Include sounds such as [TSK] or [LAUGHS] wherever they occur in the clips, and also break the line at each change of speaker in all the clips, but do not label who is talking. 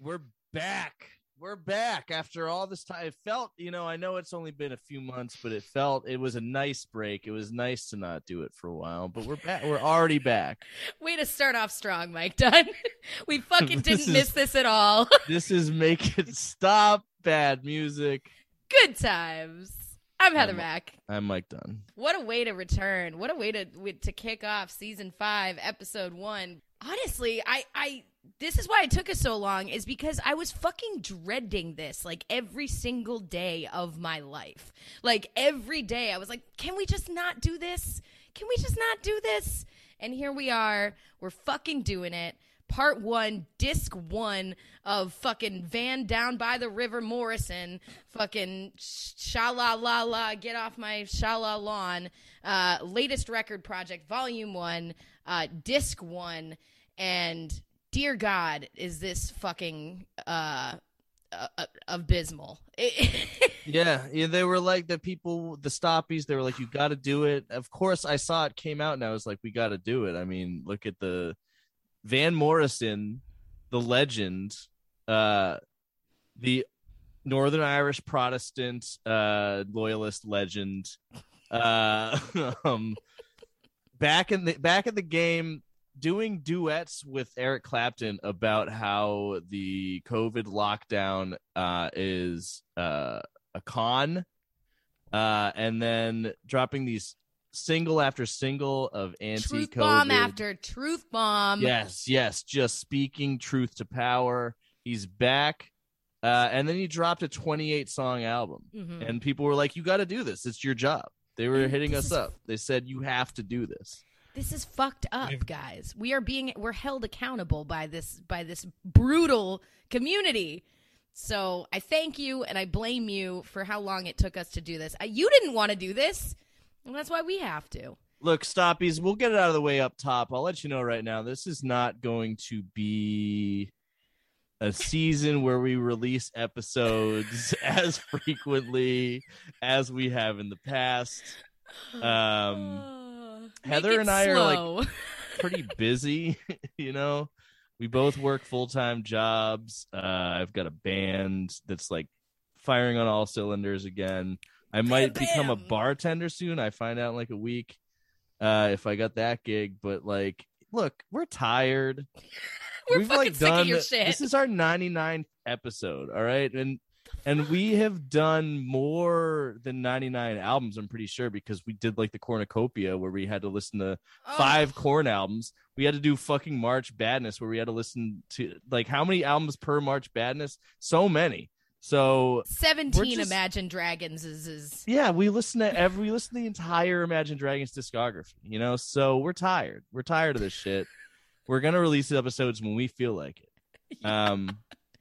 We're back. We're back after all this time. It felt, you know, I know it's only been a few months, but it felt it was a nice break. It was nice to not do it for a while, but we're back. We're already back. [LAUGHS]
Way to start off strong, Mike Dunn. [LAUGHS] we fucking [LAUGHS] didn't
is-
miss this at all.
This is make it stop bad music.
Good times. I'm Heather
I'm-
Mack.
I'm Mike Dunn.
What a way to return. What a way to to kick off season 5, episode 1. Honestly, I I this is why it took us so long is because I was fucking dreading this like every single day of my life. Like every day I was like, "Can we just not do this? Can we just not do this?" And here we are. We're fucking doing it. Part 1, disc 1 of fucking Van Down by the River Morrison, fucking sha la la la, get off my sha la lawn, uh, latest record project, volume one, uh, disc one, and dear God, is this fucking uh, uh, uh, abysmal? [LAUGHS]
Yeah, yeah, they were like the people, the stoppies. They were like, "You got to do it." Of course, I saw it came out, and I was like, "We got to do it." I mean, look at the Van Morrison, the legend, uh, the Northern Irish Protestant uh, loyalist legend. Uh, [LAUGHS] um, back in the back in the game, doing duets with Eric Clapton about how the COVID lockdown uh, is uh, a con, uh, and then dropping these single after single of anti-COVID.
truth bomb after truth bomb.
Yes, yes, just speaking truth to power. He's back. Uh, and then he dropped a 28 song album.
Mhm.
And people were like, You got to do this. It's your job. They were hitting us up. They said, You have to do this.
This is fucked up, guys. We are being we're held accountable by this by this brutal community. So I thank you and I blame you for how long it took us to do this. Uh, You didn't want to do this, and that's why we have to.
Look, stoppies, we'll get it out of the way up top. I'll let you know right now. This is not going to be a season where we release episodes [LAUGHS] as frequently as we have in the past. Um, Heather and I are, like, [LAUGHS] pretty busy, [LAUGHS] you know. We both work full time jobs. Uh, I've got a band that's like firing on all cylinders again. I [LAUGHS] might become a bartender soon. I find out in like a week uh, if I got that gig. But like, look, we're tired.
We're fucking sick of your shit.
This is our 99th episode, all right, and and we have done more than 99 albums. I'm pretty sure because we did like the cornucopia where we had to listen to
Oh,
five Korn albums. We had to do fucking March Badness where we had to listen to like how many albums per March Badness? So many. So
17
just-
Imagine Dragons is, is
yeah, we listen to every we listen to the entire Imagine Dragons discography, you know. So we're tired. We're tired of this shit. We're gonna release the episodes when we feel like it. [LAUGHS] Um,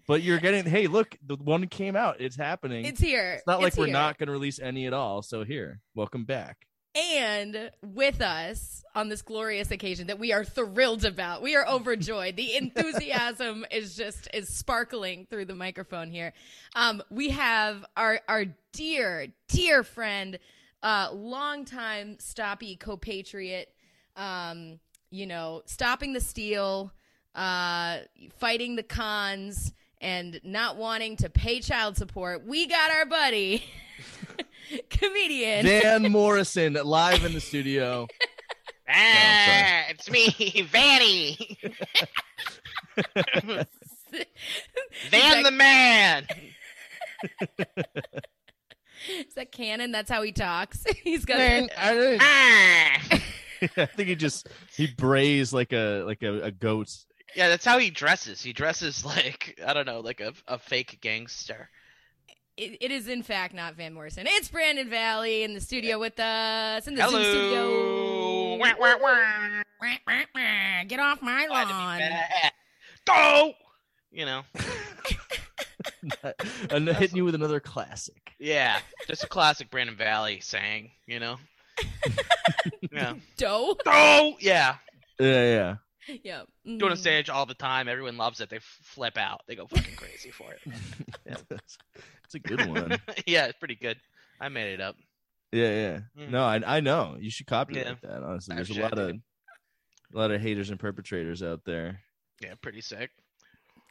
but you're getting hey, look, the one came out. It's happening.
it's here.
It's not like we're
here.
not gonna release any at all. So here, welcome back.
And with us on this glorious occasion that we are thrilled about, we are [LAUGHS] overjoyed. The enthusiasm is just is sparkling through the microphone here. Um, we have our our dear dear friend, uh, longtime Stoppy co-patriot, um, you know, stopping the steal, uh, fighting the cons, and not wanting to pay child support. We got our buddy, [LAUGHS] comedian.
Van Morrison live in the studio. [LAUGHS]
Ah, it's me, Vanny. Van the man. [LAUGHS]
Is that canon? That's how he talks. He's got.
Man, I,
Ah.
I think he just he brays like a like a, a goat.
Yeah, that's how he dresses. He dresses [LAUGHS] like I don't know, like a, a fake gangster.
It, it is in fact not Van Morrison. It's Brandon Valley in the studio with us in the Zoom studio.
Wah, wah, wah.
Wah, wah, wah. Get off my
Glad to be
lawn.
back. Go. You know, [LAUGHS] [LAUGHS]
and hitting you with another classic.
yeah, just a classic Brandon Valley saying. You know. yeah.
Dough.
Go. Yeah.
Yeah, yeah.
Yeah.
Doing a stage all the time. Everyone loves it. They flip out. They go fucking crazy for it. [LAUGHS]
it's a good one. [LAUGHS]
yeah, it's pretty good. I made it up.
Yeah, yeah.
Mm.
No, I I know. You should copy
Yeah.
like that. Honestly,
I
there's a
should,
lot of
dude.
a lot of haters and perpetrators out there.
Yeah, pretty sick.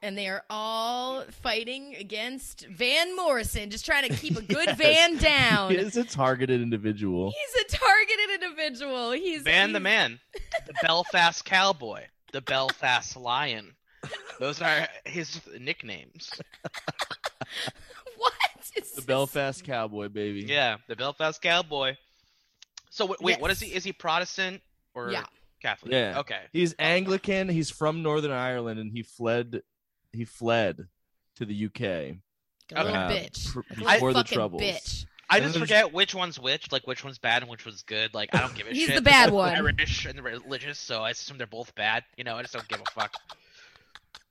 And they are all fighting against Van Morrison, just trying to keep a [LAUGHS] good Van down.
He is a targeted individual.
He's a targeted individual. He's
Van the man, [LAUGHS] the Belfast Cowboy, the Belfast Lion. Those are his nicknames. [LAUGHS]
What? Is
The
this-
Belfast Cowboy, baby.
Yeah, the Belfast Cowboy. So w- wait, what is he? Is he Protestant or
Yeah.
Catholic?
Yeah.
Okay.
He's Anglican. He's from Northern Ireland, and he fled. He fled to the UK
A
uh,
bitch.
pr-
A little
before the
fucking
troubles.
bitch.
I just forget which one's which, like which one's bad and which one's good. Like I don't give a
He's
shit.
He's
the
bad one.
Irish and religious, so I assume they're both bad. You know, I just don't give a fuck.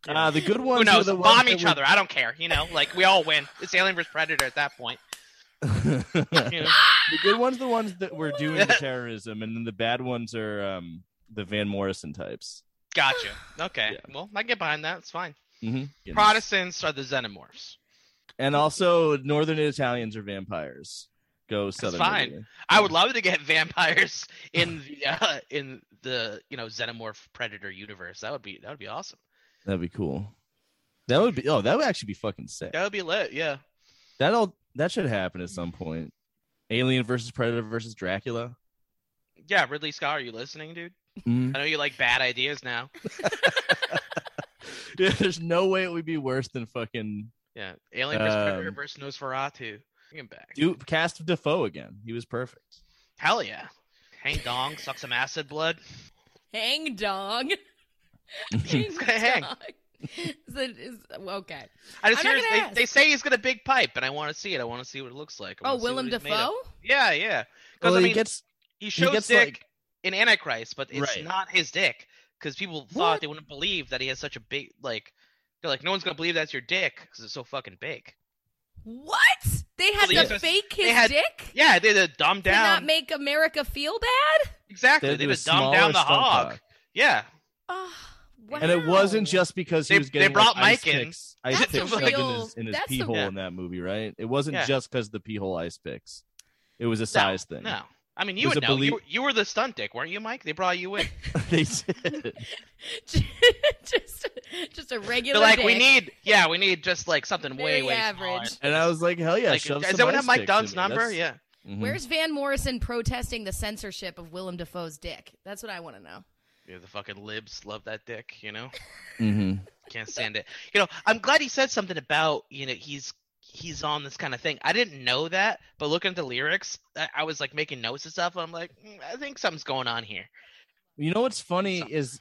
Uh, the good
Who
ones.
knows?
Are the ones
Bomb each
were-
other. I don't care. You know, like we all win. It's Alien vs Predator at that point. [LAUGHS]
the
You know?
good ones, the ones that were doing the [LAUGHS] terrorism, and then the bad ones are um, the Van Morrison types.
Gotcha. Okay.
Yeah.
Well, I get behind that. It's fine.
Mm-hmm.
Protestants are the xenomorphs.
and also Northern Italians are vampires. Go Southern.
fine.
Italy.
I would love to get [LAUGHS] vampires in the uh, in the you know xenomorph predator universe. That would be that would be awesome.
That'd be cool. That would be. Oh, that would actually be fucking sick.
That would be lit. Yeah.
That'll that should happen at some point. Alien versus Predator versus Dracula.
Yeah, Ridley Scott, are you listening, dude?
Mhm.
I know you like bad ideas now. [LAUGHS] [LAUGHS]
Yeah, there's no way it would be worse than fucking
Yeah, Alien vs Predator
Um,
versus Nosferatu. Bring him back.
do cast Dafoe again. He was perfect.
Hell yeah. Hang dong, suck some acid blood.
Hang dong. [LAUGHS] [LAUGHS]
He's gonna hang.
dong. Is it- is- okay.
I just
I'm
hear
not
they,
gonna
they say he's got a big pipe, and I want to see it. I want to see what it looks like.
Oh,
wanna
Willem
he's.
Dafoe?
Yeah, yeah. Because
Well,
I
he gets
he shows
gets,
dick
like-
in Antichrist, but it's
Right.
not his dick because people thought they wouldn't believe that he has such a big like. They're like, no one's gonna believe that's your dick because it's so fucking big.
What? They had
Well,
to
they-
fake
they
his
had-
dick
Yeah, they had to dumb
to not make America feel bad?
exactly,
They
they
do
had to dumb down the hog.
cock.
Yeah,
Oh, wow.
and it wasn't just because he
They-
was
they
getting
brought
like, ice
in.
picks, ice
That's
picks
a
shoved in his, in his pee hole
Yeah.
in that movie, right? It wasn't
Yeah.
just because the pee hole ice picks. It was a size thing.
No, I mean you would know.
belie-
You, were- you were the stunt dick, weren't you, Mike? They brought you in. [LAUGHS] [LAUGHS]
they did. [LAUGHS]
just, just a
They're
regular.
like, we need, yeah, we need just like something way,
Very
way
average.
smaller.
And I was like, hell yeah,
Like,
shove
does
some
anyone have Mike Dunn's number?
That's-
Yeah.
Mhm.
Where's Van Morrison protesting the censorship of Willem Dafoe's dick? That's what I want to know.
Yeah, the fucking libs love that dick, you know.
mm-hmm.
Can't stand it. You know, I'm glad he said something about you know he's he's on this kind of thing. I didn't know that, but looking at the lyrics, I, I was like making notes and stuff. And I'm like, "Mm, I think something's going on here.
You know what's funny
So-
is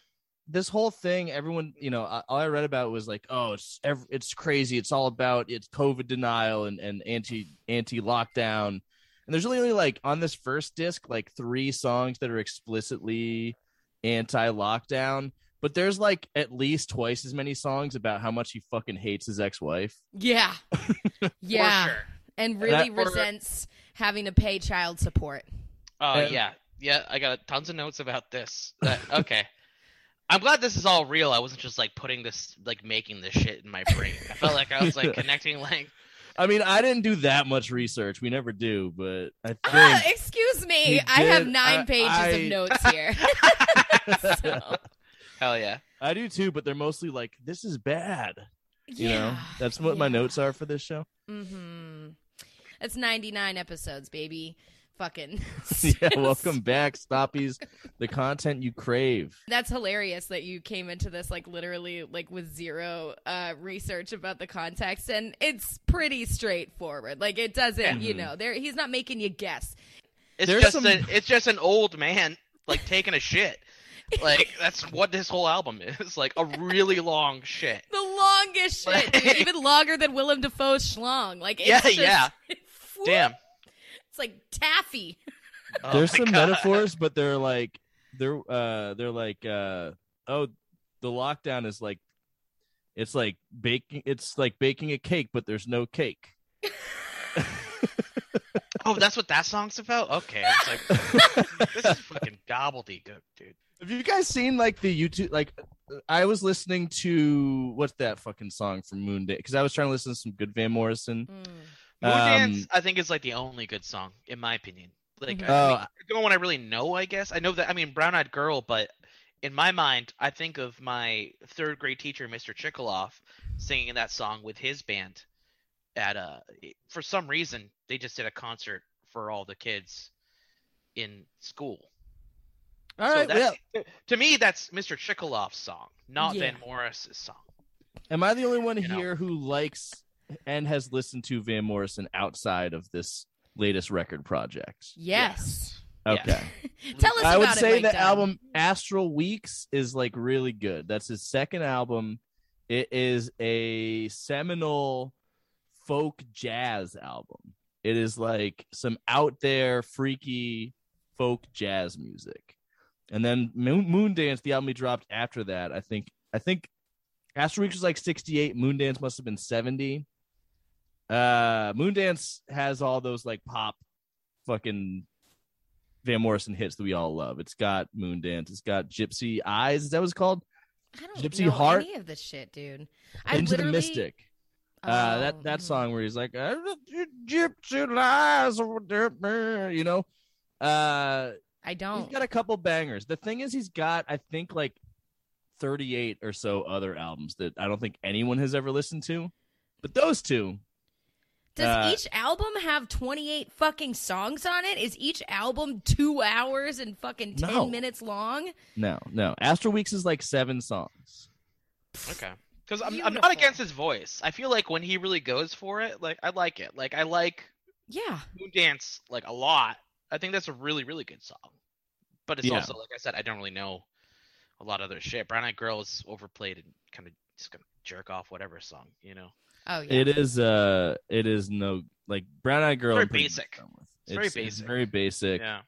this whole thing. Everyone, you know, I- all I read about was like, oh, it's it's crazy. It's all about it's COVID denial and and anti anti lockdown. And there's really only like on this first disc like three songs that are explicitly anti lockdown. But there's like at least twice as many songs about how much he fucking hates his ex wife.
Yeah, [LAUGHS] yeah,
sure.
and really
that-
resents having to pay child support.
Oh
And-
yeah, yeah. I got tons of notes about this. That, [LAUGHS] okay. I'm glad this is all real. I wasn't just like putting this, like making this shit in my brain. I felt like I was like [LAUGHS] connecting, like
I mean, I didn't do that much research. We never do, but I think
Ah, excuse me, I have nine
I-
pages
I-
of notes here. so,
hell yeah.
I do too. But they're mostly like, this is bad. You know, that's what my notes are for this show.
Mm-hmm. That's 99 episodes, baby. Fucking. [LAUGHS]
yeah, welcome back, Stoppies. The content you crave.
That's hilarious that you came into this like literally like with zero uh research about the context and it's pretty straightforward. Like it doesn't, you
Mhm.
know, there he's not making you guess.
It's
There's
just
some-
a, it's just an old man like taking a shit. Like that's what this whole album is. Like a really long shit.
The longest shit, dude, even longer than Willem Dafoe's schlong. Like it's
Yeah,
just,
yeah. [LAUGHS] Damn.
It's like taffy.
Oh
There's some
God.
metaphors, but they're like they're uh they're like uh oh the lockdown is like it's like baking it's like baking a cake, but there's no cake. [LAUGHS]
Oh, that's what that song's about. Okay, I was like, [LAUGHS] this is fucking gobbledygook, dude.
Have you guys seen like the YouTube? Like, I was listening to what's that fucking song from Moon Day? Because I was trying to listen to some good Van Morrison.
Mm.
Moon
Um,
Dance, I think, is like the only good song in my opinion. Like. I, mean, the only one I really know, I guess. I know that. I mean, Brown Eyed Girl, but in my mind, I think of my third grade teacher, Mr. Chikoloff, singing that song with his band at a. For some reason, they just did a concert for all the kids in school.
All
so
right, yeah.
to me, that's Mr. Chikoloff's song, not
Yeah.
Van Morris's song.
Am I the only one
You know.
here who likes and has listened to Van Morrison outside of this latest record project?
Yes.
Yes.
Okay. [LAUGHS]
Tell us
I
about
would say
Mike
the
Dunn.
album Astral Weeks is like really good. That's his second album. It is a seminal folk jazz album. It is like some out there freaky folk jazz music. And then Moon, Dance, the album he dropped after that, I think I think Astral Weeks was like 68, Moon Dance must have been 70. Uh Moon Dance has all those like pop fucking Van Morrison hits that we all love. It's got Moon Dance. It's got Gypsy Eyes. Is that what it's called?
I don't
Gypsy
know
Heart?
any of this shit, dude. I
Into the
literally-
Mystic. uh,
Oh,
that that
mhm.
song where he's like, "Uh, Gypsy lies, you know. Uh,
I don't.
He's got a couple bangers. The thing is, he's got I think like thirty-eight or so other albums that I don't think anyone has ever listened to, but those two.
Does
uh,
each album have 28 fucking songs on it? Is each album two hours and fucking 10
No.
minutes long?
No, no. Astral Weeks is like seven songs.
Okay. Because I'm, I'm not against his voice. I feel like when he really goes for it, like I like it. Like I like
Yeah.
Moondance like a lot. I think that's a really really good song. But it's
Yeah.
also like I said, I don't really know a lot of their shit. Brown Eyed Girl is overplayed and kind of just gonna jerk off whatever song, you know.
Oh, yeah.
It is uh it is no like Brown Eyed Girl.
Very basic.
done with.
It's very
It's
basic.
very basic.
Yeah.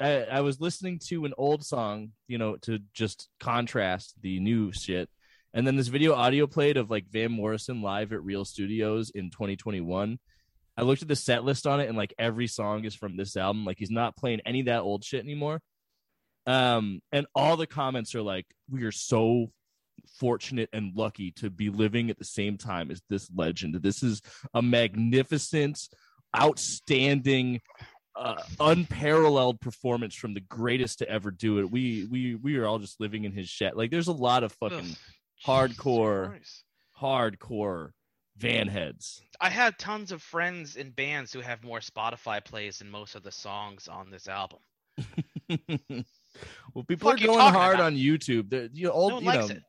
I, I was listening to an old song, you know, to just contrast the new shit. And then this video audio played of like Van Morrison live at Real Studios in 2021. I looked at the set list on it and like every song is from this album. Like he's not playing any of that old shit anymore. Um, and all the comments are like, we are so fortunate and lucky to be living at the same time as this legend. This is a magnificent, outstanding, uh, unparalleled performance from the greatest to ever do it. We we we are all just living in his shed. Like there's a lot of fucking
Ugh,
hardcore- hardcore van heads.
I had tons of friends in bands who have more Spotify plays than most of the songs on this album. [LAUGHS]
well, people are going hard
about?
on YouTube. The you know, old
no one
you
likes
know
it.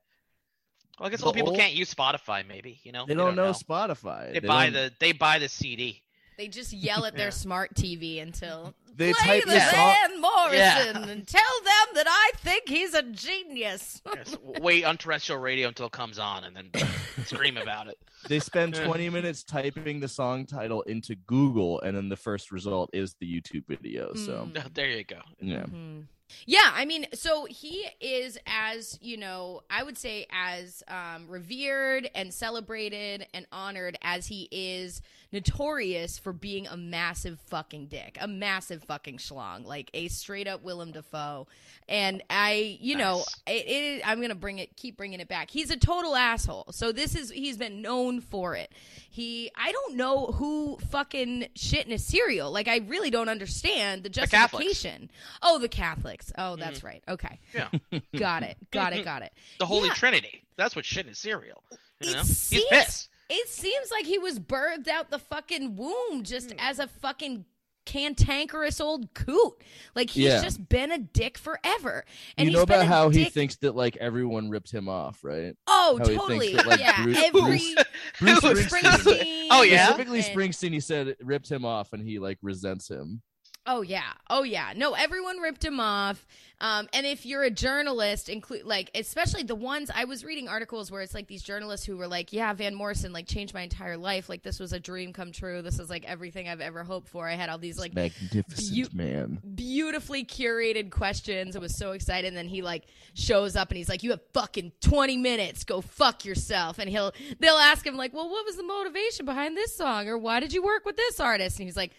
Well, I guess
the
old people
old-
can't use Spotify. Maybe you know
they don't, know,
know.
Spotify.
They, buy
don't-
the they buy the CD.
They just yell at their
Yeah.
smart TV until
They
play
type
the
the.
Van Morrison
Yeah.
and tell them that I think he's a genius.
Yes, wait on terrestrial radio until it comes on, and then [LAUGHS] scream about it.
They spend [LAUGHS] 20 minutes typing the song title into Google, and then the first result is the YouTube video. So
Mm. [LAUGHS]
There you go.
yeah,
Mhm. Yeah, I mean, so he is as you know, I would say as um, revered and celebrated and honored as he is notorious for being a massive fucking dick, a massive fucking schlong, like a straight up Willem Dafoe. And I, you know, it, it, I'm gonna bring it, keep bringing it back. He's a total asshole. So this is he's been known for it. He, I don't know who fucking shit in a cereal. Like I really don't understand the justification. Oh, the Catholics. Oh, mm-hmm. that's right. Okay,
Yeah,
got it, got it, got it. [LAUGHS]
the Holy
Yeah.
Trinity. That's what shit is cereal. You know?
seems-
He's pissed.
It seems like he was birthed out the fucking womb just
Hmm.
as a fucking cantankerous old coot. Like he's
Yeah.
just been a dick forever. And
you know about how he thinks that like everyone ripped him off, right?
Oh,
how
totally.
that, like,
yeah,
Bruce-
every
Bruce- [LAUGHS]
Bruce
Springsteen. [LAUGHS]
Oh, yeah?
Specifically,
and-
Springsteen. He said ripped him off, and he like resents him.
Oh yeah, oh yeah. No, everyone ripped him off. Um, and if you're a journalist, include like especially the ones I was reading articles where it's like these journalists who were like, "Yeah, Van Morrison like changed my entire life. Like this was a dream come true. This is like everything I've ever hoped for." I had all these like
Magnificent
you-
man.
beautifully curated questions. I was so excited. And then he like shows up and he's like, "You have fucking twenty minutes. Go fuck yourself." And he'll they'll ask him like, "Well, what was the motivation behind this song? Or why did you work with this artist?" And he's like,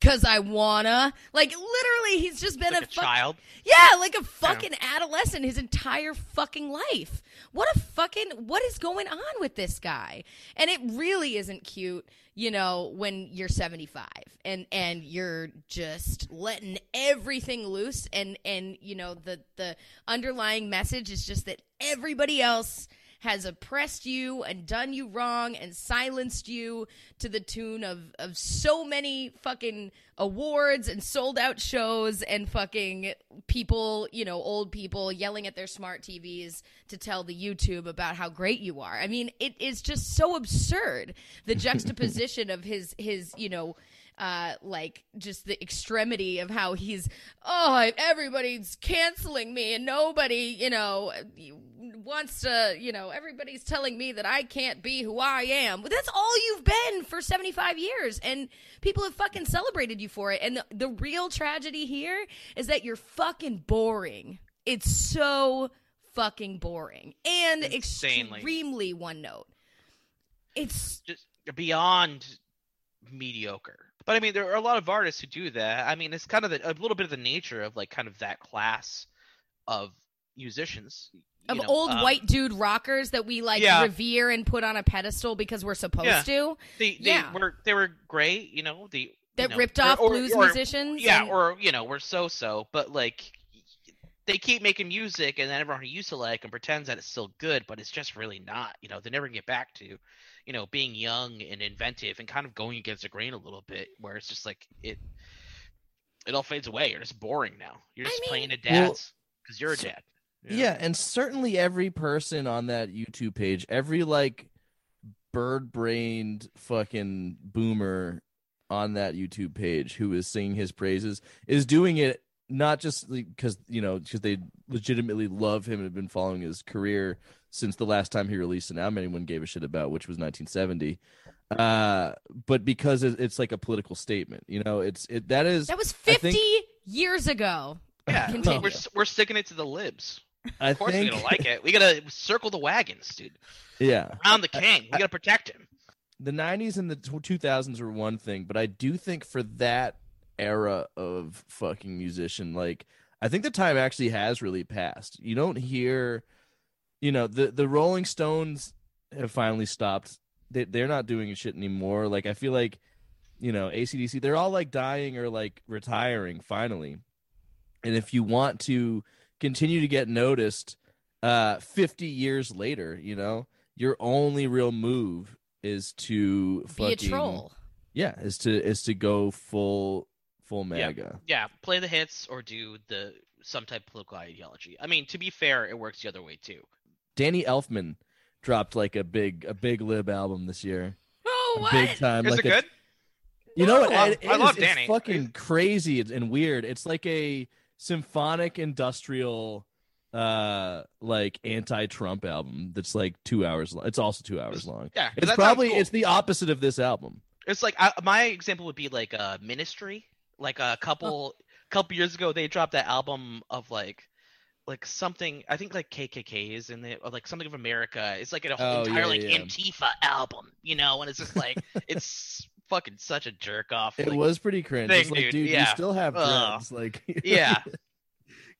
cause I wanna. Like literally, he's just been
like
a,
a
fuck-
child.
yeah, like a fucking adolescent his entire fucking life. What a fucking what is going on with this guy? And it really isn't cute, you know, when you're 75 and and you're just letting everything loose and and you know the the underlying message is just that everybody else has oppressed you and done you wrong and silenced you to the tune of of so many fucking awards and sold out shows and fucking people, you know, old people yelling at their smart TVs to tell the YouTube about how great you are. I mean, it is just so absurd the [LAUGHS] juxtaposition of his his, you know, uh, like just the extremity of how he's oh everybody's canceling me and nobody you know wants to you know everybody's telling me that I can't be who I am. But that's all you've been for 75 years and people have fucking celebrated you for it. And the, the real tragedy here is that you're fucking boring. It's so fucking boring. And
Insanely.
extremely one note. It's
just beyond mediocre. But I mean, there are a lot of artists who do that. I mean, it's kind of the, a little bit of the nature of like kind of that class of musicians.
of
know,
old
um,
white dude rockers that we like
Yeah.
revere and put on a pedestal because we're supposed
Yeah.
to
They, they
yeah.
were they were great, you know. The
that
you know,
ripped
or-
off
or-
blues
or-
musicians
Yeah,
and-
or you know, we're so so, but like they keep making music, and then everyone who used to like and pretends that it's still good, but it's just really not. You know, they never get back to, you know, being young and inventive and kind of going against the grain a little bit, where it's just like it, it all fades away. You're just boring now. You're
I
just
mean-
playing a
Well,
dad's because you're a dad. you know?
Yeah, and certainly every person on that YouTube page, every like bird-brained fucking boomer on that YouTube page who is singing his praises is doing it not just because you know because they legitimately love him and have been following his career since the last time he released an album anyone gave a shit about, which was 1970. Uh, but because it's like a political statement, you know, it's it that is
that was 50
think-
years ago
Yeah,
Continue.
we're we're sticking it to the libs.
I
Of course,
think
we're gonna like it. We gotta circle the wagons, dude.
yeah.
Around the king. We gotta protect him.
the 90s and the 2000s were one thing but i do think for that era of fucking musician like i think the time actually has really passed you don't hear you know the the rolling stones have finally stopped they, they're not doing shit anymore like i feel like you know acdc they're all like dying or like retiring finally and if you want to continue to get noticed uh 50 years later you know your only real move is to
be a
fucking
troll
yeah is to is to go full full
Yeah.
MAGA
Yeah, play the hits or do the some type of political ideology. I mean, to be fair, it works the other way too.
Danny elfman dropped like a big a big lib album this year
oh what
big time
Is
like
it
a-
good?
You know what?
I love-
it- it
I
is-
love
it's
Danny.
fucking crazy and weird. It's like a symphonic industrial uh like anti-Trump album that's like 2 hours long. It's also 2 hours long.
yeah
It's probably
cool.
it's the opposite of this album.
It's like I, my example would be like a ministry. Like a couple couple years ago, they dropped that album of like like something. I think like KKK is in it, or like something of America. It's like an
Oh,
entire
yeah,
like
yeah.
Antifa album, you know. And it's just like it's fucking such a jerk off.
It
like,
was pretty cringe.
thing,
it's like,
dude,
dude, you still have
Ugh.
dreads. Like [LAUGHS]
Yeah.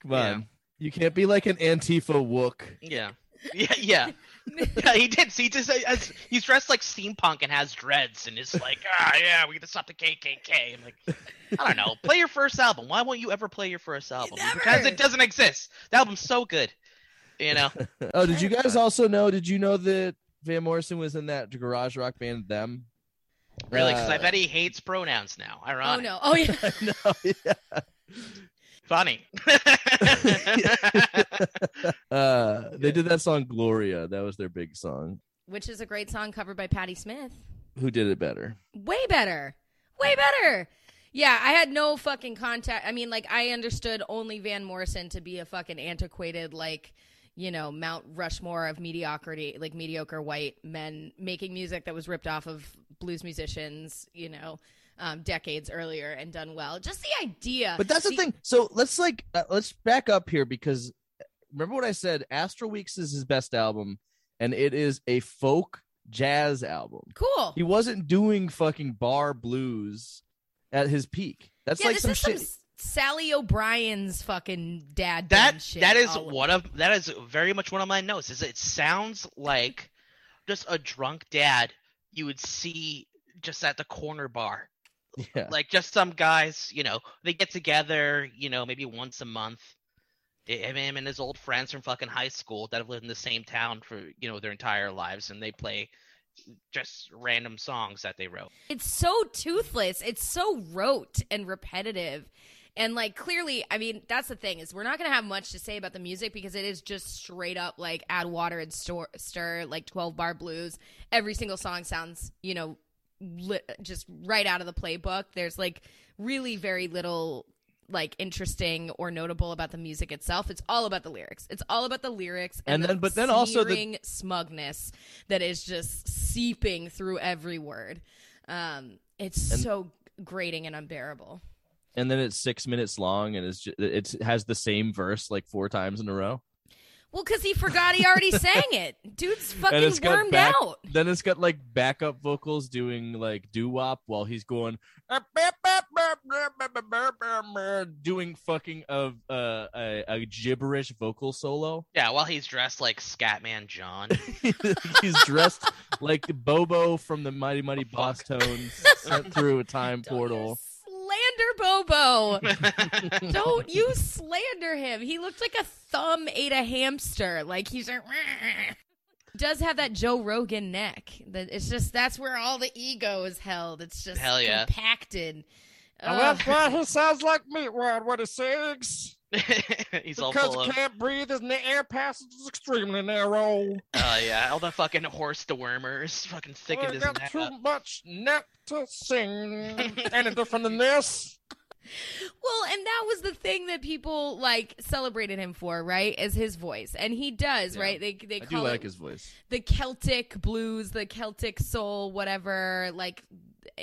Come on. You can't be like an Antifa wook.
Yeah. [LAUGHS] Yeah, yeah, [LAUGHS] yeah. He did. See, he just as, he's dressed like steampunk and has dreads, and is like, ah, yeah, we gotta stop the KKK. I'm like, I don't know. Play your first album. Why won't you ever play your first album? Because it doesn't exist. The album's so good. You know. [LAUGHS]
Oh, did you guys also know? Did you know that Van Morrison was in that garage rock band Them?
Really? Because I
Uh,
bet he hates pronouns now. Ironic.
oh
Ironic.
no oh yeah [LAUGHS]
I know. Yeah.
Funny. [LAUGHS] [LAUGHS]
Uh, they did that song Gloria. That was their big song.
which is a great song covered by Patti Smith
Who did it better?
way better way better yeah i had no fucking contact i mean like i understood only van morrison to be a fucking antiquated like you know mount rushmore of mediocrity like mediocre white men making music that was ripped off of blues musicians you know um, decades earlier and done well just the idea
But that's the thing. So let's like uh, let's back up here because remember what I said. Astral Weeks is his best album, and it is a folk jazz album.
cool
He wasn't doing fucking bar blues at his peak. That's
yeah,
like some shit.
some Sally O'Brien's fucking dad.
That
shit
that is one of that is very much one of my notes. Is it sounds like just a drunk dad you would see just at the corner bar.
Yeah.
Like just some guys, you know, they get together, you know, maybe once a month. Him him and his old friends from fucking high school that have lived in the same town for you know their entire lives, and they play just random songs that they wrote.
It's so toothless. It's so rote and repetitive. And like clearly, I mean, that's the thing is we're not gonna have much to say about the music because it is just straight up like add water and stir, stir like twelve bar blues. Every single song sounds, you know, li- just right out of the playbook. There's like really very little like interesting or notable about the music itself. It's all about the lyrics. It's all about the lyrics and,
And
the
then- but then also the-
smugness that is just seeping through every word. Um, it's
And-
so grating and unbearable.
and then it's six minutes long, and it's just, it has the same verse like four times in a row.
Well, because he forgot he already sang it. [LAUGHS] Dude's fucking
it's
wormed
back,
out.
Then it's got like backup vocals doing like doo wop while he's going doing fucking a, uh, a a gibberish vocal solo.
Yeah, while he's dressed like Scatman John. [LAUGHS]
he's dressed like Bobo from the Mighty Mighty Bosstones [LAUGHS] sent through a time
Don't
portal.
You slander Bobo. [LAUGHS] Don't you slander him. He looked like a thumb ate a hamster. Like he's like, [LAUGHS] does have that Joe Rogan neck. That it's just that's where all the ego is held. It's just
Hell yeah.
compacted.
And
Ugh.
that's why he sounds like Meatwad what he sings. [LAUGHS]
he's all
Because
full
he
of
can't breathe, his na- air passage is extremely narrow.
Oh yeah, all the fucking horse dewormers fucking thickened
I
his
got
neck
too
up.
much neck to sing. [LAUGHS] Any different than this?
Well, and that was the thing that people like celebrated him for, right? Is his voice, and he does,
Yeah.
right? They they
I do like
it
his voice.
the Celtic blues, the Celtic soul, whatever, like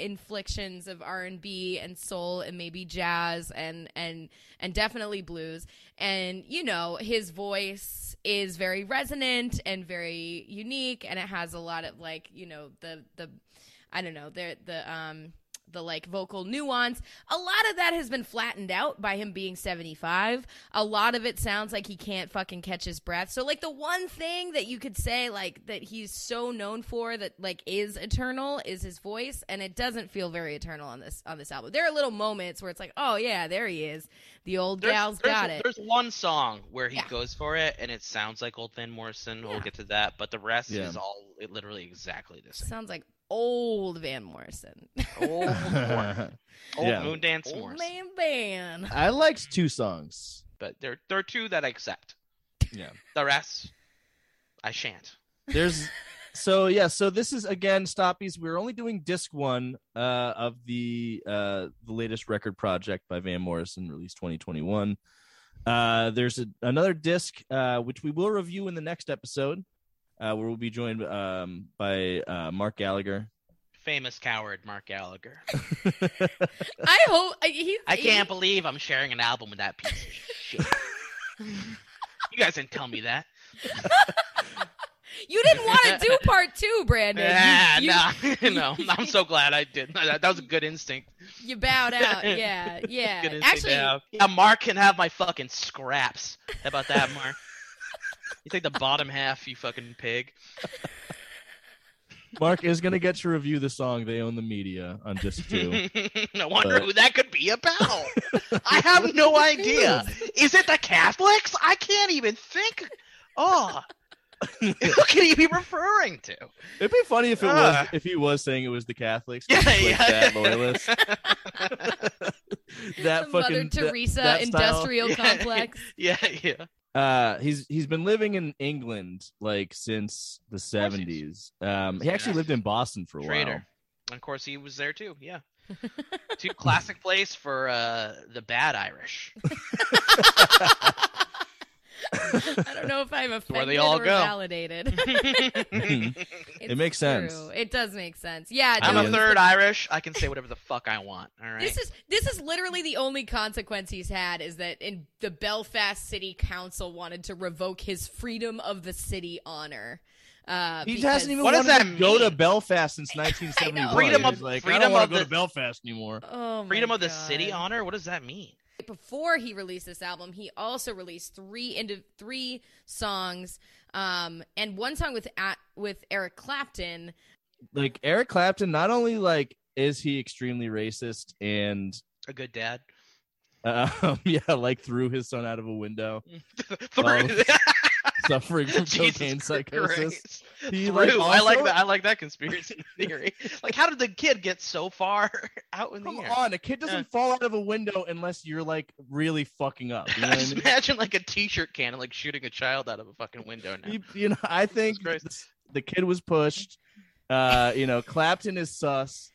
inflictions of R and B and soul and maybe jazz and and and definitely blues. And you know, his voice is very resonant and very unique, and it has a lot of like you know the the I don't know the the um the like vocal nuance. A lot of that has been flattened out by him being 75. A lot of it sounds like he can't fucking catch his breath. So like the one thing that you could say like that he's so known for that like is eternal is his voice and it doesn't feel very eternal on this on this album. There are little moments where it's like, "Oh yeah, there he is. The old
There's,
gal's
there's-
got it."
There's one song where he
Yeah.
goes for it, and it sounds like old Van Morrison.
Yeah.
We'll get to that, but the rest
Yeah.
is all literally exactly the same.
Sounds like old Van Morrison.
Old, [LAUGHS] Mor- [LAUGHS] old
Yeah.
Moondance
old
Morrison.
man Van.
I liked two songs.
But there, there are two that I accept.
Yeah.
The rest, I shan't.
There's so yeah, so this is again Stoppies. We're only doing disc one uh of the uh the latest record project by Van Morrison, released 2021. Uh there's a, another disc uh which we will review in the next episode. Uh where we'll be joined um by uh Mark Gallagher.
Famous coward Mark Gallagher. [LAUGHS]
I hope I- he,
I can't believe I'm sharing an album with that piece of shit. [LAUGHS] you guys didn't tell me that.
You didn't want to do part two, Brandon.
Yeah,
you, you,
no, [LAUGHS] no. I'm so glad I did. That, that was a good instinct.
you bowed out. Yeah, yeah.
Good instinct
Actually,
to yeah, Mark can have my fucking scraps. How about that, Mark? You take the bottom half, you fucking pig. [LAUGHS]
Mark is gonna get to review the song They Own the Media on disc two. [LAUGHS]
I wonder
But-
who that could be about. I have no [LAUGHS] idea. Is it the Catholics? I can't even think. Oh, who can he be referring to?
It'd be funny if it was
Ah.
if he was saying it was the Catholics.
Yeah,
like
yeah.
that loyalist. that
the
fucking
Mother Teresa
that style.
industrial
Yeah.
complex.
Yeah, yeah.
Uh, he's he's been living in England like since the seventies. Um, he actually lived in Boston for a
Traitor.
while.
And of course, he was there too. Yeah. Two classic [LAUGHS] place for uh, the bad Irish. [LAUGHS]
I don't know if I'm offended
where they all
or
go.
validated. [LAUGHS] It's
makes sense.
true. It does make sense. Yeah,
I'm a third Irish. I can say whatever the fuck I want. All right.
This is this is literally the only consequence he's had is that in the Belfast City Council wanted to revoke his freedom of the city honor. Uh,
He
because-
hasn't even
What does
wanted
that
to go to? Belfast since [LAUGHS] 1971.
Freedom of-
He's like, I don't want
of
to go
the-
to Belfast anymore.
Oh my
Freedom of the city honor. What does that mean?
Before he released this album, he also released three into three songs, um, and one song with at, with Eric Clapton.
Like Eric Clapton, not only like is he extremely racist and
A good dad. [LAUGHS]
um, yeah, like threw his son out of a window, [LAUGHS]
Through- [LAUGHS]
suffering from [LAUGHS] cocaine psychosis. He like
I like that. I like that conspiracy [LAUGHS] theory. like, how did the kid get so far [LAUGHS] out in the
Come on, a kid doesn't
Yeah.
fall out of a window unless you're like really fucking up. You know I
Just
mean?
imagine like a t-shirt cannon like shooting a child out of a fucking window now.
you, you know, I think this- the kid was pushed. Uh, you know, Clapton is sus,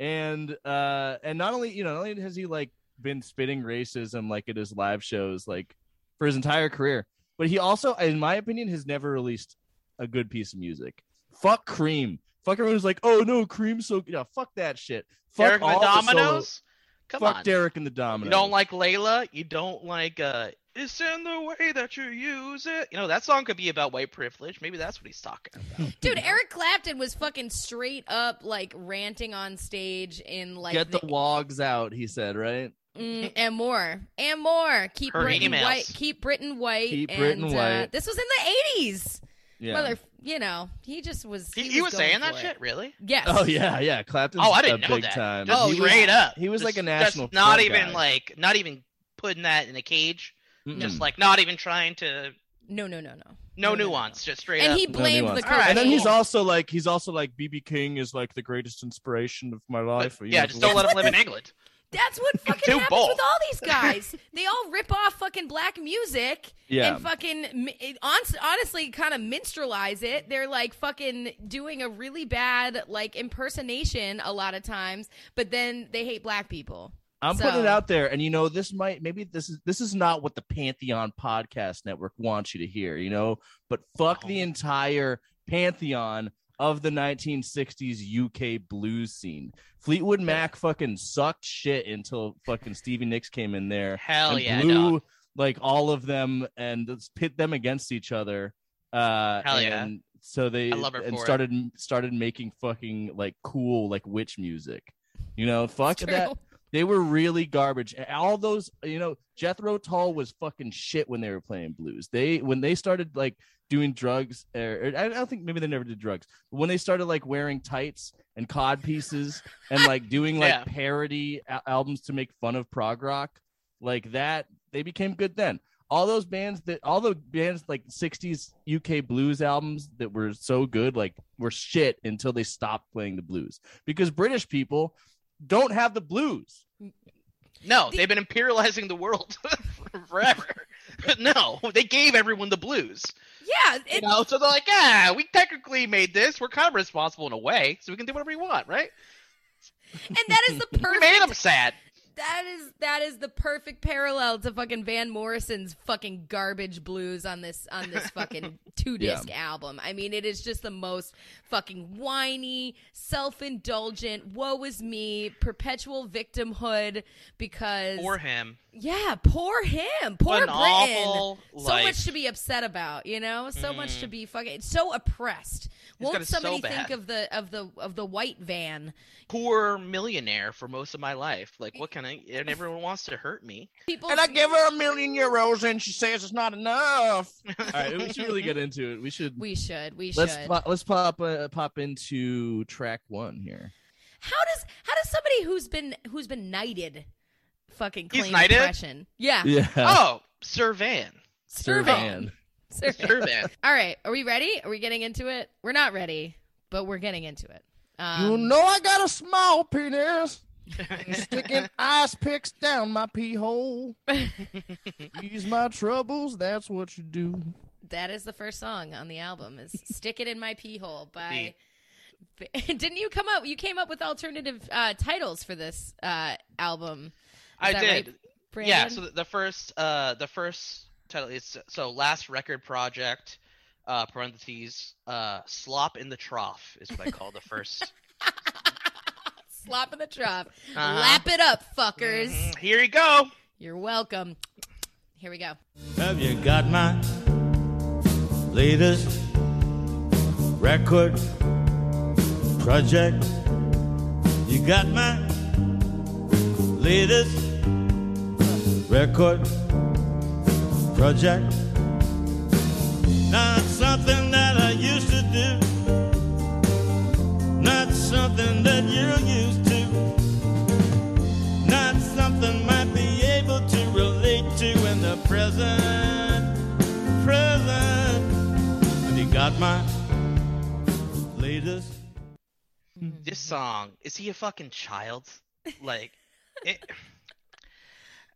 and uh, and not only you know, not only has he like been spitting racism like at his live shows like for his entire career, but he also, in my opinion, has never released a good piece of music. Fuck Cream. Fuck everyone's like, oh no, Cream's so yeah, fuck that shit. Fuck
Derek
all
the
the
Dominos. Come
Fuck
on.
Derek and the Dominos.
You don't like Layla. You don't like uh it's in the way that you use it. You know, that song could be about white privilege. Maybe that's what he's talking about. [LAUGHS]
Dude, Eric Clapton was fucking straight up like ranting on stage in like
get the wogs out. He said, right?
Mm, and more and more. Keep
Her
Britain
emails.
white. Keep Britain white.
Keep
and,
Britain
uh, this was in the eighties.
Yeah.
Mother, you know, he just was.
He,
He,
he was
going
saying that
for
shit, really?
Yes.
Oh yeah, yeah. Clapton's
Oh, I didn't
a
know
big
that.
time.
Just
he was,
straight up.
He was like a national.
just not even
guy.
like not even putting that in a cage.
Mm-mm.
Just like not even trying to
No, no, no, no.
no,
No, no, no,
nuance, just straight
And
up.
he
No
blamed
nuance.
the
All right.
cocaine.
And then he's also like he's also like BB King is like the greatest inspiration of my life.
But, yeah,
know,
just don't let him live in England.
That's what [LAUGHS] fucking happens
both.
with all these guys. [LAUGHS] they all rip off fucking black music
Yeah.
and fucking mi- it- hon- honestly kind of minstrelize it. They're like fucking doing a really bad like impersonation a lot of times, but then they hate black people.
I'm putting it out there, and you know this might maybe this is this is not what the Pantheon Podcast Network wants you to hear, you know. But fuck the
Oh.
entire pantheon of the 1960s UK blues scene. Fleetwood Mac fucking sucked shit until fucking Stevie Nicks came in there.
Hell
and
yeah,
blew
dog.
like all of them and pit them against each other. Uh,
Hell yeah.
so they
I love her
and
for it.
started started making fucking like cool like witch music. You know, fuck that. They were really garbage. All those, you know, Jethro Tull was fucking shit when they were playing blues. They when they started like doing drugs, er, er, or, or I don't think maybe they never did drugs. When they started like wearing tights and cod pieces and like doing like [LAUGHS]
Yeah.
parody a- albums to make fun of prog rock, like that, they became good then. All those bands that all the bands like 60s UK blues albums that were so good, like were shit until they stopped playing the blues because British people don't have the blues.
No,
The-
they've been imperializing the world [LAUGHS] forever. [LAUGHS] no, they gave everyone the blues.
Yeah,
You know, so they're like, ah, we technically made this. We're kind of responsible in a way, so we can do whatever we want, right?
and that is the [LAUGHS]
We
perfect.
made them sad.
That is that is the perfect parallel to fucking Van Morrison's fucking garbage blues on this on this fucking [LAUGHS] two disc album. I mean, it is just the most fucking whiny, self indulgent, woe is me, perpetual victimhood because
For him,
yeah, poor him, poor Britain. so much to be upset about, you know. So much to be fucking so oppressed.
He's
Won't
it so
somebody think of the of the of the white van?
poor millionaire for most of my life. Like, what can I? And everyone wants to hurt me.
People
And I give her a million euros, and she says it's not enough. [LAUGHS] All right, we should really get into it. We should.
we should we
let's
should.
pop, let's pop uh, pop into track one here.
How does how does somebody who's been who's been knighted fucking
He's knighted?
depression? Yeah.
Yeah,
Oh, Sir Van.
Sir Van. Sir Van.
Sir Van.
All right, are we ready? Are we getting into it? We're not ready, but we're getting into it. Um,
you know I got a small penis. [LAUGHS] Sticking ice picks down my pee hole. Ease my troubles, that's what you do.
that is the first song on the album is "Stick It in My Pee Hole" by. [LAUGHS] Didn't you come up? You came up with alternative uh, titles for this uh, album. Is
I did.
right,
yeah. So the, the first, uh, the first title is so last record project. Uh, parentheses. Uh, slop in the trough is what I call the first. [LAUGHS]
Slop in the trough.
Uh-huh.
Lap it up, fuckers.
Mhm, Here you go.
You're welcome. Here we go.
Have you got my latest record project? You got my latest record project? Not something that I used to do, not something that you're used to, not something might be able to relate to in the present. Present. Have you got my latest?
This song is he a fucking child? Like, it,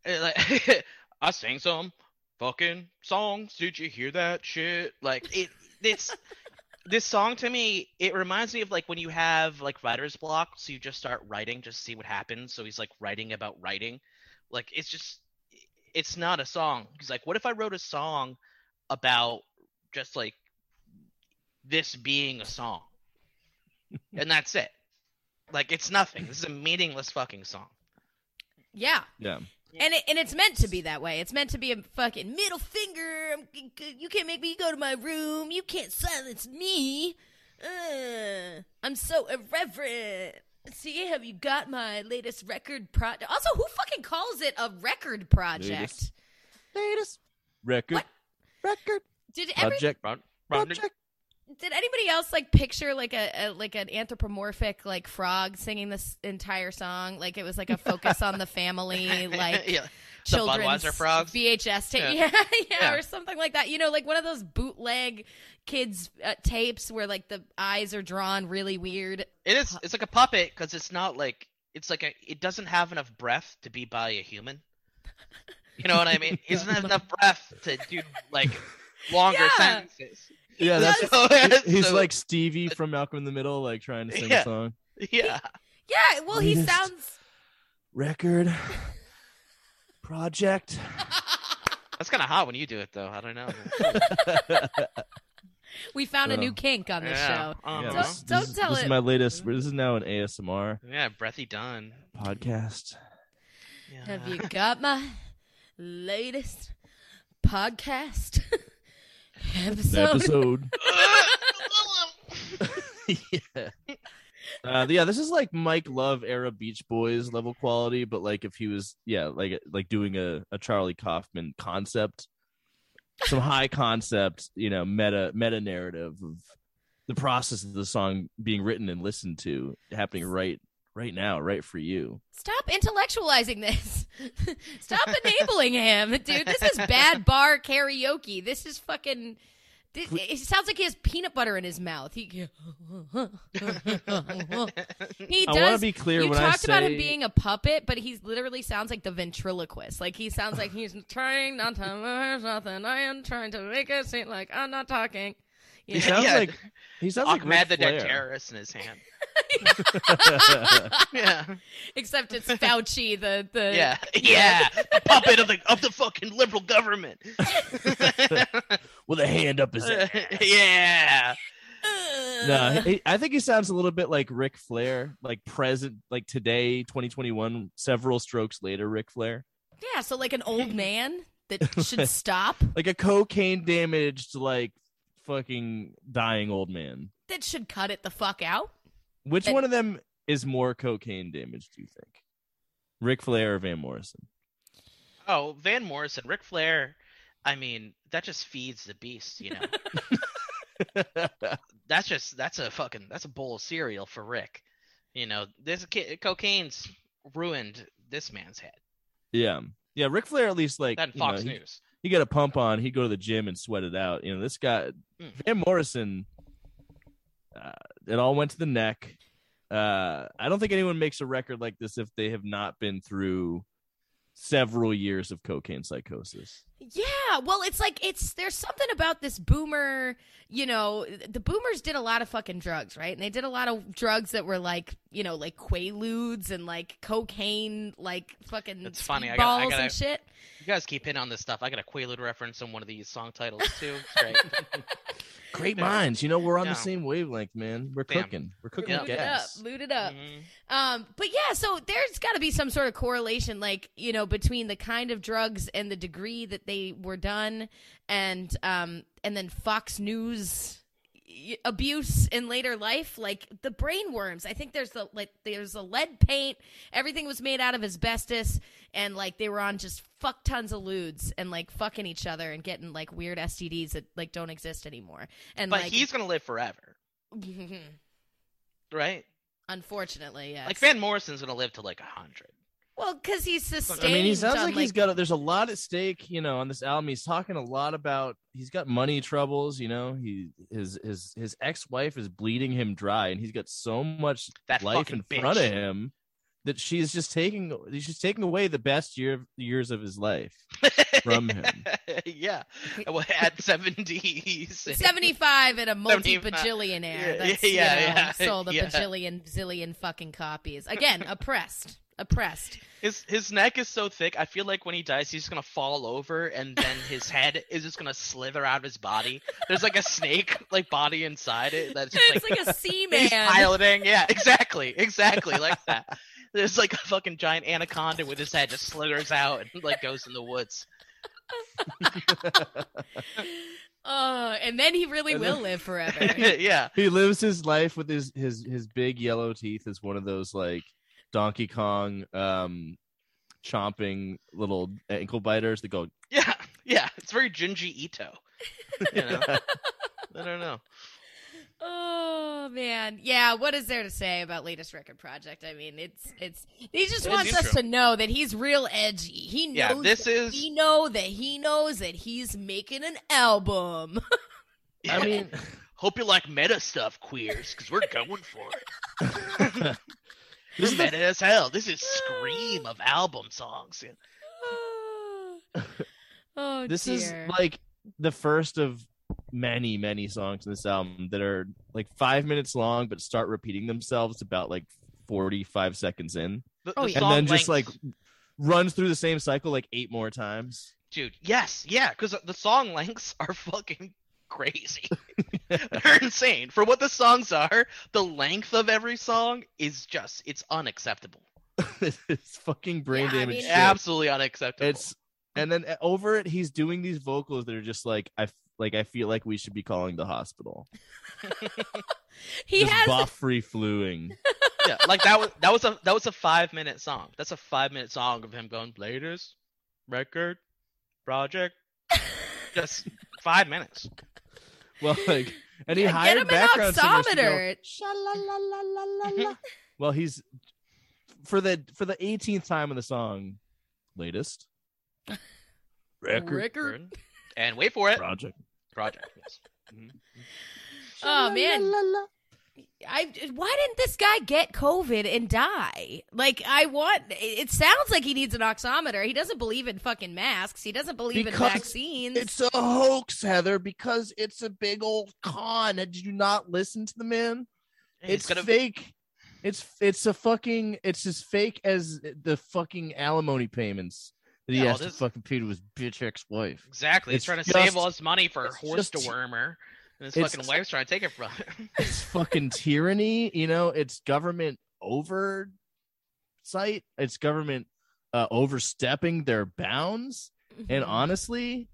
it, [LAUGHS] like [LAUGHS] I sing some fucking songs. Did you hear that shit? Like it. It's this song to me. It reminds me of like when you have like writer's block, so you just start writing, just see what happens. So he's like writing about writing. Like it's just, it's not a song. He's like, what if I wrote a song about just like this being a song? and that's it. Like it's nothing. This is a meaningless fucking song.
Yeah.
Yeah.
And it, and it's meant to be that way. It's meant to be a fucking middle finger. I'm- You can't make me go to my room. You can't silence me. Uh, I'm so irreverent. See, have you got my latest record project? Also, who fucking calls it a record project?
Latest. Latest record.
What?
Record.
Did every
Project.
Run, run,
Project.
Did anybody else like picture like a, a like an anthropomorphic like frog singing this entire song? Like it was like a focus on the family, [LAUGHS] like
yeah. The
children's
Budweiser frogs?
VHS tape,
Yeah. [LAUGHS]
yeah. yeah,
Yeah.
or something like that. You know, like one of those bootleg kids uh, tapes where like the eyes are drawn really weird.
It is. It's like a puppet because it's not like it's like a. It doesn't have enough breath to be by a human. You know what I mean? He doesn't have [LAUGHS] enough breath to do like longer sentences.
Yeah, that's [LAUGHS]
So-
he's
so-
like Stevie from Malcolm in the Middle, like trying to sing
Yeah.
a song.
yeah.
Yeah, well, he sounds.
Record. [LAUGHS] Project.
That's kind of hot when you do it though. I don't know. [LAUGHS]
We found a
Oh.
new um, kink on this
yeah.
show.
Uh-huh.
Yeah,
Don't-
this,
don't
this is-
tell
this
it.
is my latest. This is now an ASMR
Yeah, breathy done.
podcast.
Yeah.
Have you got my latest podcast episode? [LAUGHS]
Yeah. Uh, yeah, this is like Mike Love era Beach Boys level quality, but like if he was, yeah, like like doing a, a Charlie Kaufman concept, some high concept, you know, meta meta narrative of the process of the song being written and listened to happening right right now, right for you.
Stop intellectualizing this. [LAUGHS] Stop enabling him, dude. This is bad bar karaoke. This is fucking. This, it sounds like he has peanut butter in his mouth. He, [LAUGHS] he [LAUGHS] does.
I want to be clear
you
when I
talked about him being a puppet, but he literally sounds like the ventriloquist. Like he sounds like he's trying not to. There's nothing. I am trying to make it seem like I'm not talking. You
He
know? [LAUGHS]
sounds
Yeah.
like he sounds like
Ahmed
Ric
the dead terrorist in his hand. [LAUGHS] Yeah. [LAUGHS]
Except it's Fauci, the the
Yeah. Yeah. the puppet of the of the fucking liberal government.
with a hand up his ass.
yeah.
No, he, I think he sounds a little bit like Ric Flair, like present, like today, 2021, several strokes later, Ric Flair,
Yeah, so like an old man that should stop,
like a cocaine damaged, like fucking dying old man.
that should cut it the fuck out.
Which
And-
one of them is more cocaine damaged? Do you think, Ric Flair or Van Morrison?
Oh, Van Morrison, Ric Flair. I mean, that just feeds the beast, you know. [LAUGHS] that's just that's a fucking that's a bowl of cereal for Ric. You know, this cocaine's ruined this man's head.
yeah, yeah. Ric Flair at least like
That and
you know,
Fox
he-
News.
He got a pump on. He'd go to the gym and sweat it out. You know, this guy,
Mm.
Van Morrison, uh, it all went to the neck. Uh, I don't think anyone makes a record like this if they have not been through several years of cocaine psychosis.
Yeah, well, it's like it's there's something about this boomer. You know, the boomers did a lot of fucking drugs, right? And they did a lot of drugs that were like, you know, like quaaludes and like cocaine, like fucking
That's funny. I got- I
balls
gotta-
and shit.
You guys keep hitting on this stuff. I got a Quaalude reference in one of these song titles too. It's great. [LAUGHS]
Great minds, you know, we're on
Yeah.
the same wavelength, man. We're
Damn.
cooking. We're cooking
Yeah.
with
Loot it up,
gas.
loot it up.
Mhm.
Um, but yeah, so there's got to be some sort of correlation, like you know, between the kind of drugs and the degree that they were done, and um, and then Fox News y- abuse in later life, like the brain worms. I think there's the like there's a lead paint. Everything was made out of asbestos, and like they were on just fuck tons of lewds and like fucking each other and getting like weird STDs that like don't exist anymore. And
But
like,
he's gonna live forever, [LAUGHS] right?
unfortunately, yes.
Like Van Morrison's gonna live to like a hundred.
Well, because he's sustained.
I mean, he sounds
on,
like, he's got. A, there's a lot at stake, you know, on this album. He's talking a lot about. He's got money troubles, you know. He his his his ex wife is bleeding him dry, and he's got so much
That
life
fucking
in front of him that she's just taking. She's taking away the best year years of his life from him. [LAUGHS]
yeah, [LAUGHS] Well, at seventies.
75 and a [LAUGHS] multi
75.
bajillionaire
Yeah,
that's
yeah,
you know,
yeah,
sold a
yeah.
bajillion zillion fucking copies. Again, oppressed. Oppressed.
His his neck is so thick. I feel like when he dies, he's gonna fall over, and then his head is just gonna slither out of his body. There's like a snake like body inside it that's just
It's
like,
like a sea [LAUGHS]
he's
man.
piloting. Yeah, exactly, exactly like that. There's like a fucking giant anaconda with his head just slithers out and like goes in the woods. [LAUGHS]
Oh, and then he really
And
will live forever. [LAUGHS]
yeah,
He lives his life with his his his big yellow teeth as one of those like Donkey Kong um chomping little ankle biters that go [LAUGHS]
yeah, yeah. It's very Junji Ito. You know, [LAUGHS] I don't know.
Oh man, yeah. What is there to say about latest record project? I mean, it's it's. He just
It is
wants us
intro.
to know that he's real edgy. He knows.
Yeah, this
that
is-
He know that he knows that he's making an album. [LAUGHS]
I mean
Hope you like meta stuff, queers, because we're going for it. This is meta as hell. This is scream of album songs. [SIGHS]
oh,
this
dear.
is like the first of many many songs in this album that are like five minutes long but start repeating themselves about like 45 seconds in
The-
Oh,
the
yeah.
and
song
then just like runs through the same cycle like eight more times
dude, yes, yeah, because the song lengths are fucking crazy. [LAUGHS] They're insane for what the songs are. The length of every song is just it's unacceptable. [LAUGHS]
it's fucking brain
Yeah, I
damage
mean-
Absolutely unacceptable.
it's and then uh, over it he's doing these vocals that are just like i f- like i feel like we should be calling the hospital [LAUGHS]
he
just
has.
buff free fluing
yeah, like that was that was a that was a five minute song. That's a five minute song of him going latest record project. Just five minutes.
Well like and he
Yeah, get him an
background singers to go,
oximeter.
"Sha-la-la-la-la-la-la." [LAUGHS] well he's for the for the 18th time in the song latest record
Record.
And wait for it.
project
Project. Yes. Mm-hmm.
Oh man. I why didn't this guy get COVID and die? Like I want. It sounds like he needs an oximeter. He doesn't believe in fucking masks. He doesn't believe in
Because
vaccines.
it's a hoax heather because it's a big old con did you not listen to the man
He's
it's
gonna
fake. It's it's a fucking it's as fake as the fucking alimony payments that he
Yeah, well,
has to fucking pay to his bitch ex-wife.
Exactly. He's trying to
just-
save all his money for
it's
horse
just-
dewormer. And his
it's-
fucking wife's trying to take it from him. [LAUGHS]
It's fucking tyranny, you know. It's government oversight. It's government uh, overstepping their bounds. And
Mhm.
honestly,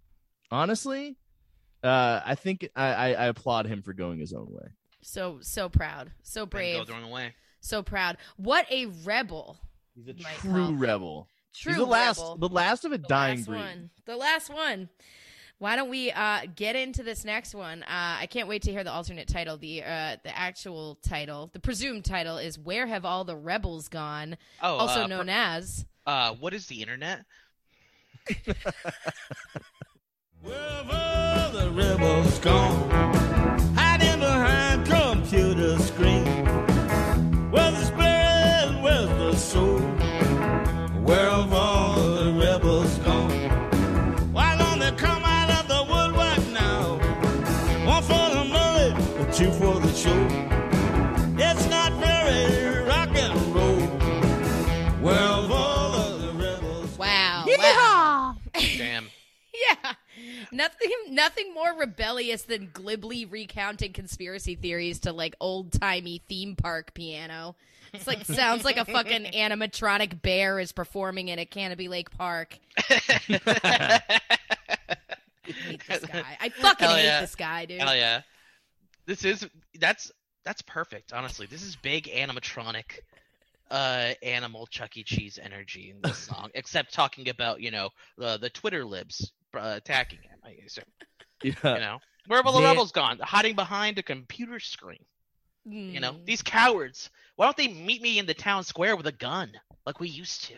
honestly, uh, I think I, I, I applaud him for going his own way.
so so proud, so
And
brave,
go the wrong way.
so proud. What a rebel!
He's a true rebel.
True
He's the last, the last of a
The
dying
last
breed.
one. The last one. Why don't we uh, get into this next one? Uh, I can't wait to hear the alternate title. The uh, the actual title, the presumed title, is "Where Have All the Rebels Gone?"
Oh,
also
uh,
known as.
Uh, what is the internet? [LAUGHS]
Wherever the rebels gone, hiding behind computer screen. Nothing
nothing more rebellious than glibly recounting conspiracy theories to like old timey theme park piano. It's like sounds like a fucking [LAUGHS] animatronic bear is performing in a Canobie Lake Park. I hate this guy. I fucking
Hell
hate
yeah.
this guy, dude.
Hell yeah. This is that's that's perfect, honestly. This is big animatronic uh animal Chuck E. Cheese energy in this song, except talking about, you know, the the Twitter libs uh, attacking him, I assume. You know? Where have all the
Man-
rebels gone? Hiding behind a computer screen. You know,
Mm.
these cowards. Why don't they meet me in the town square with a gun like we used to?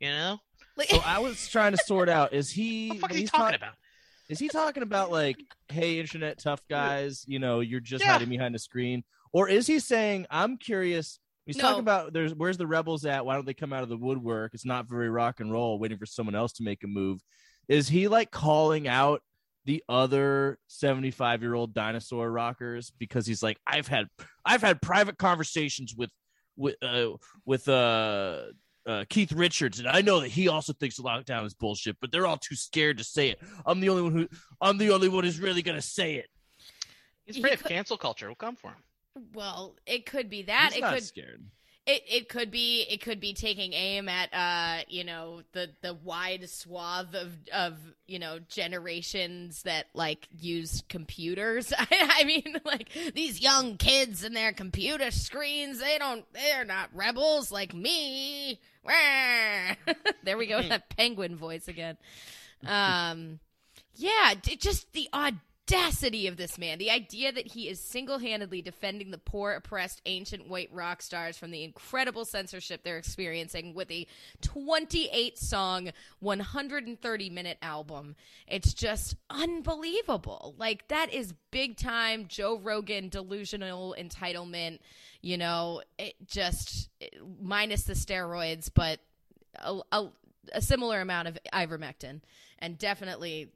You know?
Like-
So I was trying to sort out is he
What the fuck is he talking
talk-
about?
Is he talking about like, hey, internet tough guys, you know, you're just
Yeah.
hiding behind a screen, or is he saying, I'm curious? He's
No.
talking about there's where's the rebels at? Why don't they come out of the woodwork? It's not very rock and roll, waiting for someone else to make a move. Is he like calling out the other 75 year old dinosaur rockers because he's like, I've had I've had private conversations with with uh with uh uh, Keith Richards, and I know that he also thinks lockdown is bullshit, but they're all too scared to say it. I'm the only one who I'm the only one who's really gonna say it.
He's
He
afraid of cancel culture. We'll come for him.
well, it could be that.
He's
it
not
could
scared.
It it could be it could be taking aim at uh you know the the wide swath of of you know generations that like use computers. I, [LAUGHS] I mean like these young kids and their computer screens they don't they're not rebels like me. [LAUGHS] there we go with that penguin voice again. Um yeah, just the audacity of this man. The idea that he is single handedly defending the poor, oppressed, ancient white rock stars from the incredible censorship they're experiencing with a 28 song, 130 minute album. It's just unbelievable. Like, that is big time Joe Rogan delusional entitlement. You know, it just minus the steroids, but a, a, a similar amount of ivermectin and definitely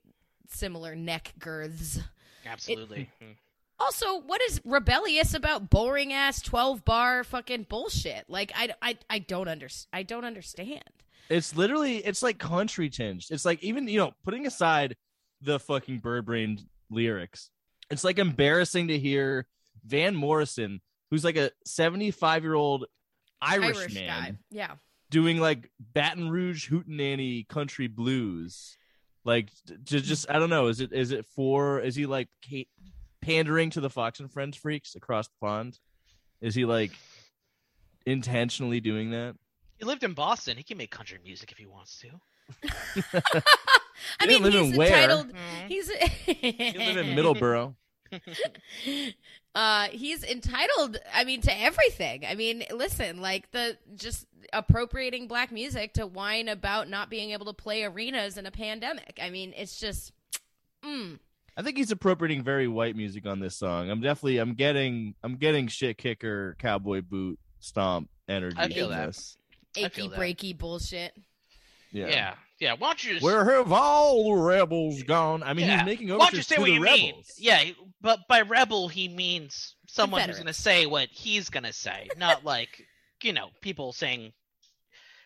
similar neck girths.
Absolutely. Mm.
Also, what is rebellious about boring ass 12 bar fucking bullshit? Like I, I, I don't under, I don't understand.
It's literally it's like country tinged. It's like even you know putting aside the fucking bird brain lyrics, it's like embarrassing to hear Van Morrison, who's like a 75 year old Irish,
Irish
man,
guy. Yeah.
doing like Baton Rouge hootenanny country blues. Like to just I don't know. Is it is it for is he like ca- pandering to the Fox and Friends freaks across the pond? Is he like intentionally doing that?
He lived in Boston. He can make country music if he wants to. [LAUGHS]
I mean,
didn't live
he's
in where?
entitled.
Mhm.
He's
He live in Middleborough. [LAUGHS] [LAUGHS]
uh he's entitled i mean to everything i mean listen like the just appropriating black music to whine about not being able to play arenas in a pandemic i mean it's just [TSK] mm.
I think he's appropriating very white music on this song. I'm definitely I'm getting I'm getting shit kicker cowboy boot stomp energy.
I feel
from
that. I
achy
feel that.
breaky bullshit
Yeah.
Yeah. Yeah. Why don't you just
Where have all the rebels gone? I mean,
Yeah.
he's making
Why don't you
overtures
say
to
what
the
you
rebels.
mean? Yeah, but by rebel he means someone who's going to say what he's going to say, not [LAUGHS] like you know people saying.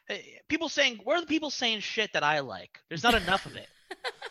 eh, People saying where are the people saying shit that I like? There's not enough of it.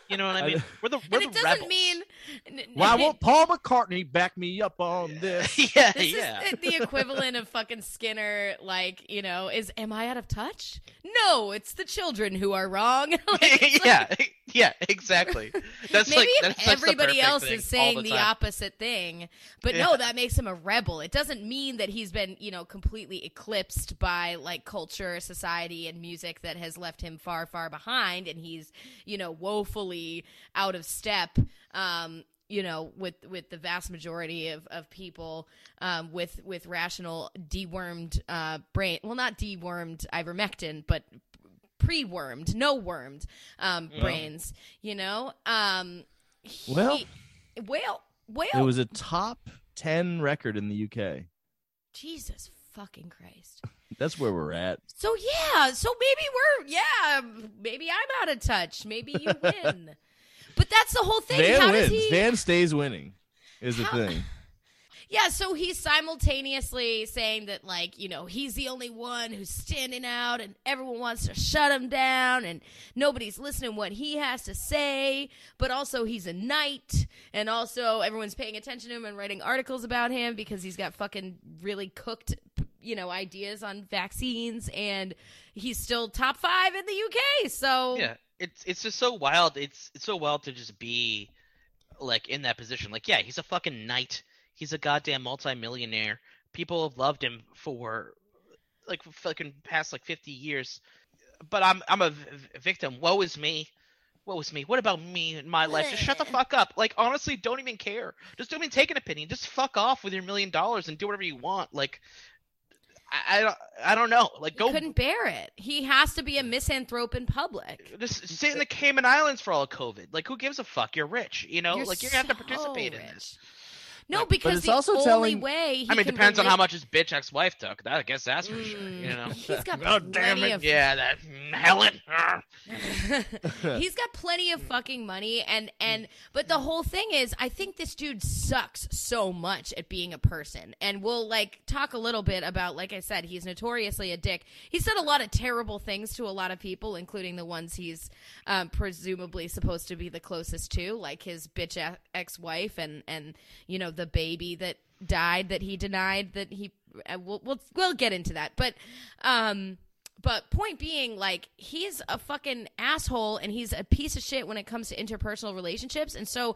You know what I
I-
mean? We're the we're
and it
the
doesn't
rebels.
mean n-
Why
n-
won't Paul McCartney back me up on this?
yeah,
this [LAUGHS]
yeah.
is the equivalent of fucking Skinner, like, you know, is am I out of touch? No, it's the children who are wrong. [LAUGHS] Like, it's [LAUGHS]
yeah, [LAUGHS] yeah, exactly. That's
Maybe
like
if
that's
everybody else is saying
the,
the, opposite thing, but
Yeah.
no, that makes him a rebel. It doesn't mean that he's been, you know, completely eclipsed by like culture, society, and music that has left him far, far behind, and he's, you know, woefully out of step. Um, you know, with with the vast majority of, of people um, with with rational dewormed uh, brain, well, not dewormed ivermectin, but pre-wormed, no wormed um,
Yeah.
brains. You know, um, he-
Well-
well, well,
It was a top ten record in the UK.
Jesus fucking Christ. [LAUGHS]
That's where we're at.
So yeah, so maybe we're yeah, maybe I'm out of touch. Maybe you [LAUGHS] win. but that's the whole thing.
Van
How
wins.
does he?
Van stays winning. Is the thing.
Yeah, so he's simultaneously saying that, like, you know, he's the only one who's standing out and everyone wants to shut him down and nobody's listening what he has to say, but also he's a knight and also everyone's paying attention to him and writing articles about him because he's got fucking really cooked, you know, ideas on vaccines and he's still top five in the UK. So,
Yeah, it's it's just so wild. It's it's so wild to just be like in that position. Like, yeah, he's a fucking knight. He's a goddamn multimillionaire. People have loved him for like fucking past like 50 years. But I'm I'm a v- victim. Woe is me. Woe is me. What about me in my life? Just shut the [LAUGHS] fuck up. Like honestly, don't even care. Just don't even take an opinion. Just fuck off with your million dollars and do whatever you want. Like I, I don't I don't know. Like
he
go
couldn't bear it. He has to be a misanthrope in public.
just sit in the Cayman Islands for all of COVID. Like, who gives a fuck? You're rich, you know.
Like you're
like, you have to
so
participate in this.
No,
But
because
it's
the
also
only
telling-
way he
I mean,
can
depends on
relate-
how much his bitch ex-wife took. That I guess that's for sure.
Mm,
You know.
He's got
God [LAUGHS] damn
plenty
it.
of
Yeah, that Helen. [LAUGHS]
He's got plenty of fucking money and and but the whole thing is I think this dude sucks so much at being a person. And we'll like talk a little bit about like I said, he's notoriously a dick. He said a lot of terrible things to a lot of people, including the ones he's um, presumably supposed to be the closest to, like his bitch ex-wife and and you know the baby that died that he denied that he uh, we'll we'll, we'll get into that. But um but point being, like, he's a fucking asshole and he's a piece of shit when it comes to interpersonal relationships. And so,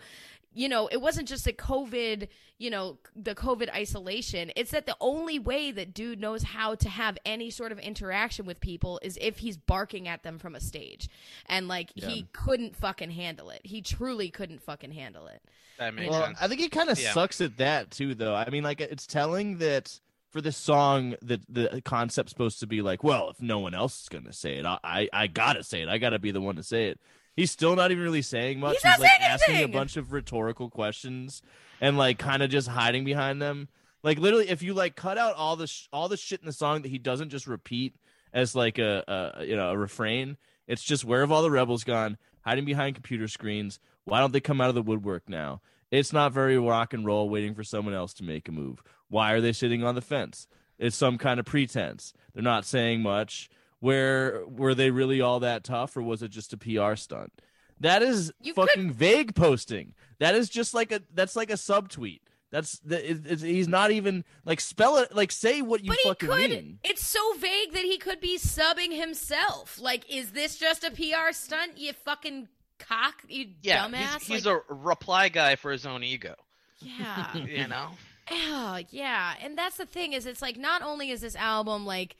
you know, it wasn't just the COVID, you know, the COVID isolation. It's that the only way that dude knows how to have any sort of interaction with people is if he's barking at them from a stage. And, like, he couldn't fucking handle it. He truly couldn't fucking handle it.
That makes
well,
sense.
I think he kind of
Yeah.
sucks at that too, though. I mean, like it's telling that for this song, that the concept's supposed to be like, well, if no one else is gonna say it, I I, I gotta say it. I gotta be the one to say it. He's still not even really saying much.
He's not
like asking a bunch of rhetorical questions and like kind of just hiding behind them. Like literally, if you like cut out all the sh- all the shit in the song that he doesn't just repeat as like a, a you know a refrain, it's just where have all the rebels gone? Hiding behind computer screens. Why don't they come out of the woodwork now? It's not very rock and roll waiting for someone else to make a move. Why are they sitting on the fence? It's some kind of pretense. They're not saying much. Where were they really all that tough or was it just a PR stunt? That is
You could-
fucking vague posting. That is just like a that's like a subtweet. That's the, it, it's, he's not even like spell it like say what you
but he
fucking
could.
mean.
It's so vague that he could be subbing himself. Like, is this just a PR stunt? You fucking cock, you
yeah,
dumbass.
he's, he's
like,
a reply guy for his own ego.
yeah. [LAUGHS]
You know.
Oh, yeah. And that's the thing is it's like not only is this album like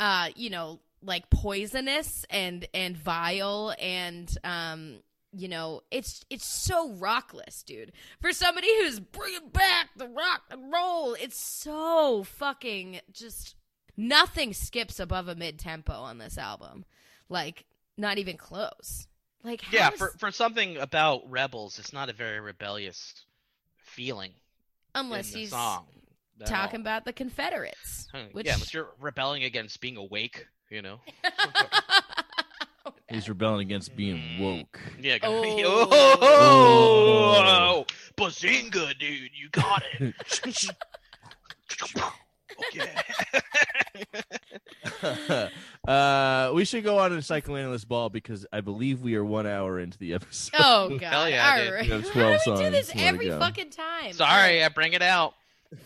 uh, you know, like poisonous and and vile and um you know, it's it's so rockless, dude. For somebody who's bringing back the rock and roll, it's so fucking just nothing skips above a mid tempo on this album. Like not even close. Like
Yeah,
is-
for for something about rebels, it's not a very rebellious feeling
unless he's
song. At
talking
all.
about the Confederates. Which
Yeah, unless you're rebelling against being awake, you know. [LAUGHS]
He's rebelling against being
Mm.
woke.
Yeah. go-
Oh. [LAUGHS]
Oh, Bazinga, dude, you got it. [LAUGHS] okay.
uh, we should go on to psychoanalyst ball because I believe we are one hour into the episode.
Oh god!
Hell yeah,
All
dude.
right.
We have
How do we do this
songs. More to
every fucking time?
Sorry, I bring it out.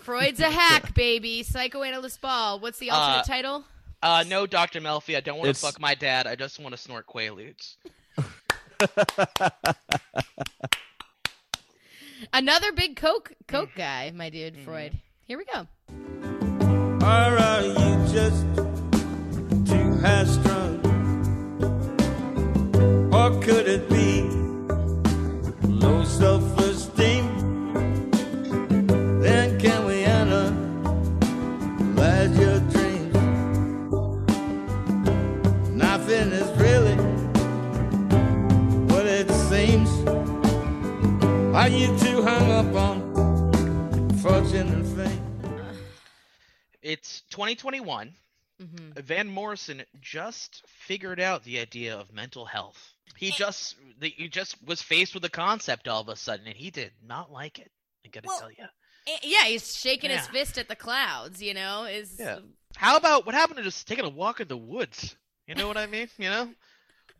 Freud's a hack, baby. Psychoanalyst ball. What's the alternate
Uh,
title?
Uh, no, Dr. Melfi, I don't want to fuck my dad. I just want to snort Quaaludes. [LAUGHS]
Another big coke coke
Mm-hmm.
guy, my dude, Freud. Here we go.
Or are you just too high strung? Or could it be low self Nothing is really what it seems. Are you too hung up on fortune and fame?
It's 2021.
hmm
Van Morrison just figured out the idea of mental health. He just the, he just was faced with the concept all of a sudden, and he did not like it. I gotta
Well,
tell you.
Eh, Yeah, he's shaking his fist at the clouds. You know, is
Yeah. How about what happened to just taking a walk in the woods? You know what I mean? You know,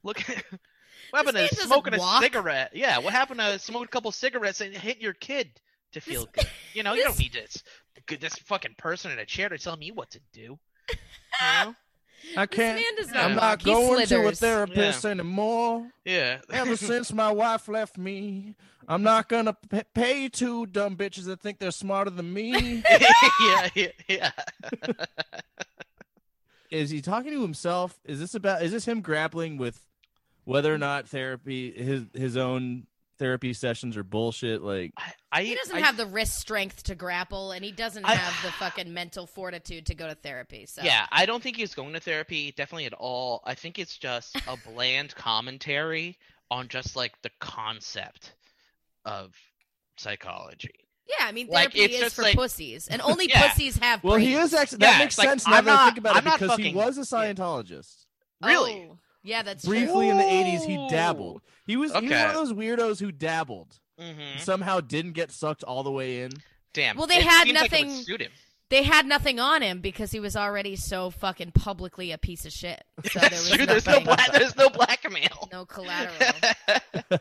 look. At, [LAUGHS] what happened to smoking a
walk.
cigarette? Yeah, what happened to smoking a couple cigarettes and hit your kid to feel good? You know, you don't need this this fucking person in a chair to tell me what to do. You know?
I can't.
man
I'm
not
I'm
walk.
not
He
going to a
slithers.
therapist anymore.
Yeah.
Ever [LAUGHS] since my wife left me, I'm not gonna p- pay two dumb bitches that think they're smarter than me. [LAUGHS]
yeah, yeah, yeah.
Is he talking to himself? Is this about? Is this him grappling with whether or not therapy, his his own therapy sessions are bullshit? Like,
I, I
He doesn't
I-
have the wrist strength to grapple, and he doesn't
I-
have the fucking mental fortitude to go to therapy. So
Yeah, I don't think he's going to therapy definitely at all. I think it's just a [LAUGHS] bland commentary on just like the concept of psychology.
Yeah. I mean,
Like,
therapy
it's
is
just
for
like-
pussies, and [LAUGHS] only
Yeah.
pussies have.
well, he is actually.
Yeah,
That makes
it's like,
sense now that I think about
I'm
it
not
because he was a Scientologist.
Really?
Oh, yeah, that's
Briefly
true.
in the '80s, he dabbled. He was he was one of those weirdos who dabbled.
Mm-hmm.
Somehow didn't get sucked all the way in.
Damn.
Well, they
it
had
seems like it would
nothing-
suit him.
They had nothing on him because he was already so fucking publicly a piece of shit. So [LAUGHS] there was
True, there's no
nothing,
black. There's no blackmail.
no collateral.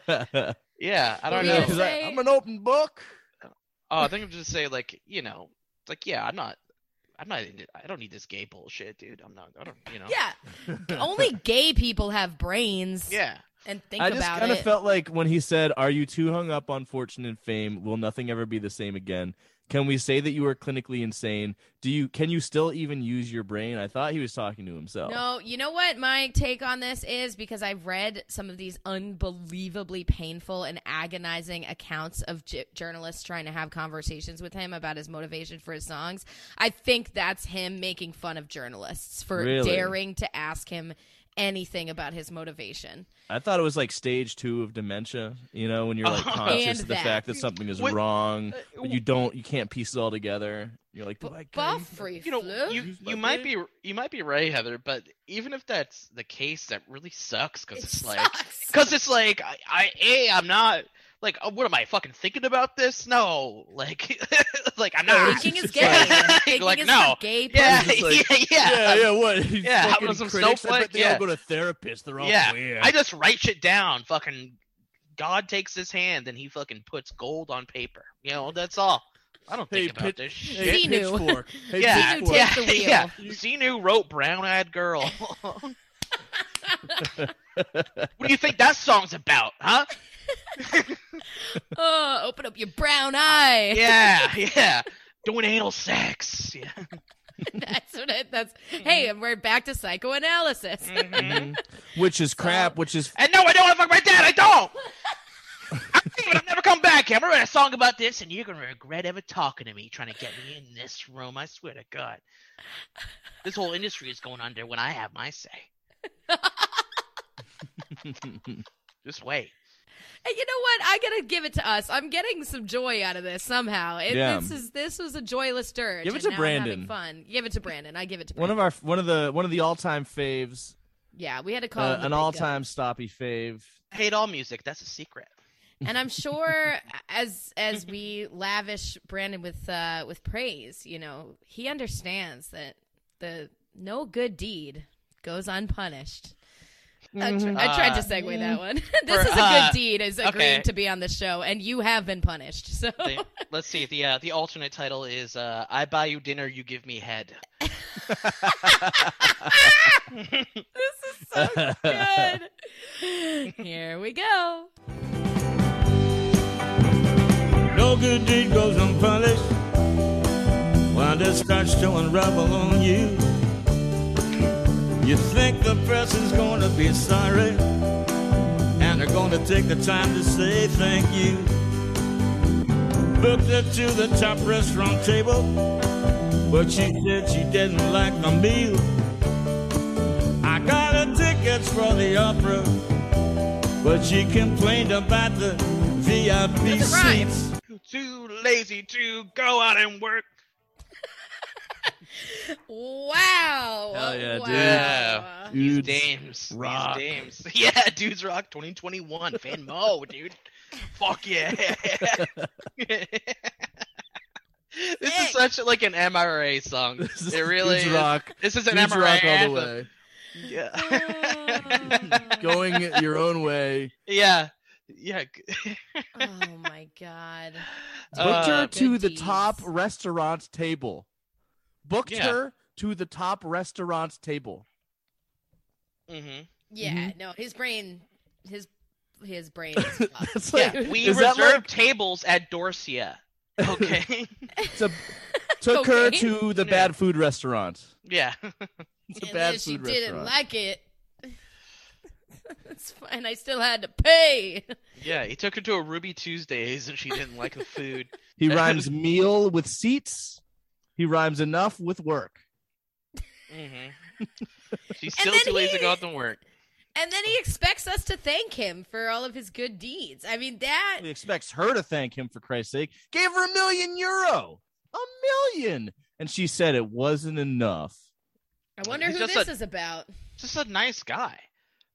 [LAUGHS]
yeah, I don't
What were
know.
gonna
like, I'm an open book.
Oh, I think I'm just saying like you know, like yeah, I'm not. I'm not. into- I don't need this gay bullshit, dude. I'm not. I don't. You know.
Yeah, [LAUGHS] only gay people have brains.
Yeah.
and think about it.
I just kind of felt like when he said, "Are you too hung up on fortune and fame? Will nothing ever be the same again?" Can we say that you are clinically insane? Do you can you still even use your brain? I thought he was talking to himself.
No, you know what my take on this is because I've read some of these unbelievably painful and agonizing accounts of j- journalists trying to have conversations with him about his motivation for his songs. I think that's him making fun of journalists for
Really?
daring to ask him anything about his motivation.
I thought it was like stage two of dementia. You know, when you're like [LAUGHS] conscious of the
that.
fact that something is
What-
wrong,
uh,
but you don't, you can't piece it all together. You're like, do I
Buff free
you know
flu?
you you might be you might be right heather but even if that's the case that really sucks because
It
it's like because [LAUGHS] it's like I, I a i'm not like uh, what am i fucking thinking about this no like [LAUGHS] like i'm not
Thinking is gay. [LAUGHS]
like-
Thinking
like,
is
no.
gay
yeah,
like- [LAUGHS]
yeah yeah
yeah, yeah, what? These
Yeah, how
fucking
about some
critics,
snowflake?
they
Yeah.
all go to therapists. They're all
Yeah,
queer.
i just write shit down fucking god takes his hand and he fucking puts gold on paper you know that's all i don't
Hey,
think about
pit-
this shit
hey,
Xenu.
Hey,
yeah,
Xenu
yeah,
takes the wheel.
yeah. Xenu wrote "Brown Eyed Girl." what do you think that song's about, huh? [LAUGHS]
Oh, open up your brown eye.
Yeah, [LAUGHS] yeah. Doing anal sex. Yeah. [LAUGHS]
that's what it. That's hey, and we're back to psychoanalysis.
Mhm.
Mhm. Which is crap. Which is
And no, I don't want to fuck my dad. I don't. I'm leaving. I'll never come back. I'm gonna write a song about this, and you're gonna regret ever talking to me, trying to get me in this room. I swear to God, this whole industry is going under when I have my say. Just wait.
Hey, you know what? I gotta give it to us. I'm getting some joy out of this somehow. It,
Yeah.
This is this was a joyless dirge.
Give it to
having
Brandon.
Fun. Give it to Brandon. I give it to
one of our one of the one of the all time faves.
yeah, we had to call
Uh, an all time stoppy fave.
I hate all music. That's a secret.
and I'm sure [LAUGHS] as as we lavish Brandon with uh, with praise, you know, he understands that the no good deed goes unpunished. I, tr- I tried to
Uh,
segue that one. [LAUGHS] this
for,
is a good
uh,
deed, is agreeing
okay.
to be on the show, and you have been punished. So
The- let's see. The uh, the alternate title is uh, "I buy you dinner, you give me head." [LAUGHS] [LAUGHS]
this is so good. Here we go.
No good deed goes unpunished. When it starts to unravel on you, you think the press is going to be sorry, and they're going to take the time to say thank you. Booked her to the top restaurant table, but she said she didn't like the meal. I got her tickets for the opera, but she complained about the VIP
Does it rhyme?
seats.
Too lazy to go out and work.
Wow.
Hell yeah,
wow.
dude.
Yeah. These
Dudes
dames.
rock.
These dames. [LAUGHS] Yeah, dudes rock 2021. Fan Mo, dude. Fuck yeah. [LAUGHS] This is such like an MRA song. [LAUGHS]
This is
It really
Dudes
is.
rock.
This is an
Dudes
MRA
rock all
anthem.
the way.
Yeah.
Going your own way.
yeah. Yeah.
oh my god.
Booked
Uh,
her to the
deeds.
top restaurant table. Booked
Yeah.
her to the top restaurant table.
hmm
Yeah,
Mhm.
no, his brain, his his brain. Is [LAUGHS]
like,
Yeah, we
is that
reserved
like-
tables at Dorsia. Okay. [LAUGHS]
to- took her to the
Yeah.
bad food restaurant.
yeah. [LAUGHS]
It's a
and
bad
then she
food
didn't like it. it's fine. I still had to pay.
Yeah. He took her to a Ruby Tuesdays and she didn't like the food.
he rhymes meal with seats. He rhymes enough with work.
hmm [LAUGHS] She's still too lazy to go out and work.
And then he expects us to thank him for all of his good deeds. I mean, that
He expects her to thank him for Christ's sake. Gave her a million euro. A million. And she said it wasn't enough.
I wonder
He's
who this
a-
is about.
Just a nice guy.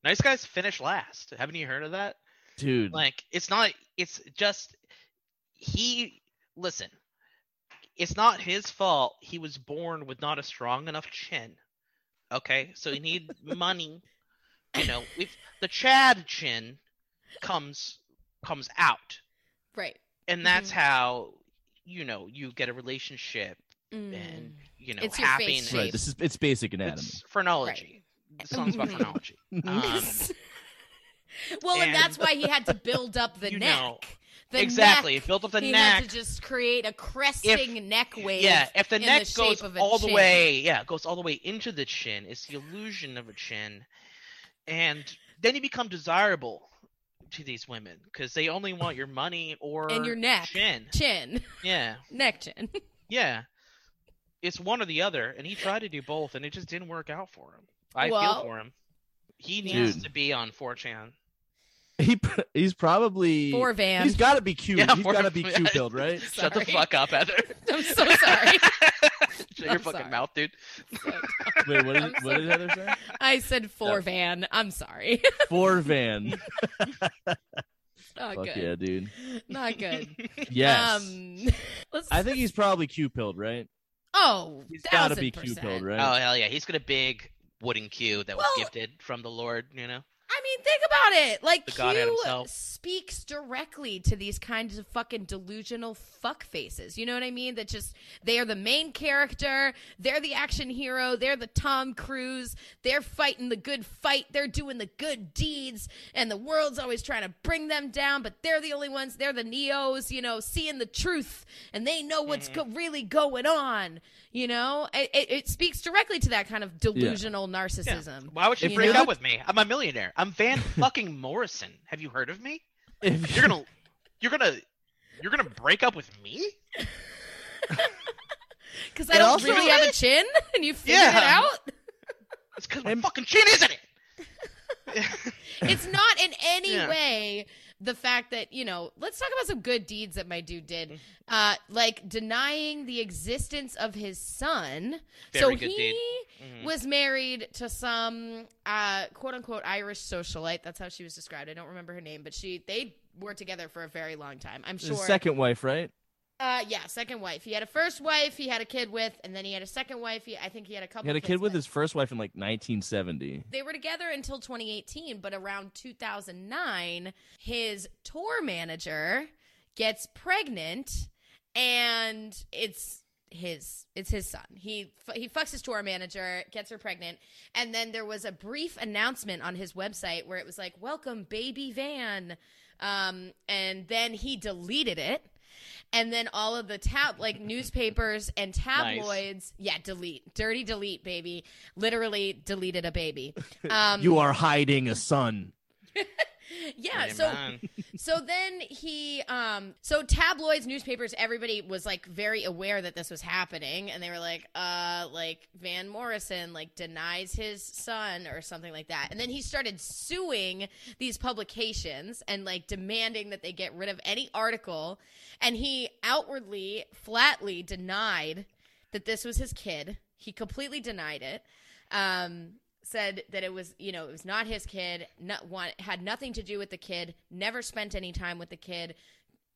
Nice guys finish last. Haven't you heard of that?
Dude.
Like it's not. It's just he. Listen, it's not his fault. He was born with not a strong enough chin. Okay, so he need [LAUGHS] money. You know, if the Chad chin comes comes out,
Right.
and that's
Mhm.
how you know you get a relationship
Mm.
and you know
It's your face
happiness.
shape.
right. This is it's basic anatomy.
It's phrenology. The song's about phrenology. [LAUGHS] Um,
well, and,
and-
that's why he had to build up [LAUGHS] the neck.
know,
the
exactly.
neck,
It built up the
he
neck.
had to just create a cresting neck wave.
Yeah, if the neck
the
goes
of a
all the way, yeah, goes all the way into the chin, it's the illusion of a chin, and then you become desirable to these women because they only want your money or
And your neck.
chin.
Chin,
Yeah, [LAUGHS]
neck chin. [LAUGHS]
yeah, it's one or the other, and he tried to do both, and it just didn't work out for him. I
Well-
feel for him. He needs
Dude.
to be on 4chan.
He he's probably
four Van.
He's got to be cute.
Yeah,
he's
for-
got to be cute pilled, right? [LAUGHS]
Shut the fuck up, Heather. [LAUGHS]
I'm so sorry. [LAUGHS]
Shut your
I'm
fucking
sorry.
mouth, dude.
Wait, what did,
I'm
what did Heather say?
I said four
No.
Van. I'm sorry.
four Van.
Not
Fuck
good.
yeah, dude.
Not good.
Yes.
Um, let's,
I think he's probably Q pilled, right?
Oh,
He's got to be
thousand
Q-pilled, right?
Oh hell yeah, he's got a big wooden cue that was gifted from the Lord. You know.
I mean, think about it. Like
The
Q speaks directly to these kinds of fucking delusional fuck faces. You know what I mean? That just they are the main character. They're the action hero. They're the Tom Cruise. They're fighting the good fight. They're doing the good deeds, and the world's always trying to bring them down. But they're the only ones. They're the neos. You know, seeing the truth, and they know what's
Mm-hmm.
go- really going on. You know, it, it, it speaks directly to that kind of delusional narcissism.
Why would you
You
break
know?
up with me? I'm a millionaire. I'm Van [LAUGHS] fucking Morrison. Have you heard of me?
If
You're gonna, you're gonna, you're gonna break up with me? [LAUGHS]
Because I
And
don't
also-
really have a chin, and you figured it out. [LAUGHS]
It's because my
And-
fucking chin, isn't it?
It's not in any
Yeah.
way the fact that you know. Let's talk about some good deeds that my dude did.
Mm.
Uh, like denying the existence of his son.
Very
so
good
he
deed. Mhm.
was married to some uh, quote unquote Irish socialite. That's how she was described. I don't remember her name, but she they were together for a very long time. I'm
his
sure.
second wife, right?
Uh, yeah, second wife. He had a first wife. He had a kid with, and then he had a second wife. He, I think he had a couple.
He had a
kids
kid with his first wife in like 1970.
They were together until 2018, but around 2009, his tour manager gets pregnant, and it's his it's his son. He he fucks his tour manager, gets her pregnant, and then there was a brief announcement on his website where it was like, "Welcome, baby Van," um, and then he deleted it. And then all of the tab like newspapers and tabloids, yeah, delete, dirty delete, baby. Literally deleted a baby. Um, [LAUGHS]
you are hiding a son. [LAUGHS] [LAUGHS]
yeah. So [LAUGHS] so then he um so tabloids newspapers everybody was like very aware that this was happening and they were like uh like van morrison like denies his son or something like that. And then he started suing these publications and like demanding that they get rid of any article. And he outwardly flatly denied that this was his kid. He completely denied it. Um said that it was you know it was not his kid not want, had nothing to do with the kid never spent any time with the kid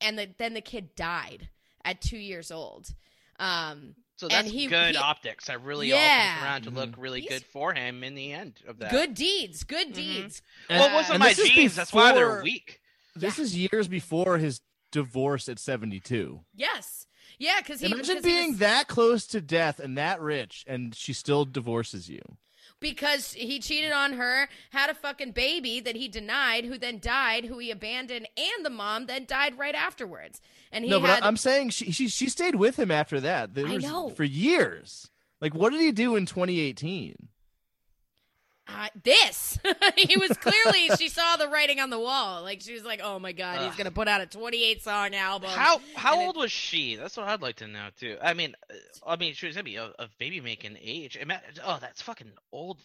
and the, then the kid died at two years old Um,
So
And
that's
he-
good
he-
optics. I really all
Yeah.
comes around to look really
He's-
good for him in the end of that.
good deeds, good
Mhm.
deeds.
Well, it wasn't my
this
genes. That's why they're weak.
This is years before his divorce at 72.
Yes, yeah, because he
Imagine
'cause he
being
was-
that close to death and that rich, and she still divorces you.
Because he cheated on her, had a fucking baby that he denied, who then died, who he abandoned, and the mom then died right afterwards. And he
no, but
had
I- I'm saying she, she she stayed with him after that. There
I know.
for years. Like, what did he do in 2018?
Uh, this. [LAUGHS] he was clearly she saw the writing on the wall. Like she was like, "Oh my god, he's gonna put out a 28 song album."
How how
and it-
old was she? That's what I'd like to know too. I mean, uh, I mean, she was gonna be of, of baby making age. Ima- Oh, that's fucking old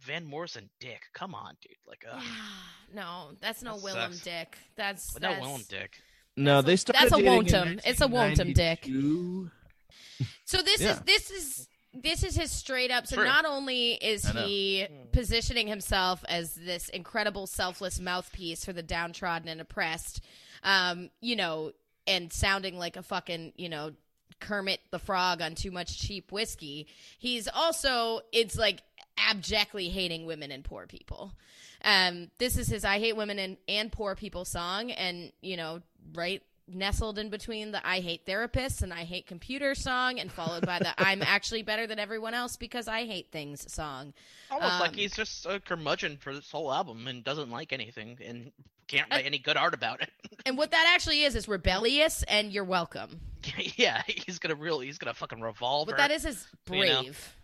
Van Morrison dick. Come on, dude. Like, ugh.
no, that's no
That
Willem
sucks.
Dick. That's
But
that's
no Willem dick.
No, they started.
that's a
dating
wontum. It's a wontum dick. So this
Yeah.
is this is this is his straight up. So
True.
not only is he positioning himself as this incredible selfless mouthpiece for the downtrodden and oppressed, um, you know, and sounding like a fucking you know Kermit the Frog on too much cheap whiskey. He's also it's like abjectly hating women and poor people. Um, this is his "I hate women and, and poor people" song, and you know, right nestled in between the "I hate therapists" and "I hate computers" song, and followed by the "I'm [LAUGHS] actually better than everyone else because I hate things" song.
Almost like
Um,
he's just a curmudgeon for this whole album and doesn't like anything and can't write any good art about it. [LAUGHS]
And what that actually is is rebellious, and you're welcome. [LAUGHS]
yeah, he's gonna really, he's gonna fucking revolve.
But that is his
You know.
brave.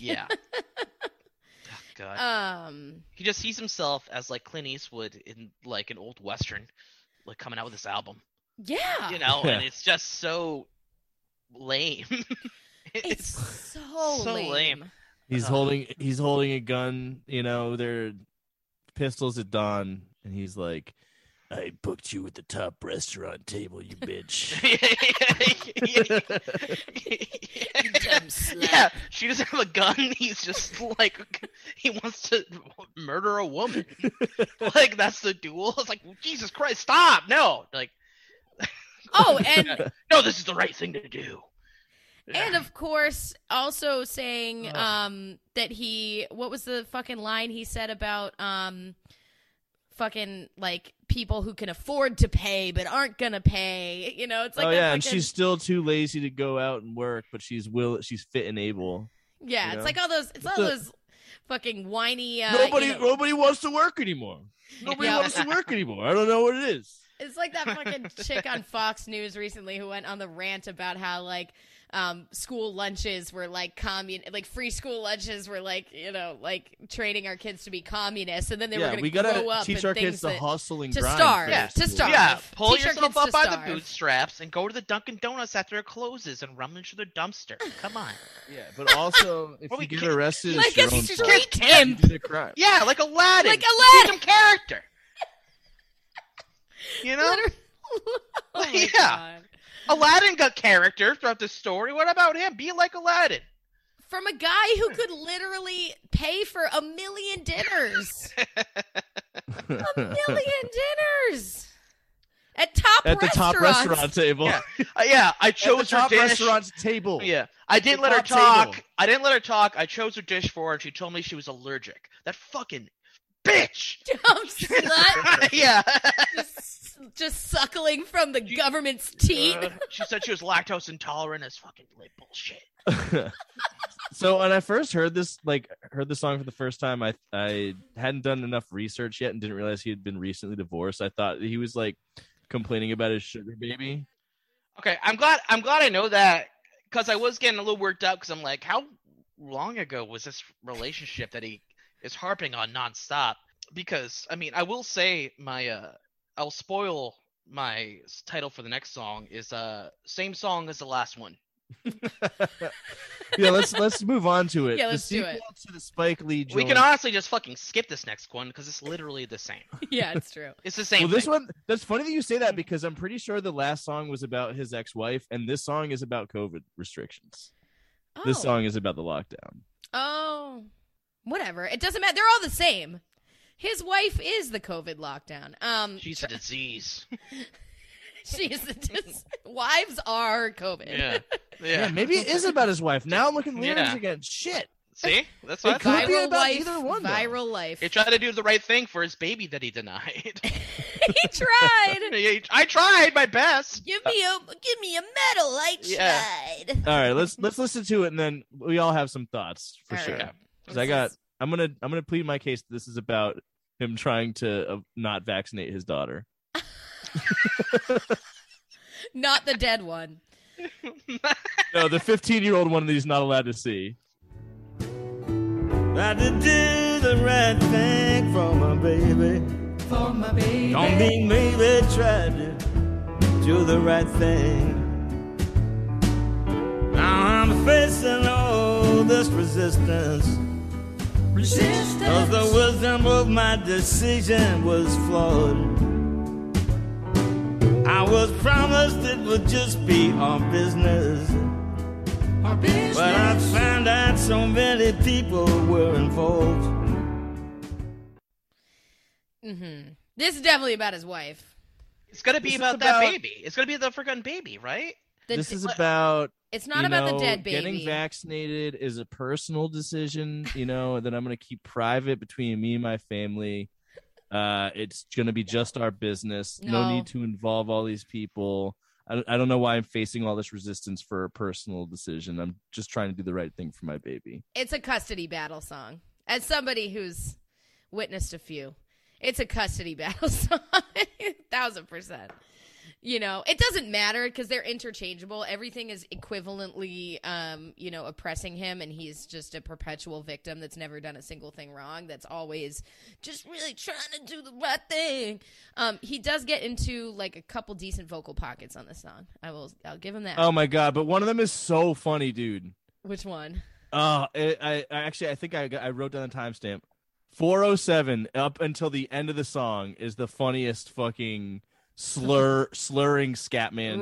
yeah. Oh, God.
Um,
he just sees himself as like Clint Eastwood in like an old western, like coming out with this album.
Yeah,
You know,
Yeah.
and it's just so lame. [LAUGHS]
it's
it's
so,
so
lame.
lame.
He's
Uh.
holding he's holding a gun, you know, they're pistols at dawn, and he's like, I booked you at the top restaurant table, you bitch.
You [LAUGHS] dumb slut.
yeah, she doesn't have a gun. He's just like [LAUGHS] he wants to murder a woman. like that's the duel. It's like Jesus Christ, stop! No, like
Oh, and [LAUGHS]
no, this is the right thing to do.
and of course also saying um that he what was the fucking line he said about um fucking like people who can afford to pay but aren't gonna pay you know it's like
oh yeah, and she's still too lazy to go out and work, but she's will she's fit and able.
yeah
you
it's like all those it's all
the-
those fucking whiny uh,
nobody
you know-
nobody wants to work anymore. Nobody [LAUGHS] wants to work anymore. I don't know what it is.
It's like that fucking [LAUGHS] chick on Fox News recently who went on the rant about how like um, school lunches were like commun like free school lunches were like you know like training our kids to be communists and then they were going
we
to
gotta
grow up and
teach
and
our kids to hustle and
to
grind.
starve,
for
Yeah,
to
school.
starve.
Yeah, pull
Teach
yourself up
to
by the bootstraps and go to the Dunkin' Donuts after it closes and rummage through the dumpster. Come on.
Yeah, but also [LAUGHS] if you get arrested,
like
it's your
a
own
street
fault.
can't-
You did a crime.
Yeah, like Aladdin.
Like
Give
Aladdin!
him character. You know,
Literally- [LAUGHS] oh my
Yeah.
God.
Aladdin got character throughout the story. What about him? Be like Aladdin.
from a guy who could literally pay for a million dinners a million [LAUGHS] dinners at top
At the top restaurant table.
Yeah. Uh, yeah, I
At the
chose her
top
dish.
restaurant table.
Yeah, I didn't
The
let her talk.
table.
I didn't let her talk. I chose her dish for her, and she told me she was allergic. That fucking bitch.
Dumb slut. [LAUGHS]
yeah.
just, just suckling from the government's teat.
Uh, she said she was lactose intolerant. That's fucking like bullshit. [LAUGHS]
so when I first heard this, like heard the song for the first time, I I hadn't done enough research yet and didn't realize he had been recently divorced. I thought he was like complaining about his sugar baby.
Okay, I'm glad. I'm glad I know that because I was getting a little worked up because I'm like, how long ago was this relationship that he is harping on nonstop? Because I mean, I will say my uh, I'll spoil my title for the next song is uh same song as the last one. [LAUGHS]
yeah, let's let's move on to it.
Yeah, let's do
sequel
it.
to the Spike Lee.
We can honestly just fucking skip this next one because it's literally the same. [LAUGHS]
yeah, it's true.
It's the same.
Well, this
thing.
one that's funny that you say that because I'm pretty sure the last song was about his ex-wife, and this song is about COVID restrictions.
Oh.
This song is about the lockdown.
Oh, whatever. It doesn't matter. They're all the same. His wife is the COVID lockdown. Um,
She's a disease. [LAUGHS] [LAUGHS]
she's the dis- wives are COVID.
Yeah. [LAUGHS] Yeah.
Yeah, maybe it is about his wife. Now I'm looking at the lyrics
Yeah.
again. Shit.
See, that's
It
what I
could
thought.
be about
life,
either one, though.
viral life.
He tried to do the right thing for his baby that he denied.
he tried.
I tried my best.
Give me a give me a medal. I
Yeah.
tried.
All right, let's let's listen to it and then we all have some thoughts for
All
sure.
right.
'Cause I got I'm gonna I'm gonna plead my case. This is about him trying to uh, not vaccinate his daughter. [LAUGHS]
not the dead one. [LAUGHS]
No, the 15 year old one that he's not allowed to see.
Got to do the right thing for my baby.
For my baby.
Don't be maybe try to do the right thing. Now I'm facing all this resistance. Cause the wisdom of my decision was flawed. I was promised it would just be our business. Our business. But I found out so many people were involved.
Mm-hmm. This is definitely about his wife.
It's gonna be about,
about-
that baby. It's gonna be the forgotten baby, right?
The
this
d-
is about
it's not
you
about the dead baby.
Getting vaccinated is a personal decision, you know, that I'm going to keep private between me and my family. Uh, it's going to be just our business. No.
No.
need to involve all these people. I don't, I don't know why I'm facing all this resistance for a personal decision. I'm just trying to do the right thing for my baby.
it's a custody battle song. As somebody who's witnessed a few, it's a custody [LAUGHS] battle song. Thousand percent. You know, it doesn't matter because they're interchangeable. Everything is equivalently, um, you know, oppressing him, and he's just a perpetual victim that's never done a single thing wrong. That's always just really trying to do the right thing. Um, he does get into like a couple decent vocal pockets on this song. I will, I'll give him that.
Oh my god! But one of them is so funny, dude.
Which one?
Uh, it, I, I actually I think I got, I wrote down the timestamp. 407 up until the end of the song is the funniest fucking slur [LAUGHS] slurring Scatman.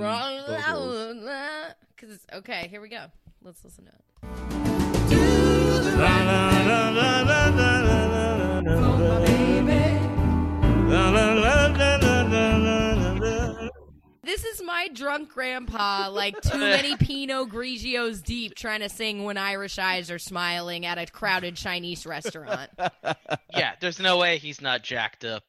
Because okay, here we go. Let's listen to it. This is my drunk grandpa, like too many [LAUGHS] Pinot Grigios deep, trying to sing when Irish eyes are smiling at a crowded Chinese restaurant. [LAUGHS]
Yeah, there's no way he's not jacked up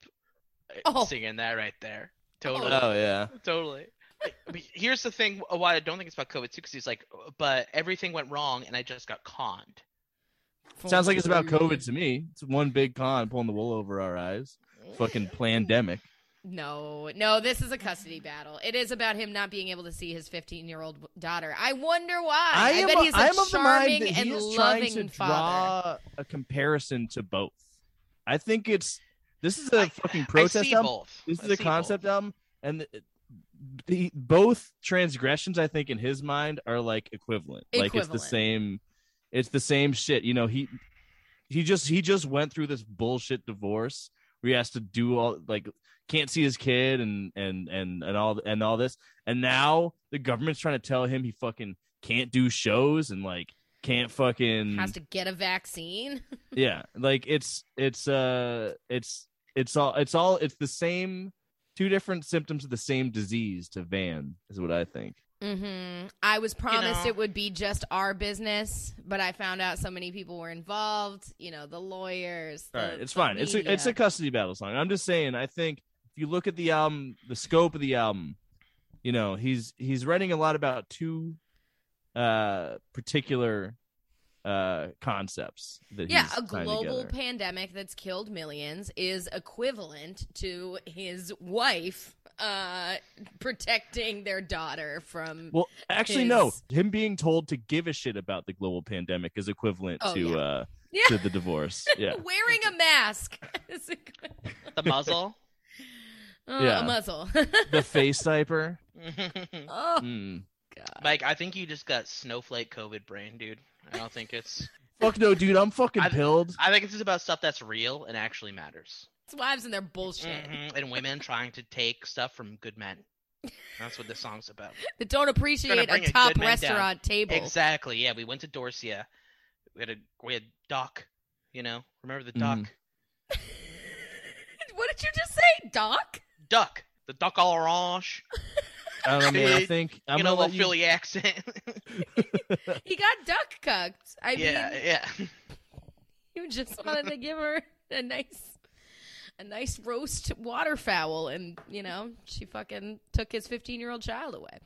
eh,
Oh.
singing that right there. Totally.
Oh yeah.
Totally. I mean, here's the thing uh, why I don't think it's about COVID too, because he's like, uh, but everything went wrong and I just got conned.
Sounds like it's about COVID to me. It's one big con pulling the wool over our eyes. Fucking pandemic.
No, no, this is a custody battle. It is about him not being able to see his 15 year old daughter. I wonder why. I,
am,
bet he's a
I am of the mind
charming
that he
and
is trying to
loving father.
draw a comparison to both. I think it's this is a
I-
fucking protest album.
both.
This
I
is a concept
both.
album, and the, the both transgressions, I think, in his mind, are like equivalent. equivalent. Like it's the same. It's the same shit. You know, he he just he just went through this bullshit divorce where he has to do all like can't see his kid and and and and all and all this, and now the government's trying to tell him he fucking can't do shows and like can't fucking
Has to get a vaccine. [LAUGHS]
yeah like it's it's uh it's it's all it's all it's the same two different symptoms of the same disease to van is what i think
Mm-hmm. I was promised
know-
it would be just our business, but I found out so many people were involved. You know, the lawyers.
all
the-
right it's
the
fine it's a, it's a custody battle song i'm just saying i think if you look at the album the scope of the album you know he's he's writing a lot about two uh particular uh concepts that
yeah,
he's
a global
together.
pandemic that's killed millions is equivalent to his wife uh protecting their daughter from
Well, actually, no. Him being told to give a shit about the global pandemic is equivalent
Oh,
to
yeah.
uh
Yeah.
to the divorce. [LAUGHS] Yeah.
wearing a mask. [LAUGHS] is
The muzzle. [LAUGHS]
oh,
Yeah.
a muzzle.
the face diaper.
oh
Mm.
god.
Mike, I think you just got snowflake COVID brain, dude. I don't think it's. [LAUGHS]
Fuck no, dude. I'm fucking
I-
pilled.
I think this is about stuff that's real and actually matters.
It's wives and their bullshit
Mhm, And women trying to take stuff from good men. That's what this song's about. [LAUGHS]
that don't appreciate
bring
a
a
top
good down.
restaurant table.
Exactly. Yeah, we went to Dorsia. We had a we had Doc. You know, remember the
Mhm.
Duck? [LAUGHS]
what did you just say, Doc?
Duck. The Duck all orange.
I don't know, man. I think I'm
you know,
gonna
a
let
little
you.
Philly accent. [LAUGHS]
he got duck cucked. I
yeah,
mean,
yeah. [LAUGHS]
you just wanted to give her a nice, a nice roast waterfowl, and you know she fucking took his 15 year old child away.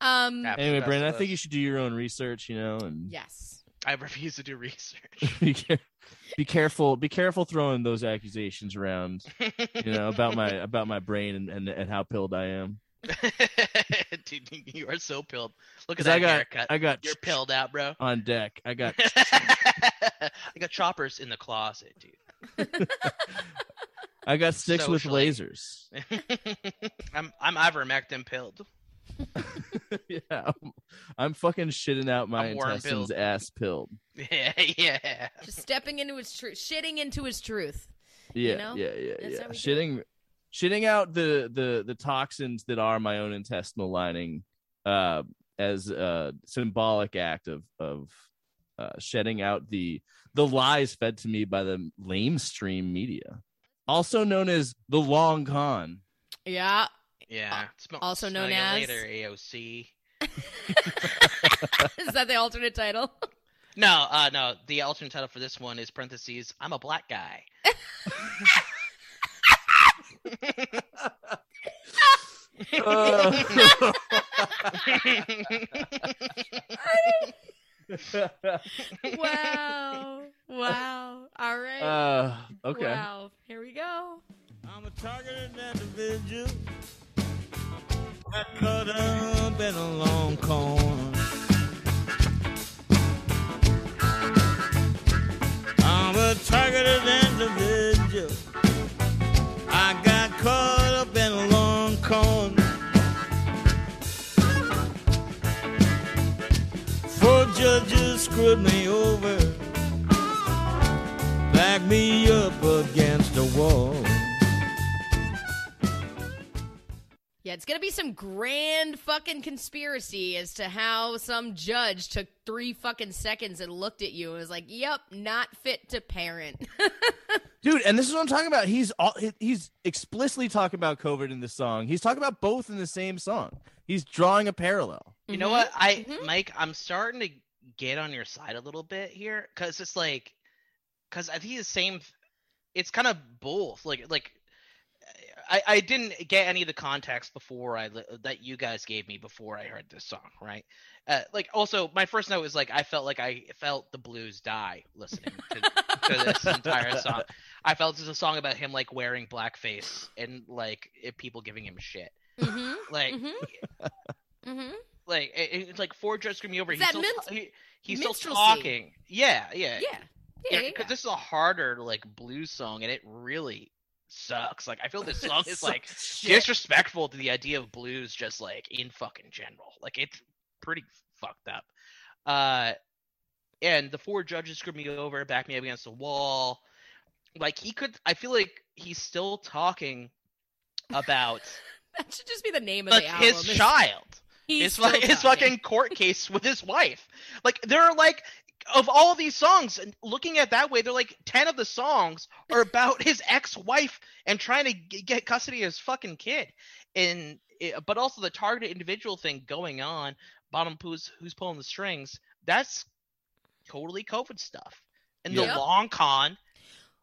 Um,
Anyway, Brandon, I think you should do your own research. You know, and
yes.
I refuse to do research. [LAUGHS]
be, care- be careful. Be careful throwing those accusations around. You know about my about my brain and, and, and how pilled I am. [LAUGHS]
Dude, you are so pilled. Look at
Because I got
haircut.
I got
You're pilled out, bro.
on deck. I got [LAUGHS]
I got choppers in the closet, dude. [LAUGHS]
I got sticks with lasers.
I'm I'm ivermectin pilled.
yeah, I'm, I'm fucking shitting out my
I'm worm
intestines
pilled.
ass pilled.
Yeah, yeah.
Just stepping into his truth, shitting into his truth.
Yeah,
know?
yeah, yeah,
That's
yeah.
how do
Shitting, shitting out the the the toxins that are my own intestinal lining, uh, as a symbolic act of of uh, shedding out the the lies fed to me by the lamestream media, also known as the long con.
Yeah.
Yeah. Smell,
also known as-
later, AOC. [LAUGHS]
Is that the alternate title?
No, uh no. The alternate title for this one is parentheses, I'm a black guy. [LAUGHS]
Uh,
wow. Wow. All right.
uh, okay.
Wow. Here we go.
I'm a targeted individual. I cut up in a long corn. Screwed me over, backed me up against a wall.
Yeah, it's gonna be some grand fucking conspiracy as to how some judge took three fucking seconds and looked at you and was like, "Yep, not fit to parent." [LAUGHS]
Dude, and this is what I'm talking about. He's all, he's explicitly talking about COVID in this song. He's talking about both in the same song. He's drawing a parallel.
You know what? I
Mhm.
Mike, I'm starting to get on your side a little bit here cuz it's like cuz I think the same it's kind of both. Like like I, I didn't get any of the context before I that you guys gave me before I heard this song, right? Uh, like also my first note was like I felt like I felt the blues die listening to, to this [LAUGHS] entire song. I felt this is a song about him like wearing blackface and like it, people giving him shit.
mm-hmm.
Like
Mm-hmm. Mm-hmm.
Like it, it's like four judges screaming over.
Is
He's
that
still,
minst-
he, he's still talking. Yeah, yeah,
Yeah. Yeah. yeah,
Because this is a harder like blues song, and it really sucks. Like I feel this song [LAUGHS] is like [LAUGHS] disrespectful to the idea of blues, just like in fucking general. Like it's pretty fucked up. Uh, and the four judges screwed me over, backed me up against the wall. Like he could, I feel like he's still talking about [LAUGHS]
That should just be the name of
like
the album.
his child
He's
his,
still
fu- his fucking court case with his wife. Like there are like of all these songs, and looking at it that way, they're like ten of the songs are [LAUGHS] about his ex-wife and trying to g- get custody of his fucking kid, and it, but also the targeted individual thing going on. Bottom who's who's pulling the strings? That's totally COVID stuff, and the long con.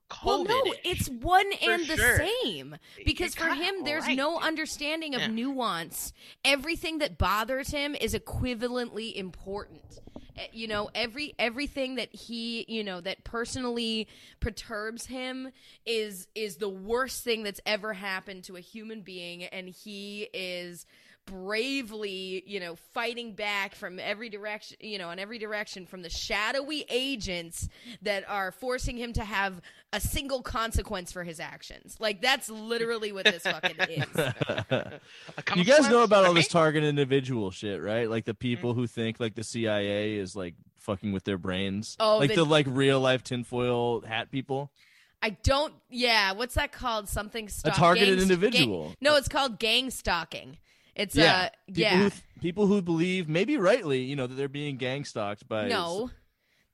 COVID.
Well, no, it's one and the
sure.
same. Because for him, there's
right,
no understanding of
Yeah.
nuance. Everything that bothers him is equivalently important. Eh, You know, every everything that he, you know, that personally perturbs him is is the worst thing that's ever happened to a human being, and he is bravely, you know, fighting back from every direction, you know, in every direction from the shadowy agents that are forcing him to have a single consequence for his actions. Like that's literally what this fucking [LAUGHS] is.
You guys know about all this
me?
target individual shit, right? Like the
Mm-hmm.
people who think like the CIA is like fucking with their brains.
Oh,
like
the-
the like real life tinfoil hat people.
I don't. Yeah, what's that called? Something stalk,
targeted
gang-
individual.
gang- no, it's called gang stalking. It's
Yeah,
uh,
people
yeah.
Who th- people who believe, maybe rightly, you know, that they're being gang stalked by.
no,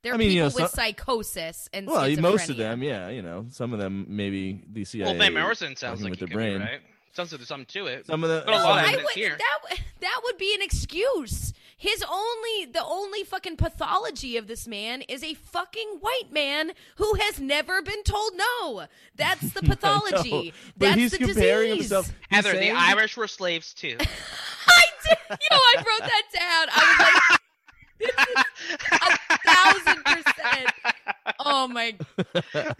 they're
I mean,
people
you know,
with
some-
psychosis and
Well, most of them, yeah, you know, some of them maybe the CIA.
Well, Van Morrison sounds like
with
he
their brain.
be right. Sounds like there's something to it.
Some of the
But a lot of
I
evidence
would,
here.
that that would be an excuse. His only the only fucking pathology of this man is a fucking white man who has never been told no. That's the [LAUGHS] pathology.
but
That's
he's
the
comparing
disease.
himself. he's
Heather, the Irish were slaves too. [LAUGHS]
I did. You know, I wrote that down. I was like, a thousand percent. Oh my! [LAUGHS]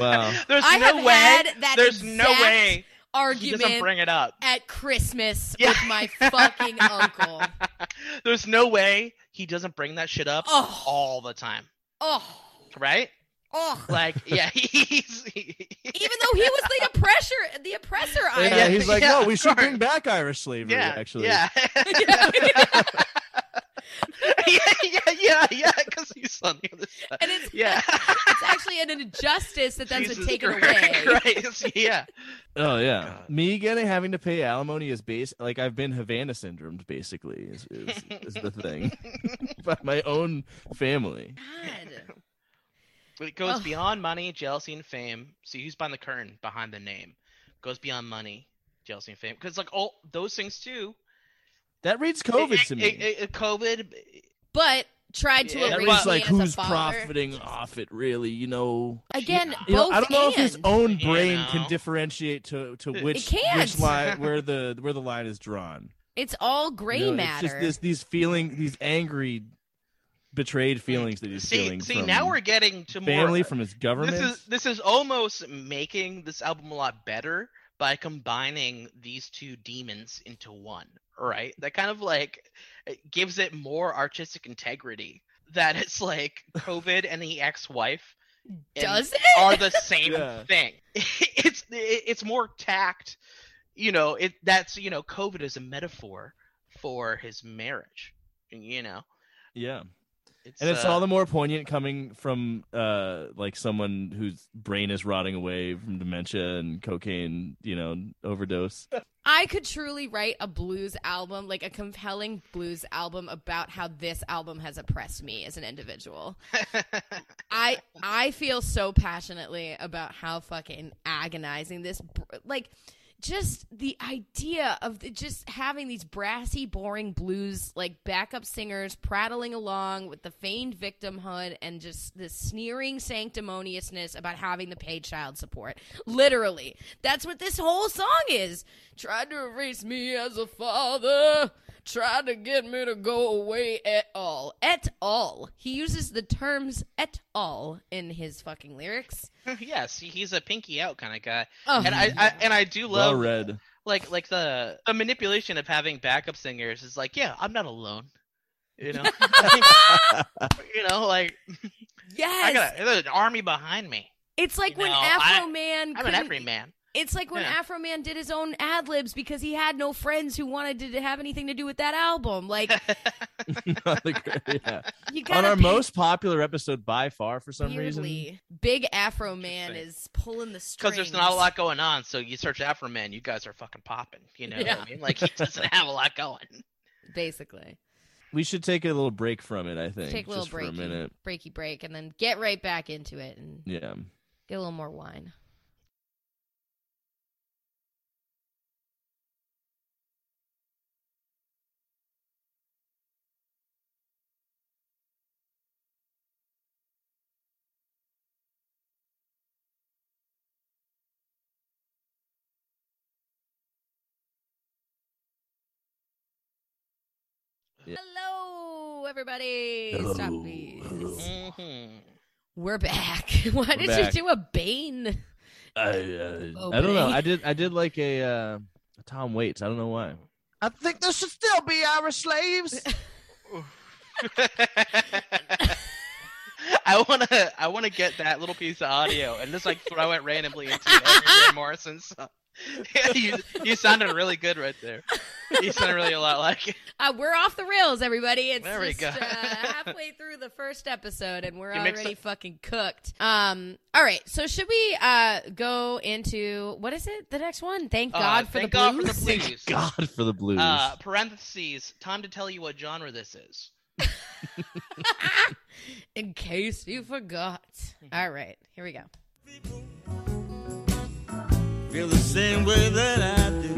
Wow.
There's
I
no
have
way.
had that
there's no
exact
way he doesn't
Argument
bring it up.
at Christmas
Yeah.
with my fucking [LAUGHS] uncle.
There's no way he doesn't bring that shit up
Oh.
all the time,
Oh,
right?
oh.
Like, [LAUGHS] yeah, he's.
Even though he was the [LAUGHS] oppressor, the oppressor. I
Yeah,
Yeah,
he's like,
yeah,
no, we should bring back Irish slavery.
yeah,
actually,
yeah. [LAUGHS]
Yeah.
yeah, yeah, yeah, yeah, because he's on the other side.
And it's
yeah, [LAUGHS]
it's actually an injustice that that's been
Jesus
taken away. [LAUGHS]
Christ, yeah.
Oh yeah,
God.
me getting having to pay alimony is base like I've been Havana syndromed basically is is, is the thing by my own family.
God.
But it goes
Ugh.
beyond money, jealousy, and fame. See who's behind the curtain, behind the name. Goes beyond money, jealousy, and fame. Because like all those things too.
That reads COVID
it,
to me.
it- it- it- COVID.
But tried to
Yeah,
that
erase
reads like who's profiting off it, really. You know.
Again,
You know, I don't know if his
and.
own
You
brain
know.
can differentiate to to which which line [LAUGHS] where the where the line is drawn.
It's all gray
You know,
matter.
It's just this, these feeling, these angry, betrayed feelings that he's
See,
feeling
see,
from
now we're getting to
family,
more.
from his government.
This is this is almost making this album a lot better by combining these two demons into one. Right? That kind of like gives it more artistic integrity. That it's like [LAUGHS] COVID and the ex-wife
Does it?
are the [LAUGHS] same
Yeah.
thing. [LAUGHS] It's it's more tact. You know, it that's you know, COVID is a metaphor for his marriage. You know,
yeah.
it's,
and it's
uh,
all the more poignant coming from uh like someone whose brain is rotting away from dementia and cocaine you know overdose
I could truly write a blues album, like a compelling blues album about how this album has oppressed me as an individual. [LAUGHS] I I feel so passionately about how fucking agonizing this like just the idea of the, just having these brassy boring blues like backup singers prattling along with the feigned victimhood and just this sneering sanctimoniousness about having to pay child support. Literally. That's what this whole song is. Tried to erase me as a father tried to get me to go away at all. At all. He uses the terms at all in his fucking lyrics. [LAUGHS]
yes, he's a pinky out kind of guy.
Oh,
and I, I and I do
well
love
read
like like the the manipulation of having backup singers is like, yeah, I'm not alone. You know, [LAUGHS] [LAUGHS] you know, like Yeah
I
got a, there's an army behind me.
it's like
you
when
know,
Afro
I-
Man.
I'm an
couldn't-
everyman.
It's like when
Yeah.
Afroman did his own ad libs because he had no friends who wanted to have anything to do with that album. Like [LAUGHS] [LAUGHS]
yeah. on our most popular episode by far for some reason
Big
Afroman
is pulling the strings.
Because there's not a lot going on, so you search Afroman, you guys are fucking popping. You know
Yeah.
what I mean? Like he doesn't have a lot going. [LAUGHS]
Basically,
we should take a little break from it i think
take a little
break for a minute
breaky break, and then get right back into it and
yeah
get a little more wine.
Yeah.
Hello, everybody.
Hello.
Stop, please.
Hello.
hmm
We're back. [LAUGHS] Why did
back.
you do a Bane?
I, uh, [LAUGHS]
Oh,
I don't know i did i did like a uh a tom waits i don't know why i think there should still be irish slaves [LAUGHS] [LAUGHS]
I wanna I wanna get that little piece of audio and just like throw it randomly into every Van [LAUGHS] Morrison song. [LAUGHS] You you sounded really good right there. You sounded really a lot like it.
Uh, we're off the rails, everybody. It's
There we
just
go.
uh, halfway through the first episode, and we're
You
already
it-
fucking cooked. Um. All right. So should we uh go into what is it? The next one. Thank
Uh,
God for
thank
the
God
blues.
for the blues.
god for the blues
Uh, parentheses. Time to tell you what genre this is. [LAUGHS]
in case you forgot. Mm-hmm. All right, here we go.
Feel the same way that I do.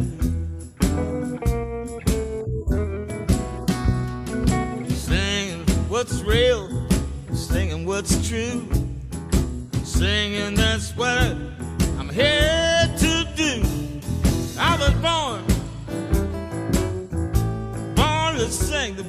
Singing what's real, singing what's true, singing that's what I'm here to do. I was born, born to sing the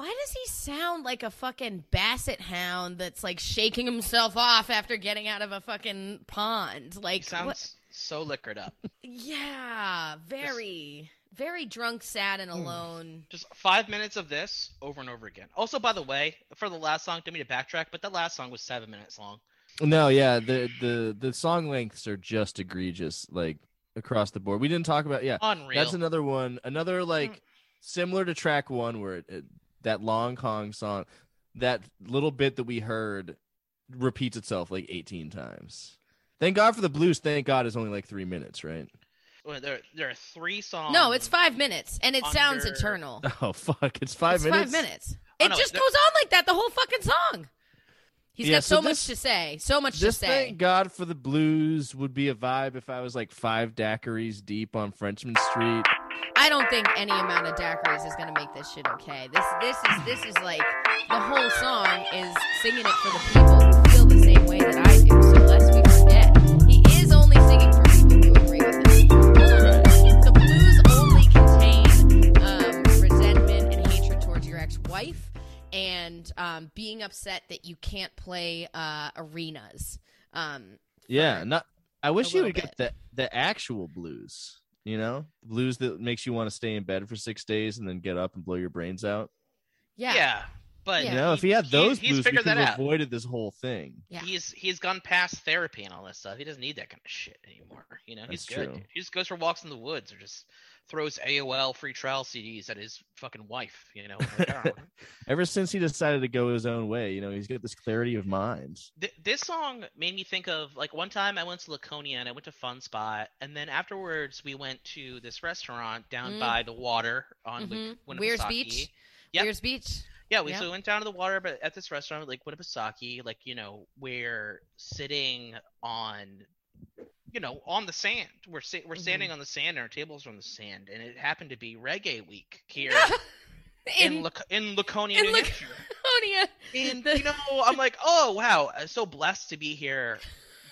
why does he sound like a fucking basset hound that's like shaking himself off after getting out of a fucking pond? Like,
He sounds
what-
so liquored up. [LAUGHS]
yeah, very, very drunk, sad, and hmm. alone.
Just five minutes of this over and over again. Also, by the way, for the last song, didn't mean to backtrack, but that last song was seven minutes long.
No, yeah, the the the song lengths are just egregious, like across the board. We didn't talk about yeah.
Unreal.
That's another one, another like hmm. similar to track one, where it, it, that long Kong song, that little bit that we heard repeats itself like eighteen times. Thank God for the blues. Thank God is only like three minutes, right?
Well, there, there are three songs.
No, it's five minutes, and it sounds
under-
eternal. [LAUGHS]
Oh fuck! It's five
it's
minutes.
five minutes.
Oh,
It
no,
just
there-
goes on like that the whole fucking song. He's
Yeah,
got
so
so,
this-
much to say. So much to say.
thank God for the blues would be a vibe if I was like five daiquiris deep on Frenchmen Street.
I don't think any amount of daiquiris is going to make this shit okay. This this is this is like the whole song is singing it for the people who feel the same way that I do. So lest we forget, he is only singing for people who agree with him. The blues only contain um, resentment and hatred towards your ex-wife, and um, being upset that you can't play uh, arenas. Um,
Yeah, not. I wish you would get the the actual blues. You know, the blues that makes you want to stay in bed for six days and then get up and blow your brains out.
yeah,
Yeah, but
Yeah.
You know, if he had those
he's
blues, we
figured
could
that
have
out.
avoided this whole thing.
Yeah.
He's he's gone past therapy and all that stuff. He doesn't need that kind of shit anymore. You know, he's
That's
good.
true.
He just goes for walks in the woods or just throws AOL free trial CDs at his fucking wife. You know, Like, I don't know. [LAUGHS]
Ever since he decided to go his own way, you know, he's got this clarity of mind.
Th- this song made me think of like one time I went to Laconia and I went to Funspot, and then afterwards we went to this restaurant down
Mm.
by the water on
Mhm.
Win-
Weirs Beach?
Yep.
Weirs Beach.
Yeah, we
Yep.
so we went down to the water, but at this restaurant like Winnipesaukee, like you know we're sitting on, you know, on the sand. We're si- we're
Mm-hmm.
standing on the sand, and our tables are on the sand, and it happened to be Reggae Week here [LAUGHS] in
in
Lac- in Laconia,
in
New
Lac-
Hampshire.
Laconia.
And
The-
you know, I'm like, oh wow, I'm so blessed to be here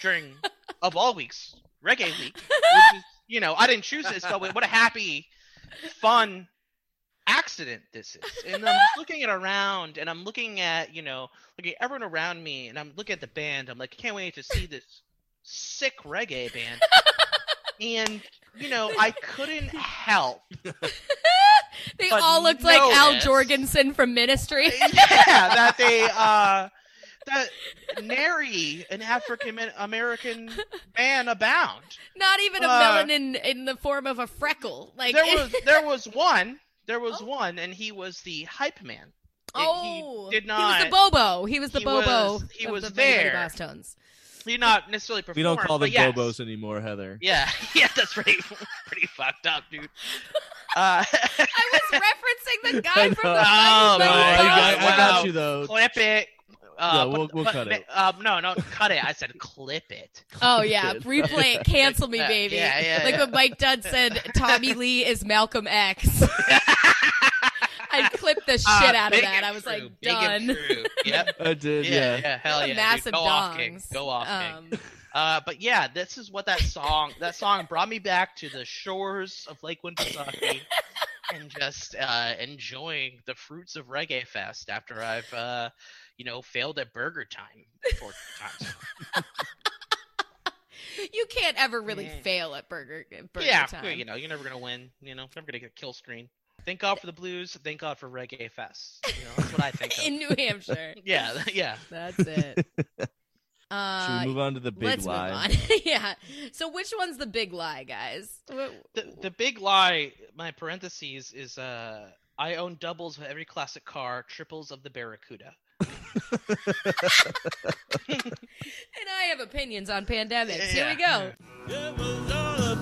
during of all weeks, Reggae Week. Which is, you know, I didn't choose this, but what a happy, fun accident this is. And I'm just [LAUGHS] looking at around, and I'm looking at you know, looking at everyone around me, and I'm looking at the band. I'm like, can't wait to see this sick reggae band. and you know, [LAUGHS] I couldn't help [LAUGHS]
They all looked like Al
notice-
Jourgensen from Ministry.
yeah, that they uh that nary an African American man abound.
Not even a
Uh,
melanin in the form of a freckle. Like
There was there was one, there was
Oh.
one, and he was the hype man. It-
oh,
he did
He was the. Bobo. He was the
he
Bobo.
was- he
of
was
the Mighty Mighty
there.
Bosstones.
He did not necessarily perform.
We don't call them
yes.
bobos anymore, Heather.
Yeah, [LAUGHS] yeah, that's pretty [LAUGHS] pretty fucked up, dude. [LAUGHS] Uh,
I was referencing the guy from the.
Oh,
Mighty
No,
my
I, got, I got you though.
clip it. Uh,
Yeah,
but-
we'll- we'll
but-
cut it.
Um, no, no, cut it. I said clip it.
Oh yeah,
Good.
replay it, cancel me,
Yeah,
baby.
yeah, yeah,
like
yeah.
when Mike Dunn said Tommy Lee is Malcolm X. I clipped the [LAUGHS] shit
Uh,
out of that.
it
I was like,
true. Make it
done.
true. [LAUGHS] Yep.
I did,
Yeah,
yeah.
yeah, hell
What a
yeah, dude.
massive
Go off, King.
dongs.
Go off, King.
Um,
Uh, but yeah, this is what that song. That song brought me back to the shores of Lake Winnipesaukee, [LAUGHS] and just uh, enjoying the fruits of Reggae Fest after I've, uh, you know, failed at Burger Time four times.
you can't ever really
Mm.
fail at Burger Burger
yeah,
Time.
you know, you're never gonna win. You know, never gonna get a kill screen. Thank God for the blues. Thank God for Reggae Fest. You know, that's what I think [LAUGHS] of.
in New Hampshire. [LAUGHS]
yeah, yeah.
That's it. [LAUGHS]
Should
Uh,
we move on to the big
let's
lie?
move on. yeah. So which one's the big lie, guys?
The the big lie, my parentheses is uh, I own doubles of every classic car, triples of the Barracuda.
And I have opinions on pandemics. Here we
Yeah.
go.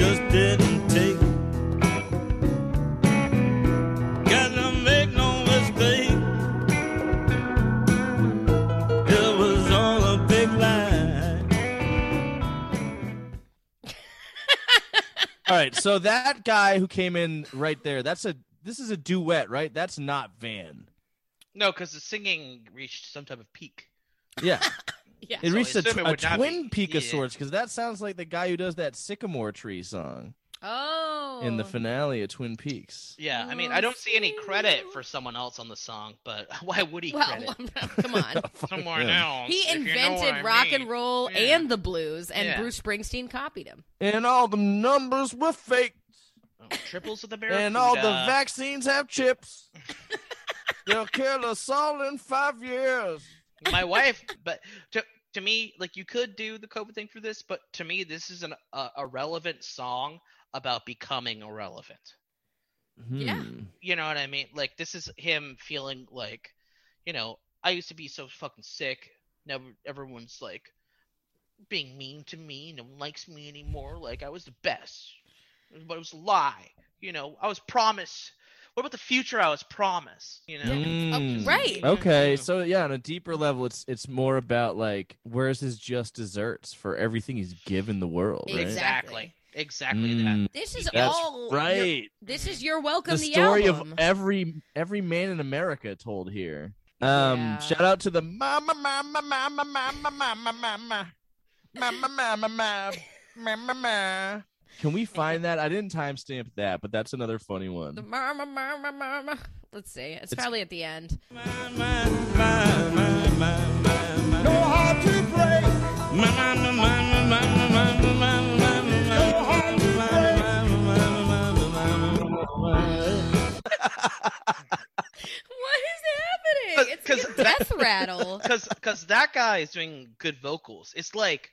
just didn't take. Gotta make no mistake. It was all a big lie. all
right, so that guy who came in right there, that's a this is a duet, right? That's not Van.
No, because the singing reached some type of peak.
Yeah. [LAUGHS]
Yeah.
It
So I
reached a, tw- a twin
be-
peak of sorts because that sounds like the guy who does that sycamore tree song
Oh.
in the finale of Twin Peaks.
Yeah, I mean, I don't see any credit for someone else on the song, but [LAUGHS] why would he
Well,
credit [LAUGHS]
come on. [LAUGHS]
someone
Yeah.
else?
He
if you know
invented
I
rock
mean?
and roll
Yeah.
and the blues, and
Yeah.
Bruce Springsteen copied him.
And all the numbers were fake,
Oh, triples of the
and all the vaccines have chips. They'll kill us all in five years.
My [LAUGHS] wife but to to me like you could do the covid thing for this but to me this is an a, a relevant song about becoming irrelevant.
Yeah.
Hmm.
you know what i mean? Like this is him feeling like you know i used to be so fucking sick. Never everyone's like being mean to me. No one likes me anymore. Like i was the best. But it was a lie. You know i was promised what about the future i was promised you know
Mm.
right.
Okay, so yeah, on a deeper level, it's it's more about like where's his just desserts for everything he's given the world, right?
exactly exactly that
Mm,
This is
That's
all your- this is your welcome.
the
The,
story
album.
of every every man in America told here. Um,
Yeah.
shout out to the mama, mama, mama, mama, mama, mama, mama, mama, mama, mama, mama. Can we find that? I didn't timestamp that, but that's another funny
The
one.
mama, mama, mama. Let's see. It's,
It's-
probably at the end.
Know how to play.
What is happening? It's
'Cause
like a death rattle. [LAUGHS]
because because that guy is doing good vocals. It's like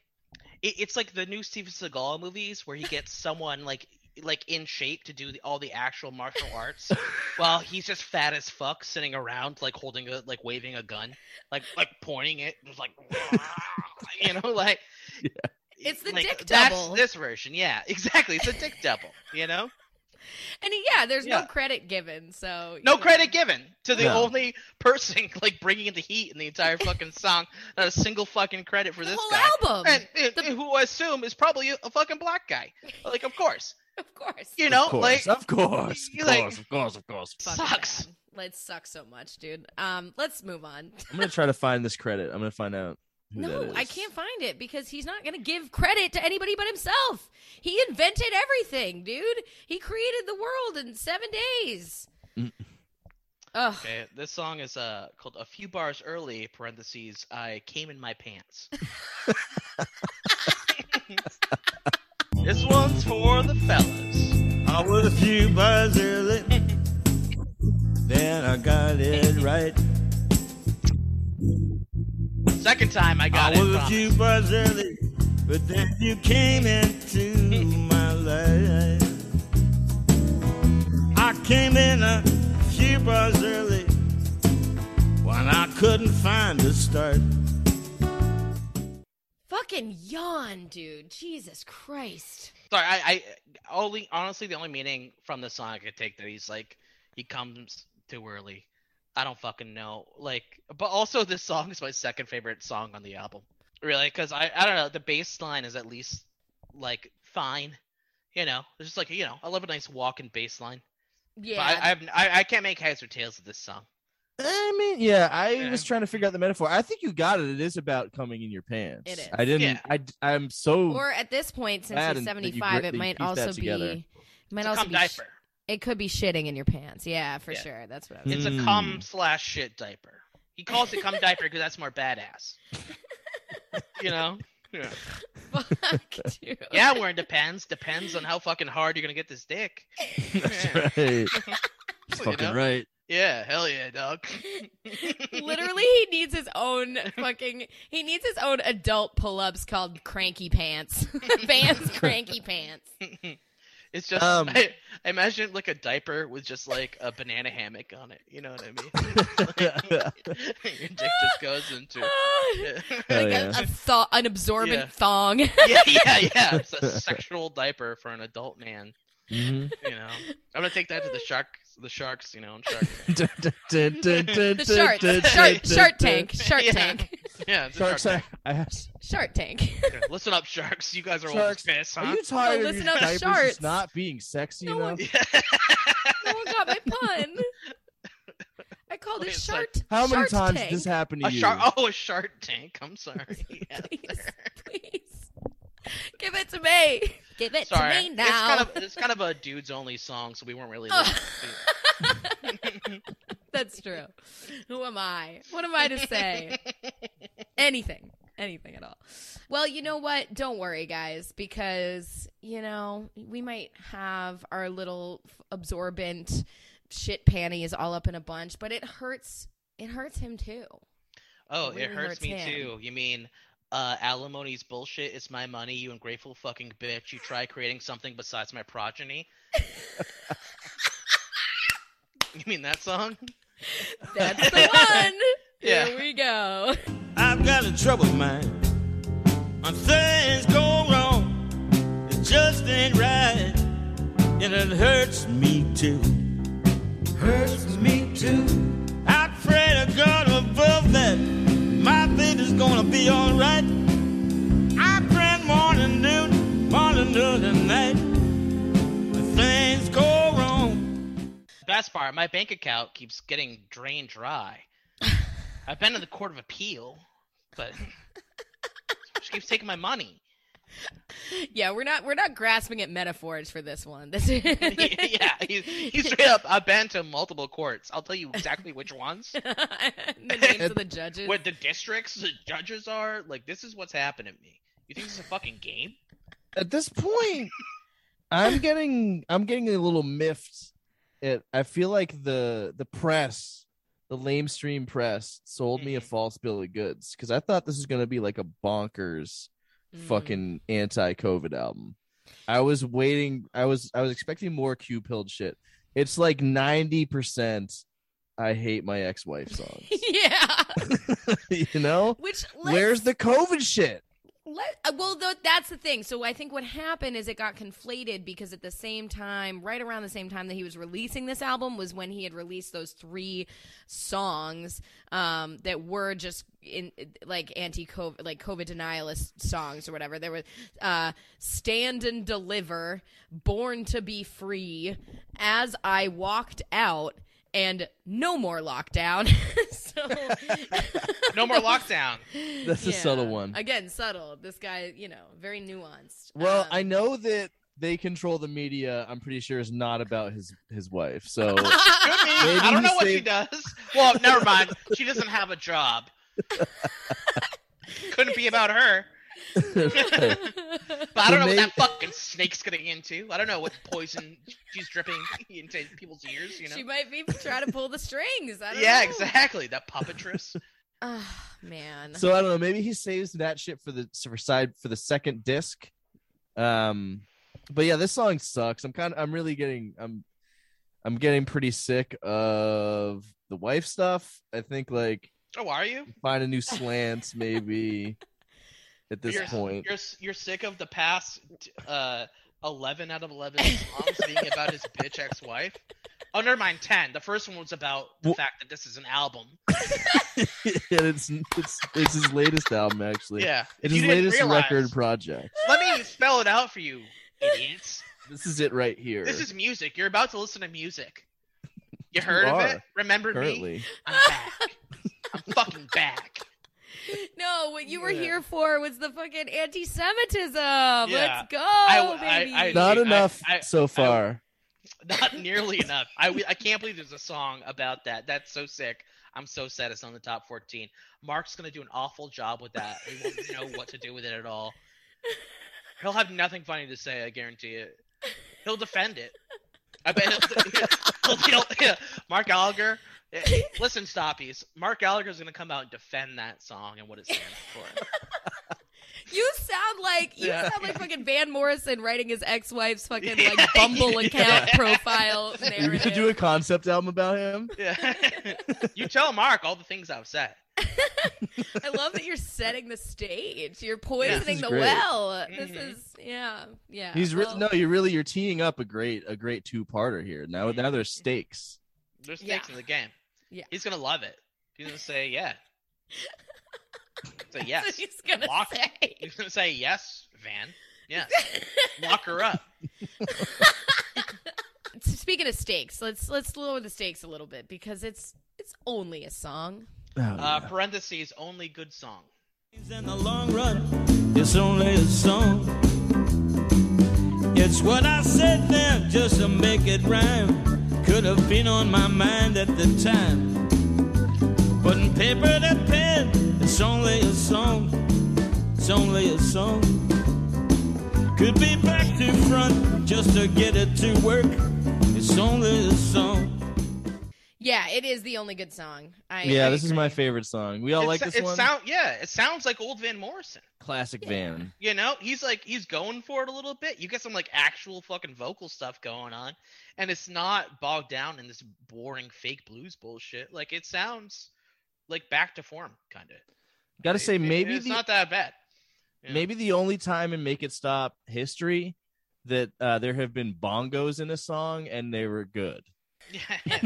it, it's like the new Steven Seagal movies where he [LAUGHS] gets someone like like in shape to do the, all the actual martial arts, while he's just fat as fuck sitting around like holding a like waving a gun, like like pointing it, just like [LAUGHS] you know like.
It's the
like,
dick
that's
double.
this version, yeah, [LAUGHS] exactly. It's a dick double, you know.
And yeah, there's
Yeah.
no credit given, so
No
know.
credit given to the
No.
only [LAUGHS] person like bringing in the heat in the entire fucking [LAUGHS] song. Not a single fucking credit for
The
this
whole
guy.
album.
and, and-
The-
who I assume is probably a fucking black guy. Like, of course, [LAUGHS]
Of course.
you know,
of course,
like
of course,
you
of
like-
course, of course, of course.
Sucks.
bad. It sucks so much, dude. Um, let's move on.
I'm gonna try to find this credit. I'm gonna find out. Who
No, I can't find it because he's not going to give credit to anybody but himself. He invented everything, dude. He created the world in seven days.
Mm.
Ugh.
okay, this song is uh called "A Few Bars Early." Parentheses. I came in my pants. [LAUGHS] this one's for the fellas.
I was a few bars early, [LAUGHS] then I got it right.
Second time I got
I
it.
was a few bars early, but then you came into [LAUGHS] my life. I came in a few bars early when I couldn't find the start.
Fucking yawn, dude. Jesus Christ.
Sorry, I, I only honestly the only meaning from the song I could take that he's like he comes too early. I don't fucking know. Like, but also this song is my second favorite song on the album. Really, because I I don't know the bass line is at least like fine. You know, it's just like you know I love a nice walking bass line.
Yeah.
But I I, have, I I can't make heads or tails of this song.
I mean, yeah, I
Yeah.
was trying to figure out the metaphor. I think you got it. It is about coming in your pants.
It is.
I didn't.
Yeah.
I. I'm so.
or at this point, since he's 75, it might also
together.
be. Might
It's a
also
cum
be.
diaper.
It could be shitting in your pants. Yeah, for
Yeah.
sure. That's what I was.
It's
Mm.
a cum slash shit diaper. He calls it cum [LAUGHS] diaper because that's more badass. [LAUGHS] you know. Yeah.
Fuck, [LAUGHS] dude.
Yeah, wearing depends. Depends on how fucking hard you're gonna get this dick.
That's
Yeah.
right. That's
You
fucking
know?
right.
Yeah, hell yeah, dog.
Literally, he needs his own fucking. He needs his own adult pull-ups called cranky pants. Vans cranky pants.
It's just
Um,
I, I imagine like a diaper with just like a banana hammock on it. You know what I mean? [LAUGHS] [LAUGHS] Your dick just goes into. Yeah, [LAUGHS]
Hell
like
yeah.
a, a thaw, an absorbent
Yeah.
thong.
yeah, yeah, yeah. It's a sexual diaper for an adult man.
Mhm.
You know, I'm gonna take that to the shark, the sharks. You know, on Shark
the shark, shark, shark tank, shark
Yeah.
tank. [LAUGHS]
Yeah,
Sharks,
Shark
I, I
Shark Tank.
Tank. [LAUGHS] Listen up, sharks. You guys are all
Sharks,
pissed,
are
huh?
you tired
Oh,
of your
up,
diapers
sharks.
not being sexy
No one-
enough? [LAUGHS]
Yeah.
no one got my pun. I called
Wait,
it
it's
Shark.
How many times
Tank.
did this happen to
a
you?
shark. Oh, a shark tank. I'm sorry. Yeah,
Please, please, [LAUGHS] give it to me. Give it
Sorry.
to me
It's
now.
kind of it's kind of a dudes only song, so we weren't really. Oh. [LAUGHS]
That's true. Who am I? What am I to say? Anything. Anything at all. Well, you know what? Don't worry, guys, because, you know, we might have our little absorbent shit panties all up in a bunch, but it hurts. It hurts him too.
Oh,
It
it hurts
hurts
me
him.
too. You mean uh, alimony's bullshit? It's my money, you ungrateful fucking bitch. You try creating something besides my progeny. you mean that song?
That's the [LAUGHS] one.
Yeah.
Here we go.
I've got a troubled mind. When things go wrong, it just ain't right. And it hurts me too. Hurts me too. I pray to God above that my baby's gonna be alright. I pray morning, noon, morning, noon, and night. When things go wrong.
Best part, my bank account keeps getting drained dry. [LAUGHS] I've been to the court of appeal, but [LAUGHS] she keeps taking my money.
Yeah, we're not we're not grasping at metaphors for this one. [LAUGHS] This [LAUGHS]
yeah, he's, he's straight up. I've been to multiple courts. I'll tell you exactly which ones. [LAUGHS]
the names of the judges.
What the districts, the judges are. Like, this is what's happened to me. You think this is a fucking game?
At this point, I'm getting I'm getting a little miffed. It I feel like the the press, the lamestream press, sold me a
Mhm.
false bill of goods because I thought this was gonna be like a bonkers
Mm.
fucking anti-COVID album. I was waiting. I was I was expecting more Q pilled shit. It's like ninety percent. I hate my ex-wife songs. [LAUGHS]
yeah. [LAUGHS]
you know,
Which
where's the COVID shit?
Let, uh, well, th- that's the thing. So I think what happened is it got conflated because at the same time, right around the same time that he was releasing this album, was when he had released those three songs um, that were just in like anti-COVID, like COVID denialist songs or whatever. There were uh, "Stand and Deliver," "Born to Be Free," "As I Walked Out." And no more lockdown. [LAUGHS] so [LAUGHS]
No more lockdown.
That's a subtle one.
Again, subtle. This guy, you know, very nuanced.
Well,
Um,
I know that they control the media. I'm pretty sure is not about his his wife. So [LAUGHS]
Could be.
Maybe
I don't
he
know what she does. Well, never mind. She doesn't have a job. Couldn't be about her. But I don't know
may-
what that fucking snake's getting into. I don't know what poison she's dripping [LAUGHS] into people's ears. You know?
She might be trying to pull the strings. I don't
yeah,
know.
exactly. That puppetress. [LAUGHS]
Ah, man.
so I don't know. Maybe he saves that shit for the for side for the second disc. Um, but yeah, this song sucks. I'm kind of I'm really getting I'm I'm getting pretty sick of the wife stuff. I think like
Oh, are you?
find a new slant maybe [LAUGHS] at this
you're,
point.
You're you're sick of the past uh, eleven out of eleven songs being about his bitch ex-wife. Oh, never mind. Ten. The first one was about the
Well-
fact that this is an album. [LAUGHS]
and it's it's it's his latest album actually.
Yeah.
It's his latest
realize-
record project.
Let me spell it out for you, idiots.
This is it right here.
This is music. You're about to listen to music. You heard of it? Remember me? I'm back. I'm fucking.
No, what you were
Yeah.
here for was the fucking anti-Semitism.
Yeah.
Let's go,
I-
baby.
I-
Not
I-
enough
I-
so far. [LAUGHS]
Not nearly enough. I, I can't believe there's a song about that. That's so sick. I'm so sad it's on the top 14. Mark's gonna do an awful job with that. He won't know [LAUGHS] what to do with it at all. He'll have nothing funny to say. I guarantee it. He'll defend it. I bet he'll, [LAUGHS] he'll, he'll, Mark Gallagher. Eh, Listen, stoppies. Mark Gallagher's gonna come out and defend that song and what it stands for. [LAUGHS]
you sound like you
Yeah.
sound like fucking Van Morrison writing his ex-wife's fucking
Yeah.
like Bumble account
Yeah. [LAUGHS]
profile [LAUGHS]
You're
narrative.
gonna do a concept album about him?
Yeah. you tell Mark all the things I've said.
I love that you're setting the stage. You're poisoning
is
the
great.
well. This
Mhm.
is yeah, yeah.
He's really
well,
no, you're really you're teeing up a great a great two parter here. Now now there's stakes.
There's stakes
Yeah.
in the game.
Yeah.
He's gonna love it. He's gonna say, "Yeah, say [LAUGHS]
That's
yes.
what he's gonna
Lock-
say.
He's gonna say yes, Van. Yes. [LAUGHS] Lock her up. [LAUGHS]
Speaking of stakes, let's let's lower the stakes a little bit because it's it's only a song.
Oh,
Uh,
yeah.
parentheses, only good song.
In the long run, it's only a song. It's what I said there just to make it rhyme. Could have been on my mind at the time. Putting paper to pen, it's only a song. It's only a song. Could be back to front just to get it to work. It's only a song.
Yeah, it is the only good song. I,
yeah,
I
this is my favorite song. We all
It
like this
it
one.
Sound, yeah, it sounds like old Van Morrison.
Classic Van.
You know, he's like he's going for it a little bit. You get some like actual fucking vocal stuff going on, and it's not bogged down in this boring fake blues bullshit. Like it sounds like back to form, kind of.
Got to say, maybe
it's
the
not that bad. Yeah.
maybe the only time in Make It Stop history that uh, there have been bongos in a song and they were good.
Yeah.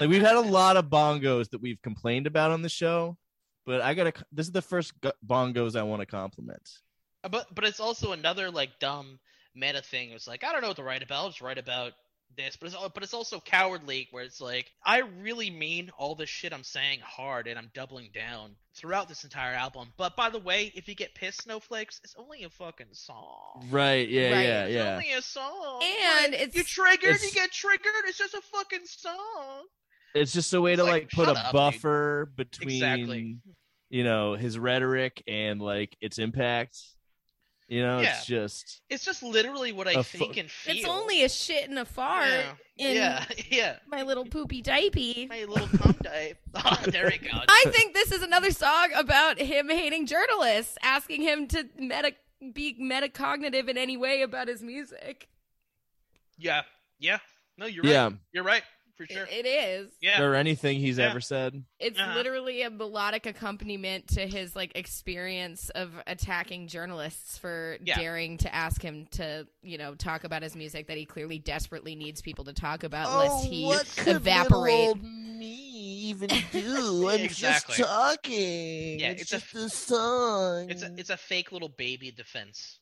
Like we've had a lot of bongos that we've complained about on the show, but I gotta. This is the first bongos I want to compliment.
but but it's also another like dumb meta thing. It's like I don't know what to write about. Just write about this, but it's al- but it's also cowardly where it's like I really mean all the shit I'm saying hard, and I'm doubling down throughout this entire album. But by the way, if you get pissed snowflakes, it's only a fucking song.
Right? Yeah.
Right.
Yeah.
It's
Yeah.
only a song.
And
Like,
it's-
you triggered,
it's-
you get triggered. It's just a fucking song.
It's just a way
It's
to
like,
like, put a
up, dude.
buffer between
Exactly.
you know his rhetoric and like its impact. You know, it's just
It's just literally what I
A fu-
think and feel.
It's only a shit and a fart
yeah.
in
yeah, [LAUGHS] yeah.
my little poopy diaper.
My little cum type. Oh, [LAUGHS] ah, there we go. [LAUGHS]
I think this is another song about him hating journalists, asking him to meta be metacognitive in any way about his music.
Yeah, yeah. No, you're right.
yeah,
You're right for sure.
It- it is.
yeah,
or anything he's
Yeah.
ever said.
It's
Uh-huh.
literally a melodic accompaniment to his like experience of attacking journalists for
Yeah.
daring to ask him to, you know, talk about his music that he clearly desperately needs people to talk about
Oh,
lest he evaporate.
me even do?
I'm just
talking.
Yeah, it's a-
a song.
it's a it's a fake little baby defense.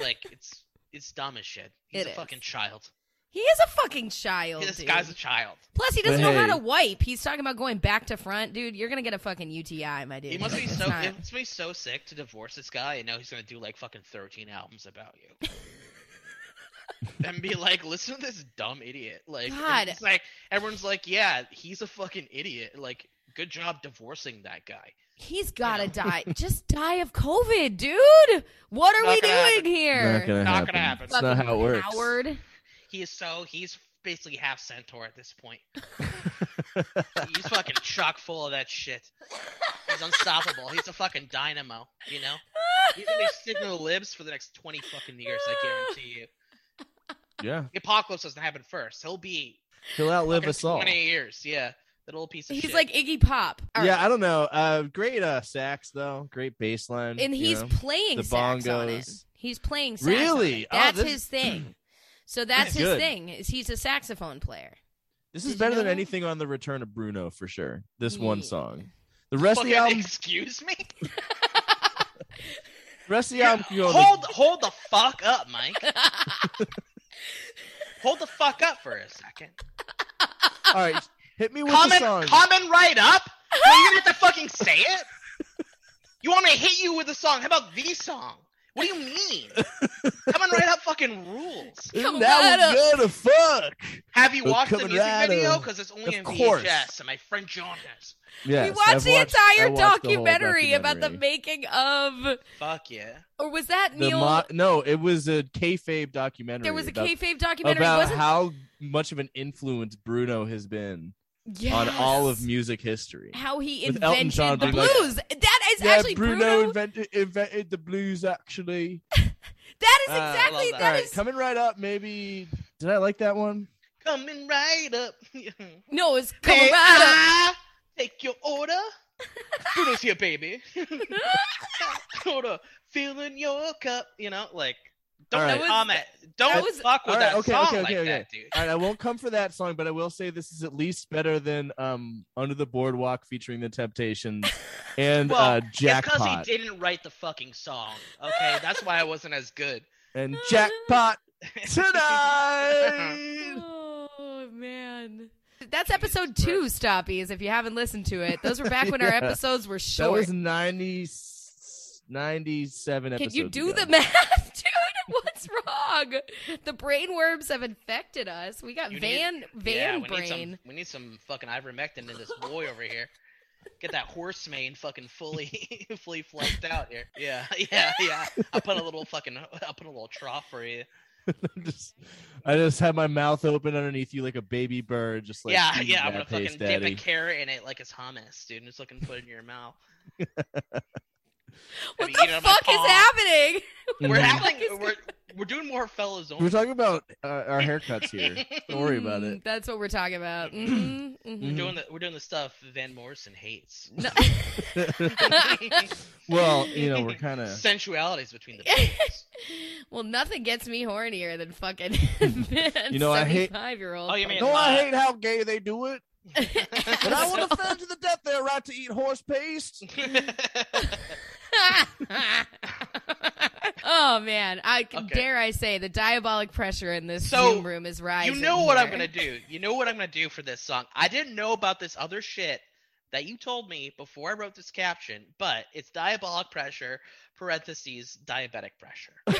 like it's it's dumb as shit. He's
It
a
is.
fucking child.
He is a fucking child.
this
dude.
guy's a child.
Plus, he doesn't
But
know how to wipe. He's talking about going back to front, dude. You're gonna get a fucking UTI, my dude.
He must be so
not-
it must be so sick to divorce this guy and know he's gonna do like fucking thirteen albums about you. [LAUGHS] and be like, listen to this dumb idiot. Like
God.
it's like everyone's like, yeah, he's a fucking idiot. Like, good job divorcing that guy.
He's gotta
know?
die. Just die of COVID, dude. What are
Not
we doing
happen.
here?
not gonna
Not
happen.
gonna happen.
It's not how it works.
Howard.
He is so he's basically half centaur at this point. [LAUGHS] he's fucking chock full of that shit. He's unstoppable. He's a fucking dynamo, you know? He's gonna be sitting in the libs for the next twenty fucking years, I guarantee you.
Yeah,
The apocalypse doesn't happen first. He'll be
he'll outlive us all.
twenty years, yeah. That little piece of
He's
shit.
like Iggy Pop. All
Yeah,
right.
I don't know. Uh, great uh, sax though. Great bass line.
and
you
he's
know?
playing
the
sax on it.
bongos.
He's playing sax.
Really?
on it.
Oh,
That's
this-
his thing. [CLEARS THROAT] So that's
That's
his
good.
thing. Is he's a saxophone player.
This
Did
is
you
better
know
than
that?
anything on the Return of Bruno for sure. This one
Yeah.
song. The rest of
Fucking
the album,
excuse me?
the [LAUGHS] rest of the album can go. on
hold hold the fuck up, Mike. [LAUGHS] hold the fuck up for a second.
all right, hit me with
Coming
the song.
coming right up? Well, you have to fucking say it? You want me to hit you with a song? How about the song? What do you mean? coming right up fucking rules.
Come
now
right
we're gonna fuck.
Have you
Well,
watched the music
right
video? Because it's only
Of
in
course.
VHS, and my friend John has.
Yes,
we watched
I've
the
watched-
entire
I watched the
documentary, about the making of,
Fuck yeah.
or was that Neil?
mo- no, it was a kayfabe documentary.
there was a
about,
kayfabe documentary.
about
wasn't
how much of an influence Bruno has been on all of music history.
how he
With Elton
invented the
being like-
blues. that is
yeah,
actually
Bruno,
Bruno.
invented invented the blues. Actually, [LAUGHS]
that is
Uh, I
exactly
love
that
all right,
is-
coming right up. Maybe did I like that one?
Coming right up. [LAUGHS]
no, it's coming
May
right up.
I Take your order. [LAUGHS] Bruno's here, baby. order. Filling your cup. You know, like Don't
All right.
comment. Don't
that was-
fuck with
All right,
that
okay,
song
okay,
like
okay,
that, dude.
All right, I won't come for that song, but I will say this is at least better than um Under the Boardwalk featuring the Temptations [LAUGHS] and
Well,
uh
it's because
Jackpot
he didn't write the fucking song. Okay, that's why I wasn't as good.
and Jackpot [LAUGHS] tonight. [LAUGHS]
Oh man. That's episode two, Stoppies. If you haven't listened to it, those were back when our episodes were short.
that was 90, 97
Can
episodes.
you do
ago.
the math, dude? [LAUGHS] What's wrong? The brain worms have infected us. We got
You
van
yeah,
van
we
brain.
Need some, we need some fucking ivermectin in this boy over here. Get that horse mane fucking fully, [LAUGHS] fully fleshed out here. Yeah, [LAUGHS] yeah, yeah. I put a little fucking, I put a little trough for you.
just, I just had my mouth open underneath you like a baby bird, just like
yeah, yeah. I'm gonna
paste,
fucking dip a carrot in it like it's hummus, dude. And just looking put it in your mouth.
What the
eaten on my
fuck is happening?
We're having, we're, we're doing more fellas only.
We're talking about uh, our haircuts here. [LAUGHS] Don't worry about it.
That's what we're talking about. hmm
We're
Mhm.
doing the, we're doing the stuff Van Morrison hates.
No. [LAUGHS]
well, you know, we're kind of.
Sensualities between the [LAUGHS] bones.
well, nothing gets me hornier than fucking
You know, I hate-
five year old.
Oh, you mean-
No, I hate how gay they do it. But I want to defend to the death their right to eat horse paste. [LAUGHS]
oh man, I
Okay.
dare I say the diabolic pressure in this
So,
Zoom room is rising.
you know what I'm gonna do. You know what I'm gonna do for this song. I didn't know about this other shit that you told me before I wrote this caption, but it's diabolic pressure parentheses diabetic pressure. [LAUGHS]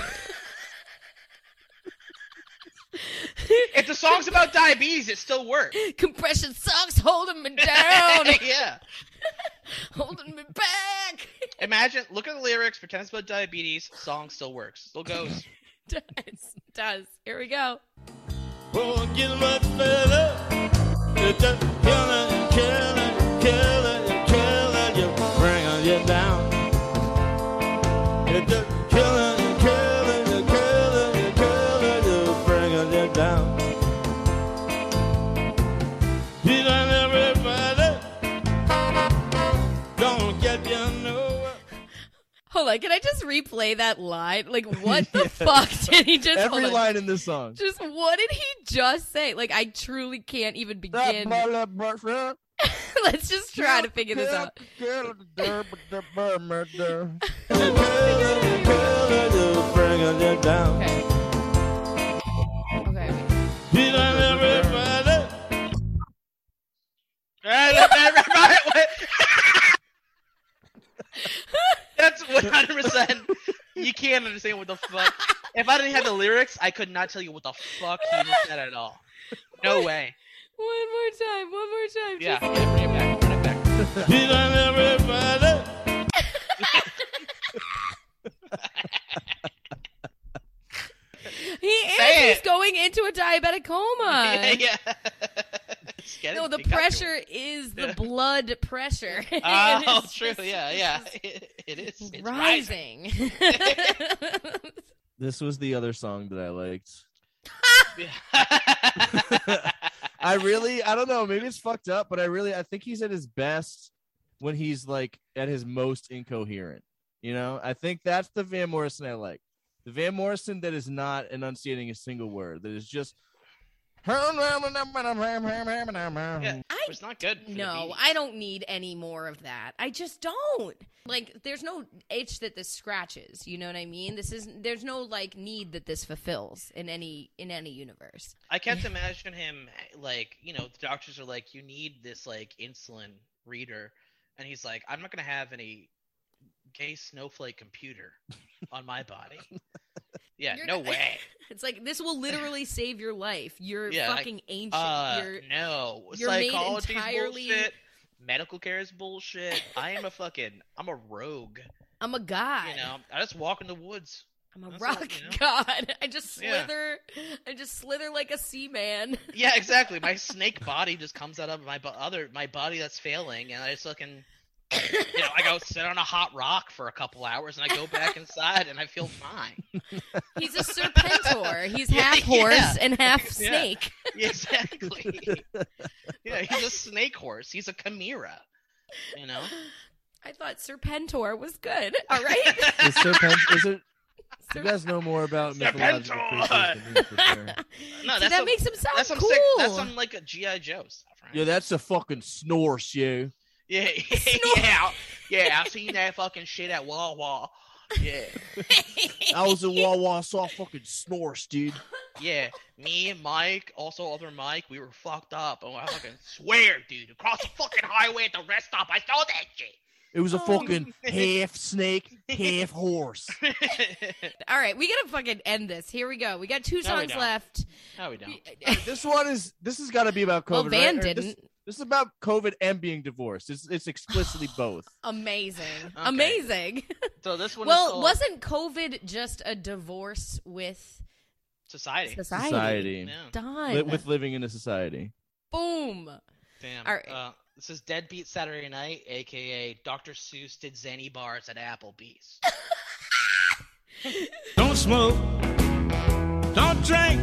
if the song's about diabetes, it still works.
Compression socks holding me down, [LAUGHS]
yeah. [LAUGHS]
holding me back. [LAUGHS]
Imagine, look at the lyrics, pretend it's about diabetes, song still works. Still goes. [LAUGHS]
does does. Here we go.
Oh, get much better. It's just killing, killing, killing, killing you, bringing you down. It's just
Hold on, can I just replay that line? Like, [LAUGHS] what the fuck did he just?
Every
hold on.
line in this song.
Just what did he just say? Like, I truly can't even
That
begin.
blood [LAUGHS] pressure.
Let's just try to figure this out.
Killing the dirt, but the burn murder.
Killing, killing you, bringing you down.
Okay. Okay.
He's on everybody. [LAUGHS]
That's 100%. You can't understand what the fuck. If I didn't have the lyrics, I could not tell you what the fuck he just said at all. No way.
One more time. One more time.
Yeah,
Just-
bring it back. Bring it back.
He's on everybody.
He is.
Say
He's
it.
going into a diabetic coma. [LAUGHS]
yeah, yeah.
No, the
you got to
pressure is the blood pressure. [LAUGHS]
Oh,
It's
true.
just-
Yeah, yeah.
it's
It, it is. [LAUGHS] It's rising.
rising. [LAUGHS]
This was the other song that I liked. [LAUGHS] I really, I don't know, maybe it's fucked up, but I really, I think he's at his best when he's like at his most incoherent. You know, I think that's the Van Morrison I like. The Van Morrison that is not enunciating a single word, that is just.
Yeah,
I
it's not good.
No. I don't need any more of that. I just don't. Like there's no itch that this scratches, you know what I mean? This is there's no like need that this fulfills in any in any universe.
I can't imagine him like you know the doctors are like you need this like insulin reader, and he's like I'm not gonna have any gay snowflake computer on my body. [LAUGHS] Yeah,
You're
no
not-
way. [LAUGHS]
It's like this will literally save your life. You're
Yeah, like,
fucking ancient.
Uh,
You're
no,
you're made
psychology's
entirely-
bullshit. Medical care is bullshit. I am a fucking I'm a rogue.
I'm a god.
You know, I just walk in the woods.
I'm a
That's
rock
all, you know?
god. [LAUGHS] I just
Yeah.
slither. I just slither like a sea man.
Yeah, exactly. My [LAUGHS] snake body just comes out of my bo- other my body that's failing, and I just fucking, you know, I go sit on a hot rock for a couple hours, and I go back inside, and I feel fine. [LAUGHS]
He's a serpentor. He's
Yeah,
half horse
yeah.
and half snake. [LAUGHS]
Yeah.
snake. [LAUGHS]
exactly. Yeah, he's a snake horse. He's a chimera. You know.
I thought serpentor was good. All right.
Is, Serpent, is it You guys know more about mythological
Serpentor!
creatures than me for sure.
No, that's
that
some,
makes him sound
that's some
cool.
sick. That's some like a GI Joe stuff, right?
Yeah, that's a fucking snorse, you.
Yeah, [LAUGHS] [LAUGHS] yeah, yeah. I seen that fucking shit at Wawa. Yeah, [LAUGHS]
I was in Wawa, saw fucking snorse, dude.
yeah. Me and Mike, also other Mike, we were fucked up, and I fucking swear, dude, across the fucking highway at the rest stop, I saw that shit.
It was a
Oh.
fucking half snake, half horse.
All right, we gotta fucking end this. Here we go. We got two
No, we
songs
don't.
left.
no, we don't.
This one is this has got to be about COVID.
well, Van
right? Or
didn't.
this is about COVID and being divorced. It's it's explicitly [SIGHS] both.
Amazing.
Okay.
Amazing.
So this one is
well,
called
wasn't COVID just a divorce with
society.
society?
Society.
Yeah.
Done.
Li- with living in a society.
Boom.
Damn.
All right.
Uh, this is Deadbeat Saturday Night, aka Dr. Seuss did Xanny bars at Applebee's. [LAUGHS]
Don't smoke, don't drink,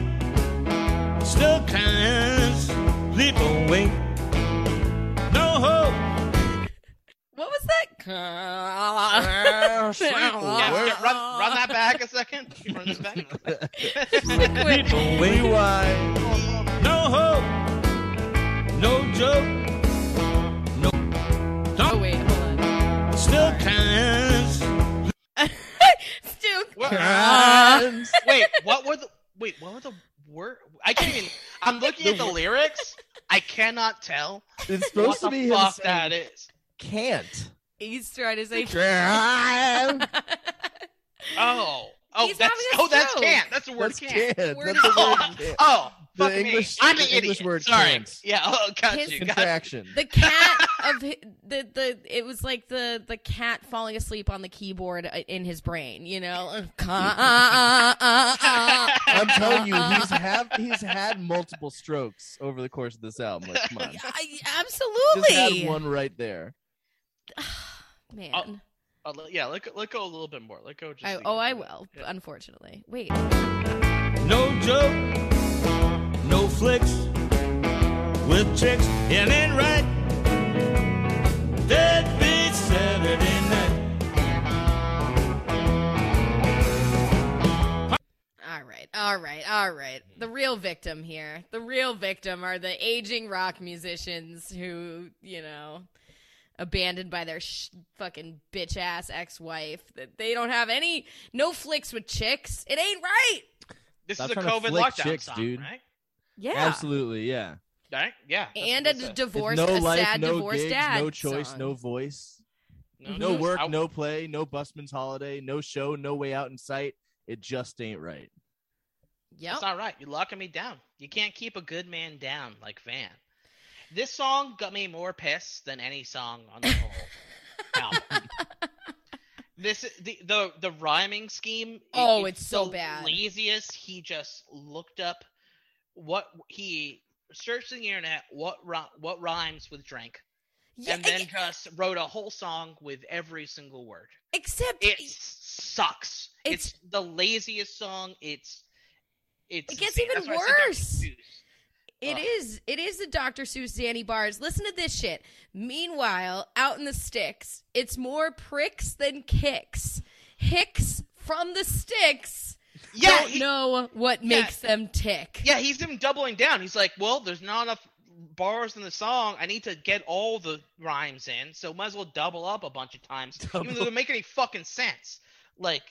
still can't sleep away.
What was that? [LAUGHS]
Oh,
yeah,
yeah, run, run that back a second. Run this back. [LAUGHS]
Liquid.
sleep away.
Rewind.
No hope, no joke, no,
Oh
don't,
wait, hold on.
still can [LAUGHS]
Stu.
What- wait, what were the wait? What were the word? I can't even. I'm looking at the lyrics. I cannot tell
It's supposed
what
to
the
be him
fuck
saying,
that is.
Can't.
He's trying to say.
That's [LAUGHS]
Oh, oh,
He's
that's
having a
oh, that's can't. That's the word can't.
can't.
Word
That's the
Oh,
word can't.
oh,
The
fuck
English-
me. I'm
the
an
English
idiot.
word
Sorry.
can't.
Yeah, oh, got
His
you. Got you.
Contraction.
the cat of hi- the the it was like the the cat falling asleep on the keyboard uh, in his brain you know [LAUGHS]
I'm uh, uh, uh,
i'm
telling you, he's have he's had multiple strokes over the course of this album. Like, come on, [LAUGHS]
I,
just
absolutely
had one right there. [SIGHS]
man
let- yeah, let go, let go a little bit more. Let go. Just
I,
a
oh i will
Yeah.
unfortunately wait
No joke, no flicks with chicks. It ain't right. Deadbeat Saturday night.
all right all right all right the real victim here the real victim are the aging rock musicians who you know abandoned by their sh- fucking bitch ass ex-wife that they don't have any no flicks with chicks it ain't right
This
Stop
is a
trying to
COVID
flick
lockdown
chicks,
song,
dude.
right?
yeah
Absolutely, yeah.
Right? Yeah. that's
and a
this is.
It's
divorced
no
a
life,
sad
no
divorced
gigs,
dad
no choice,
song.
no voice, no work,
I-
no play, no busman's holiday, no show, no way out in sight. It just ain't right.
yep
It's not right. You're locking me down. You can't keep a good man down like Van. This song got me more pissed than any song on the whole [LAUGHS] album. This the the the rhyming scheme. i-
Oh, it's so
the
bad.
Laziest. He just looked up what he searched the internet what what rhymes with drink,
yeah,
and then
e-
just wrote a whole song with every single word.
except
It sucks.
It's-
It's, the laziest song. It's it's.
It gets even
That's why I said Dr.
worse. It
Ugh.
is. It is the Dr. Seuss Danny Bars. Listen to this shit. Meanwhile, out in the sticks, it's more pricks than kicks. Hicks from the sticks
Yeah,
don't
he-
know what
yeah.
makes them tick.
Yeah, he's even doubling down. He's like, well, there's not enough bars in the song. I need to get all the rhymes in, so might as well double up a bunch of times, even though
Double.
they don't make any fucking sense. Like,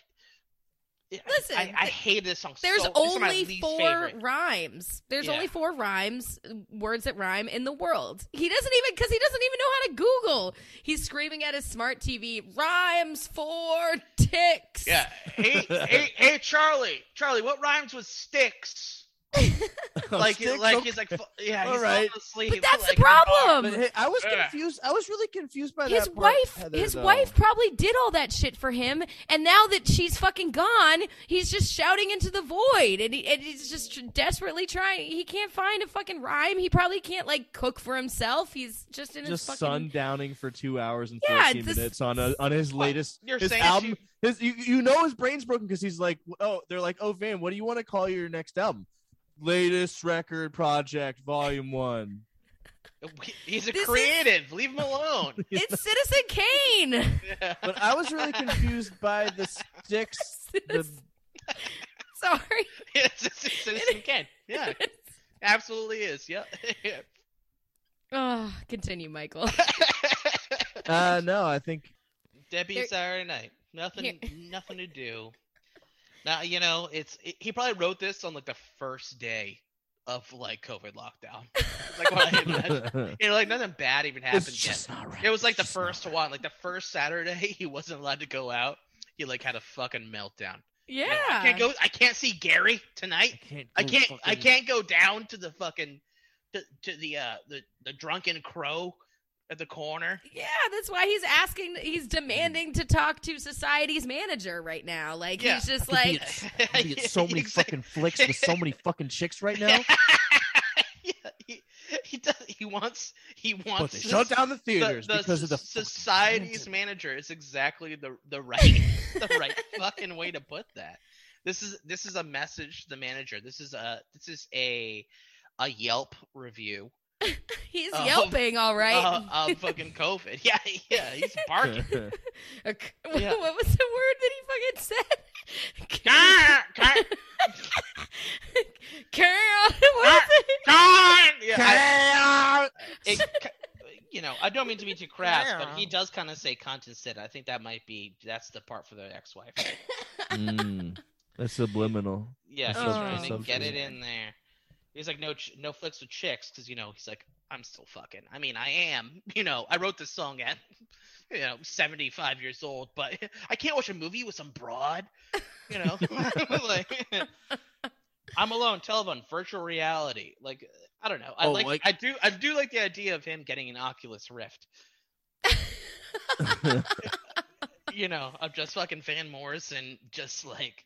Listen,
I, I hate this song.
There's
so, this is my
only four
favorite.
rhymes. There's
Yeah.
only four rhymes, words that rhyme in the world. He doesn't even because he doesn't even know how to Google. He's screaming at his smart TV. Rhymes for ticks.
Yeah. Hey, hey, hey, Charlie, Charlie, what rhymes with sticks? [LAUGHS] like,
Sticks,
like
okay.
he's like, yeah,
All
he's
right.
falling asleep.
But that's
like,
the problem.
But hey, I was confused. I was really confused by
his
that part,
wife
Heather,
his
though.
wife probably did all that shit for him and now that she's fucking gone he's just shouting into the void and, he, and he's just tr- desperately trying he can't find a fucking rhyme he probably can't like cook for himself he's just in
just
his fucking
sundowning for two hours and
Yeah,
fourteen
this-
minutes on a, on his latest
You're
his
saying
album. His you, you know his brain's broken because he's like, oh, they're like, oh, Van, what do you want to call your next album? Latest record project, volume one.
He's a
This is-
creative. Leave him alone. [LAUGHS]
It's Citizen Kane. [LAUGHS]
But I was really confused by the sticks. The [LAUGHS]
Sorry.
it's, it's, it's Citizen Kane. Yeah, absolutely is. Yep.
Oh, continue, Michael.
uh no, I think
Debbie
There-
Saturday night. Nothing. Nothing to do. Now you know it's. It, he probably wrote this on like the first day of like COVID lockdown. [LAUGHS] Like what I imagine. You know, like nothing bad even happened
it's
yet.
not right.
It was like the
It's just not
first
right.
one, like the first Saturday [LAUGHS] he wasn't allowed to go out. He like had a fucking meltdown. You
Yeah.
know, I can't go. I can't see Gary tonight.
I can't.
I can't. I can't go down to the fucking to, to the uh the the drunken crow at the corner.
Yeah, that's why he's asking. He's demanding to talk to society's manager right now. Like
Yeah.
he's just
I be
like,
at- I could be at [LAUGHS] so many fucking flicks with so many fucking chicks right now. [LAUGHS]
yeah, he, he does. He wants. He
But
wants.
they
to
shut down the
the,
theaters
the
because of the
society's manager is exactly the the right the right [LAUGHS] fucking way to put that. This is this is a message to the manager. This is a this is a a Yelp review [LAUGHS]
he's
Oh,
yelping, all right.
uh, of fucking COVID. [LAUGHS] Yeah, yeah, he's [LAUGHS] barking.
A c- what,
yeah.
what was the word that he fucking said?
Car- car-
Carol. What is it?
car- yeah, it, you know, I don't mean to be too crass, but he does kind of say cunt instead. I think that might be that's the part for the ex-wife.
Mm, that's subliminal.
Yeah, he's
Oh.
trying to get it in there. He's like, no, ch- no flicks with chicks, because you know he's like, I'm still fucking. I mean, I am. [LAUGHS] You know, I wrote this song at, [LAUGHS] you know, 75 years old, but [LAUGHS] I can't watch a movie with some broad. You know, like, I'm alone. Telephone, virtual reality. Like, I don't know. I
Oh,
like,
like-
I do, I do like the idea of him getting an Oculus Rift. you know, of just fucking Van Morrison just like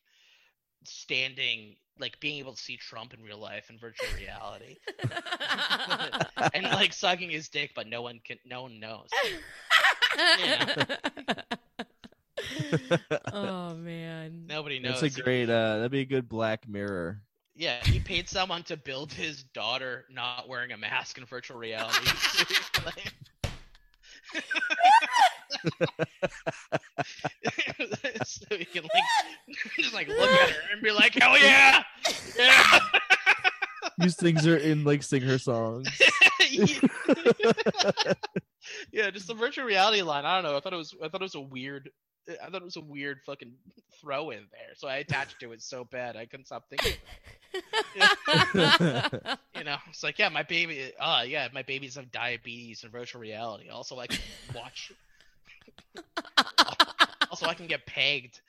standing, like being able to see Trump in real life in virtual reality, [LAUGHS] [LAUGHS] and like sucking his dick, but no one can, no one knows. [LAUGHS]
oh man.
Nobody knows.
That's a great. Uh, that'd be a good Black Mirror.
Yeah, he paid someone to build his daughter not wearing a mask in virtual reality. Like- [LAUGHS] so he can like [LAUGHS] just like look at her and be like, "Hell yeah, yeah."
These things are in like sing her songs. [LAUGHS]
yeah, just the virtual reality line. I don't know. I thought it was. I thought it was a weird. I thought it was a weird fucking throw in there. So I attached to it so bad I couldn't stop thinking. You know, it's like, yeah, my baby. Ah, yeah, my babies have diabetes and virtual reality. Also, like watch. [LAUGHS] also, I can get pegged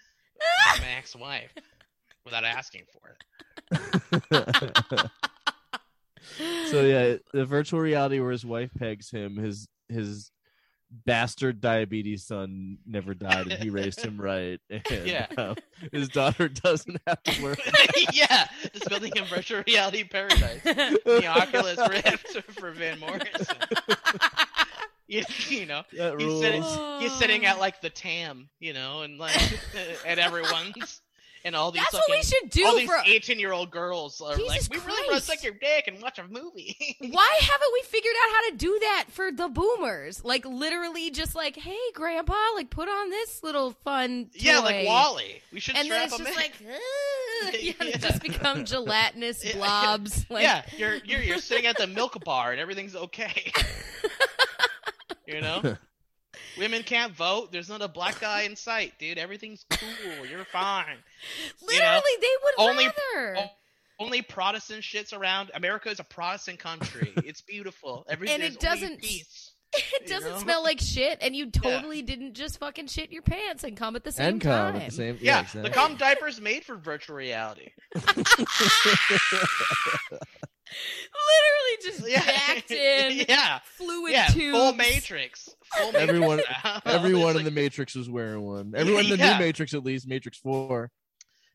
by my ex-wife without asking for it. [LAUGHS]
so yeah, the virtual reality where his wife pegs him, his his bastard diabetes son never died, and he raised him right. [LAUGHS] And,
Yeah.
um, his daughter doesn't have to work.
yeah, just building a virtual reality paradise. The Oculus Rift for Van Morrison. You, [LAUGHS] you know, [LAUGHS]
That
he's sitting, he's sitting at like the TAM, you know, and like [LAUGHS] at everyone's, and all these
That's what we should do
all these
for.
eighteen-year-old girls are like,
Jesus
we really want to suck your dick and watch a movie.
Why haven't we figured out how to do that for the boomers? Like literally, just like, hey, Grandpa, like put on this little fun. Toy.
yeah, like WALL-E. We should
And then it's just
in.
like, yeah,
Yeah.
just become gelatinous
Yeah.
blobs. Like,
yeah, you're you're you're sitting at the milk bar and everything's okay. You know, [LAUGHS] women can't vote. There's not a black guy in sight, dude. Everything's cool. You're fine.
literally, [LAUGHS]
you know,
they would
only-
rather.
o- Only Protestant shits around. America is a Protestant country. [LAUGHS] It's beautiful. Everything
And it
is only
doesn't-
peace.
it doesn't
know?
smell like shit, and you totally didn't just fucking shit your pants and come at the same
and come
time.
at the same.
Yeah,
Yeah, exactly.
the calm diaper's made for virtual reality.
Literally just
Yeah,
backed [LAUGHS] in,
yeah,
fluid
yeah.
tubes.
Full Matrix. Full [LAUGHS]
Everyone-
now. [LAUGHS]
Everyone
It's
in the Matrix was wearing one. Everyone in the
Yeah.
new Matrix, at least Matrix Four.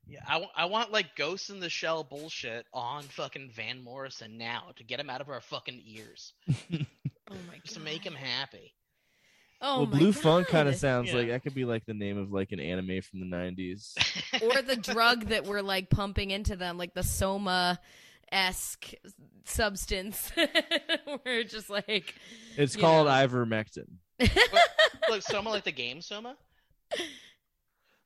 Yeah, I want, I want like Ghost in the Shell bullshit on fucking Van Morrison now to get him out of our fucking ears,
Oh my god.
just to make him happy.
Oh
well,
my
Blue Funk kind of sounds
Yeah.
like that could be like the name of like an anime from the '90s.
or the drug that we're like pumping into them, like the soma esque substance. [LAUGHS] We're just like
It's called
know.
ivermectin.
Like Soma, like the game Soma.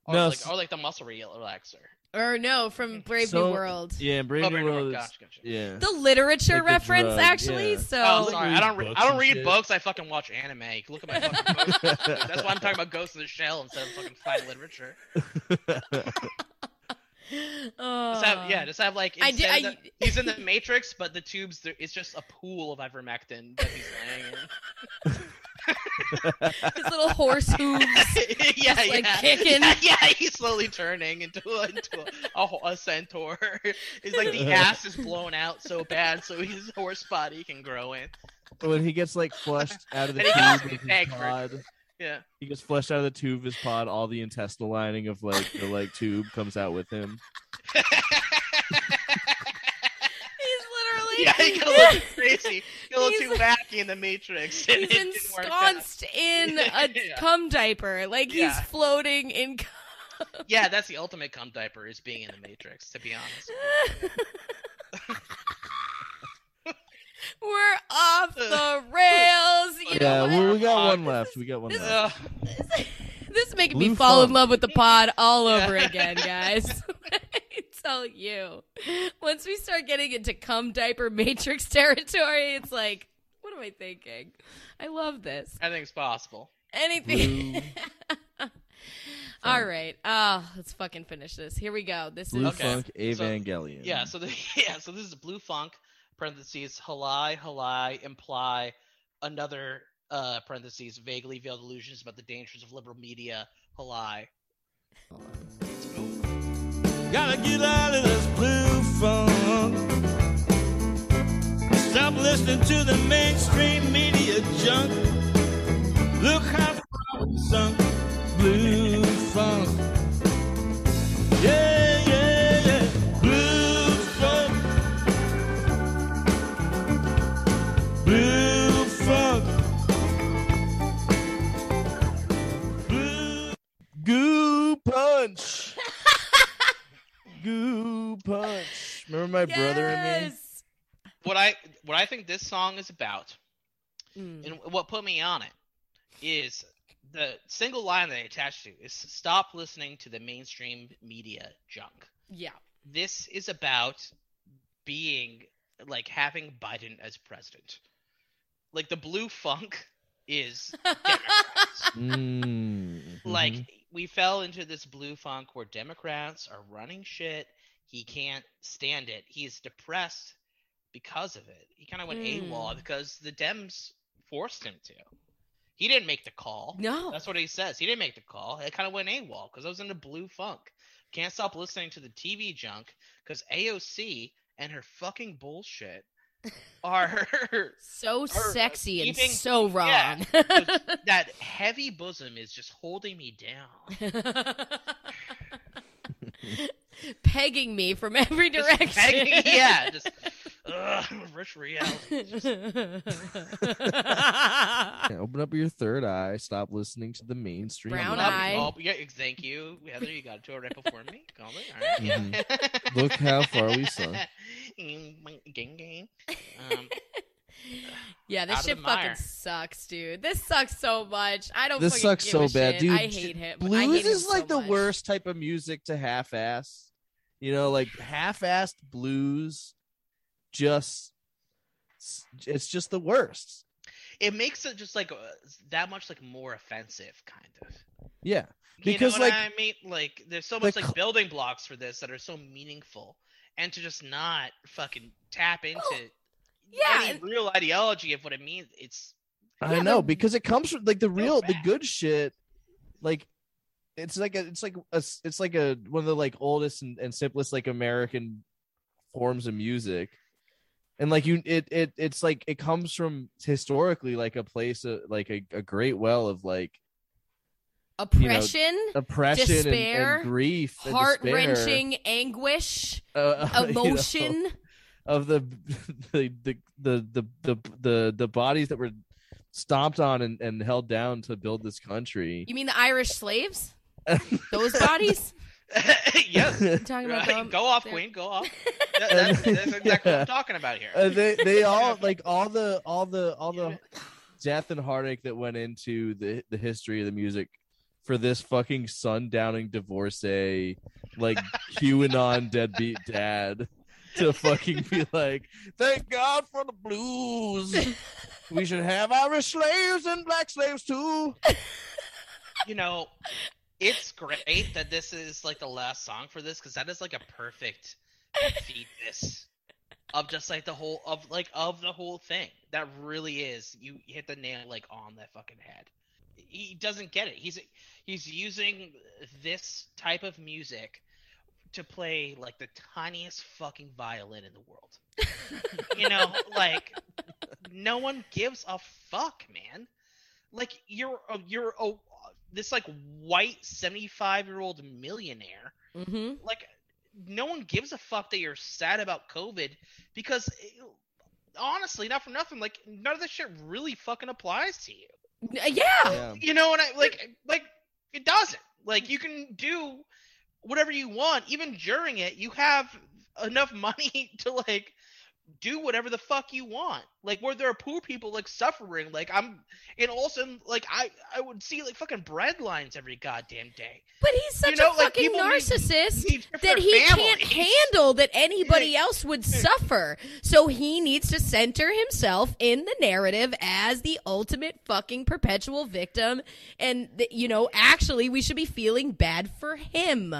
Or
No,
like, or like the muscle relaxer.
or no, from Brave
So-
New World.
Yeah, Brave
Oh,
New
Brave New
World.
World,
is-
gotcha, gotcha.
Yeah.
The literature
Like the
reference,
drug,
actually.
yeah.
So
Oh, sorry. I don't. Re- I don't read
shit.
books. I fucking watch anime. Look at my fucking post. [LAUGHS] That's why I'm talking about Ghost in the Shell instead of fucking fine literature. [LAUGHS]
Oh.
Just have, yeah, just have like
I did-
instead of
I-
the- he's in the Matrix, but the tubes there, it's just a pool of ivermectin that he's laying [LAUGHS]
his little horse hooves. [LAUGHS]
yeah,
Just, like,
yeah.
kicking. [LAUGHS]
yeah, yeah, he's slowly turning into a, into a, a, a centaur. It's like the ass is blown out so bad, so his horse body can grow in.
when he gets like flushed out of the
And he goes
tube
to
of his
Egbert.
pod,
Yeah.
he gets flushed out of the tube of his pod. All the intestinal lining of like the like tube comes out with him.
He's literally.
yeah, he
literally.
got a little crazy. He got a little too wacky in the Matrix. [LAUGHS] and
He's
it didn't work out.
ensconced in [LAUGHS] a
Yeah.
cum diaper, like he's
Yeah.
floating in. cum.
Yeah, that's the ultimate cum diaper is being in the Matrix. To be honest. [LAUGHS]
We're off [LAUGHS] the rails. You
yeah,
what?
well, we got one left. We got one
This-
left.
Ugh. [LAUGHS]
this is making
Blue
me fall in love with the pod all over
Yeah.
again, [LAUGHS] guys. I tell you, once we start getting into cum diaper matrix territory, it's like, what am I thinking? I love this.
Anything's possible.
Anything. All right. Oh, let's fucking finish this. Here we go. This
Blue
is
Blue
Funk Evangelion.
Yeah, so the, yeah, so this is blue funk parentheses halai halai imply another uh parentheses vaguely veiled illusions about the dangers of liberal media halai.
Gotta get out of this blue funk. Stop listening to the mainstream media junk. Look how far we've sunk. Blue funk.
Goo punch. Remember my brother and me?
What I what I think this song is about
Mm.
and what put me on it is the single line that I attached to is stop listening to the mainstream media junk.
Yeah.
This is about being like having Biden as president. Like the blue funk is [LAUGHS] Democrats.
Mm,
like
mhm.
We fell into this blue funk where Democrats are running shit. He can't stand it. He's depressed because of it. He kind of went
Mm.
AWOL because the Dems forced him to. He didn't make the call.
No.
That's what he says. He didn't make the call. It kind of went AWOL because I was in the blue funk. Can't stop listening to the TV junk because AOC and her fucking bullshit are
so
Or, uh,
sexy and so wrong.
yeah. that heavy bosom is just holding me down. [LAUGHS]
Pegging me from every
Just
direction.
begging- yeah, just ugh, rich reality. Just- [LAUGHS]
Yeah, open up your third eye. Stop listening to the mainstream.
Brown
media.
eye.
Oh, yeah, thank you, Heather. You got to it right before me. Call me. All right.
Mm-hmm. Look how far we sunk. [LAUGHS]
gang, gang. Um, [LAUGHS]
yeah, this shit fucking sucks, dude. This sucks so much. I don't.
This
fucking
sucks
give
so
a
bad,
shit.
dude.
I hate him.
Blues
hate him
is like
so
the
much.
worst type of music to half-ass. You know, like half-assed blues. Just, it's just the worst.
it makes it just like uh, that much like more offensive, kind of.
Yeah,
You
Because,
know what
like,
I mean, like there's so
the
much like building blocks for this that are so meaningful, and to just not fucking tap into
yeah,
any real ideology of what it means, it's
I
Yeah,
know because it comes from like the real, the good shit. Like, it's like a, it's like a it's like a one of the like oldest and, and simplest like American forms of music, and like you, it it it's like it comes from historically like a place of like a, a great well of like
oppression,
oppression
Despair,
and, grief,
heart wrenching anguish,
uh, [LAUGHS] you know,
emotion.
of the [LAUGHS] the, the the the the the the bodies that were stomped on and, and held down to build this country.
You mean the Irish slaves? [LAUGHS] Those bodies?
yes.
talking about
Right, Go off,
there.
Queen. Go off. That- that's, that's exactly what I'm talking about here.
Uh, they they all like all the all the all the death and heartache that went into the the history of the music for this fucking sundowning divorcee like QAnon deadbeat dad to fucking be [LAUGHS] like, thank God for the blues. We should have Irish slaves and black slaves too.
you know, it's great that this is like the last song for this because that is like a perfect fetus of just like the whole of like of the whole thing. That really is. You hit the nail like on that fucking head. He doesn't get it. He's he's using this type of music to play like the tiniest fucking violin in the world. [LAUGHS] you know, like no one gives a fuck, man. Like you're a, you're a this like white 75 year old millionaire.
hmm
Like no one gives a fuck that you're sad about COVID because eh, honestly, not for nothing, like none of this shit really fucking applies to you.
Uh, yeah.
Yeah.
You know what I like? Like it doesn't. Like you can do whatever you want, even during it. You have enough [LAUGHS] money to like do whatever the fuck you want. Like where there are poor people like suffering. Like I'm, and also like I I would see like fucking bread lines every goddamn day.
But he's such
You know,
a fucking
need-
narcissist
need for
that he can't handle that anybody else would suffer. So he needs to center himself in the narrative as the ultimate fucking perpetual victim. And, you know, actually, we should be feeling bad for him.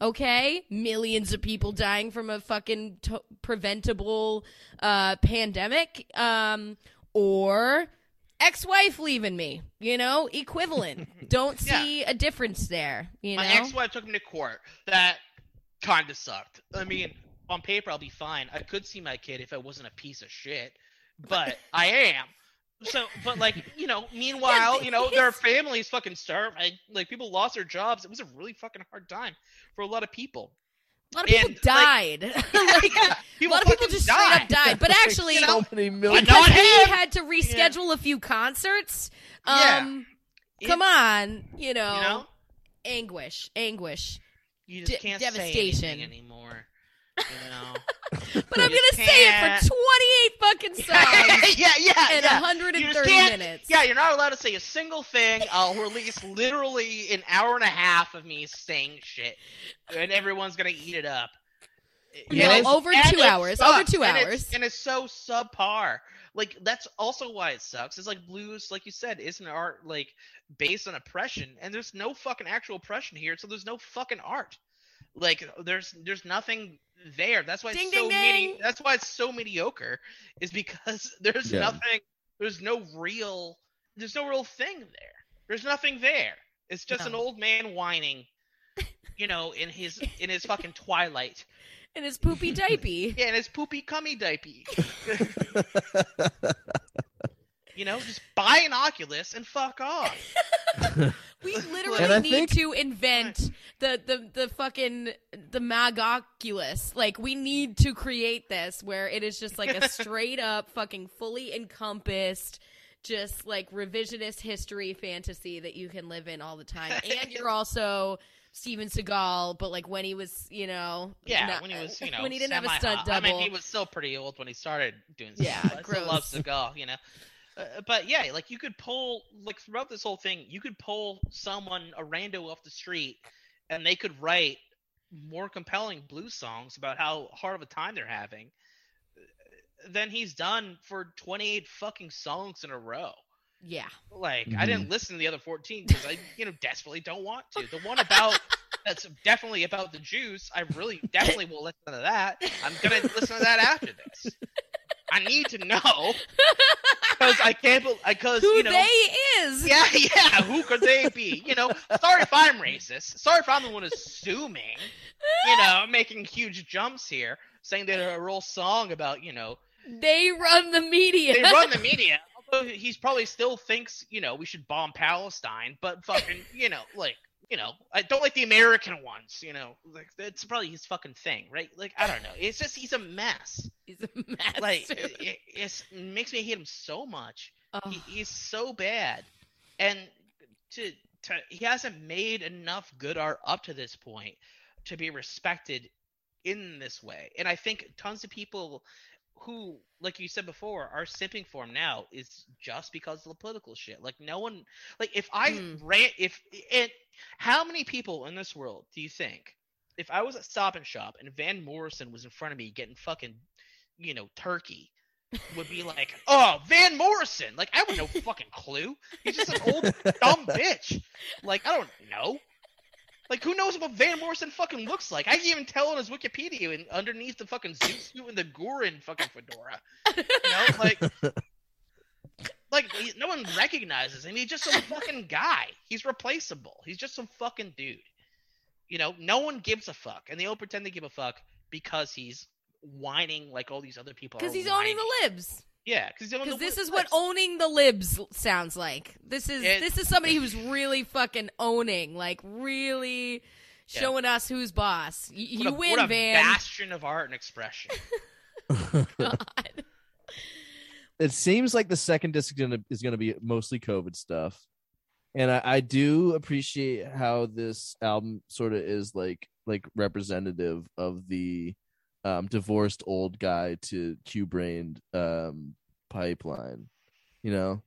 Okay? Millions of people dying from a fucking to- preventable uh, pandemic. Um, or ex-wife leaving me you know equivalent [LAUGHS] don't
Yeah.
see a difference there you
My
know
ex-wife took me to court. That kind of sucked. I mean, on paper I'll be fine. I could see my kid if I wasn't a piece of shit, but I am. So, but like you know, [LAUGHS] meanwhile,
Yeah,
you know, their families fucking starved. Like people lost their jobs. It was a really fucking hard time for a lot of people.
A lot of people
And, like-
died. [LAUGHS] [LAUGHS] Like,
Yeah,
a lot of people
fucking
just straight up died. But actually,
so many million.
But not
because he had to reschedule a few concerts.
Yeah.
Um,
It-
come on, you know,
You know,
anguish, anguish.
you just
De-
can't
devastation.
anything anymore. You know. [LAUGHS]
But I'm gonna say it for 28 fucking [LAUGHS] songs
yeah, yeah,
and
yeah.
130
You can't-
minutes.
Yeah, you're not allowed to say a single thing. I'll release literally an hour and a half of me saying shit, and everyone's gonna eat it up.
Know, over two hours, over
sucks,
two
and it's-
hours.
and it's so subpar. Like that's also why it sucks. It's like blues, like you said, is an art like based on oppression, and there's no fucking actual oppression here, so there's no fucking art. Like there's there's nothing there. That's why
Ding,
it's so
ding,
medi-
ding.
That's why it's so mediocre. Is because [LAUGHS] there's
Yeah.
nothing. There's no real. There's no real thing there. There's nothing there. It's just an old man whining. [LAUGHS] You know, in his in his fucking twilight.
In his poopy [LAUGHS] diaper.
Yeah, in his poopy cummy diaper. You know, just buy an Oculus and fuck off. [LAUGHS] [LAUGHS]
We literally need
think-
to invent the, the the fucking the Magoculus. Like we need to create this where it is just like a [LAUGHS] straight up fucking fully encompassed just like revisionist history fantasy that you can live in all the time. And you're also Steven Seagal, but like when he was, you know,
Yeah,
not-
when he was, you know,
when he didn't have a
semi-hot.
stunt double.
I mean, he was still pretty old when he started doing.
Yeah,
stuff. I still love. Seagal, you know. Uh, but yeah, like you could pull like throughout this whole thing, you could pull someone a rando off the street, and they could write more compelling blues songs about how hard of a time they're having uh, than he's done for 28 fucking songs in a row.
yeah.
Like I
Mm-hmm.
didn't listen to the other 14 because I, you know, desperately don't want to. The one about [LAUGHS] that's definitely about the Jews, I really definitely will listen to that. I'm gonna listen to that after this. I need to know because I can't. I Because
Who
you know,
they is.
yeah, yeah. Who could they be? You know, sorry if I'm racist. Sorry if I'm the one assuming. You know, making huge jumps here, saying that a real song about you know
They run the media.
they run the media. Although he's probably still thinks, you know, we should bomb Palestine, but fucking, you know, like, you know, I don't like the American ones, you know, like that's probably his fucking thing, right? Like, I don't know. It's just he's a mess.
He's a mess.
Like, it, it, it's, it makes me hate him so much.
Oh.
He, he's so bad, and to to he hasn't made enough good art up to this point to be respected in this way. And I think tons of people who, like you said before, are simping for him now is just because of the political shit. Like no one, like if I
Hmm.
ran, if and how many people in this world do you think, if I was at Stop and Shop and Van Morrison was in front of me getting fucking, you know, turkey, would be like, [LAUGHS] oh, Van Morrison. Like I have no fucking clue. He's just an old [LAUGHS] dumb bitch. Like I don't know. Like who knows what Van Morrison fucking looks like? I can't even tell on his Wikipedia and underneath the fucking zoot suit and the Gorin fucking fedora. You know, like [LAUGHS] like no one recognizes him. He's just some fucking guy. He's replaceable. He's just some fucking dude. You know, no one gives a fuck, and they all pretend they give a fuck because he's whining like all these other people.
Because he's owning the libs.
Yeah, because
Because this is what owning the libs sounds like. This is
It-
this is somebody who's [LAUGHS] really fucking owning, like really
Yeah.
showing us who's boss. Y- you
a,
win,
what a
Van.
bastion of art and expression. [LAUGHS]
Oh, God.
it seems like the second disc is gonna, is gonna be mostly COVID stuff, and I, I do appreciate how this album sort of is like like representative of the um, divorced old guy to Q brained um, pipeline, you know,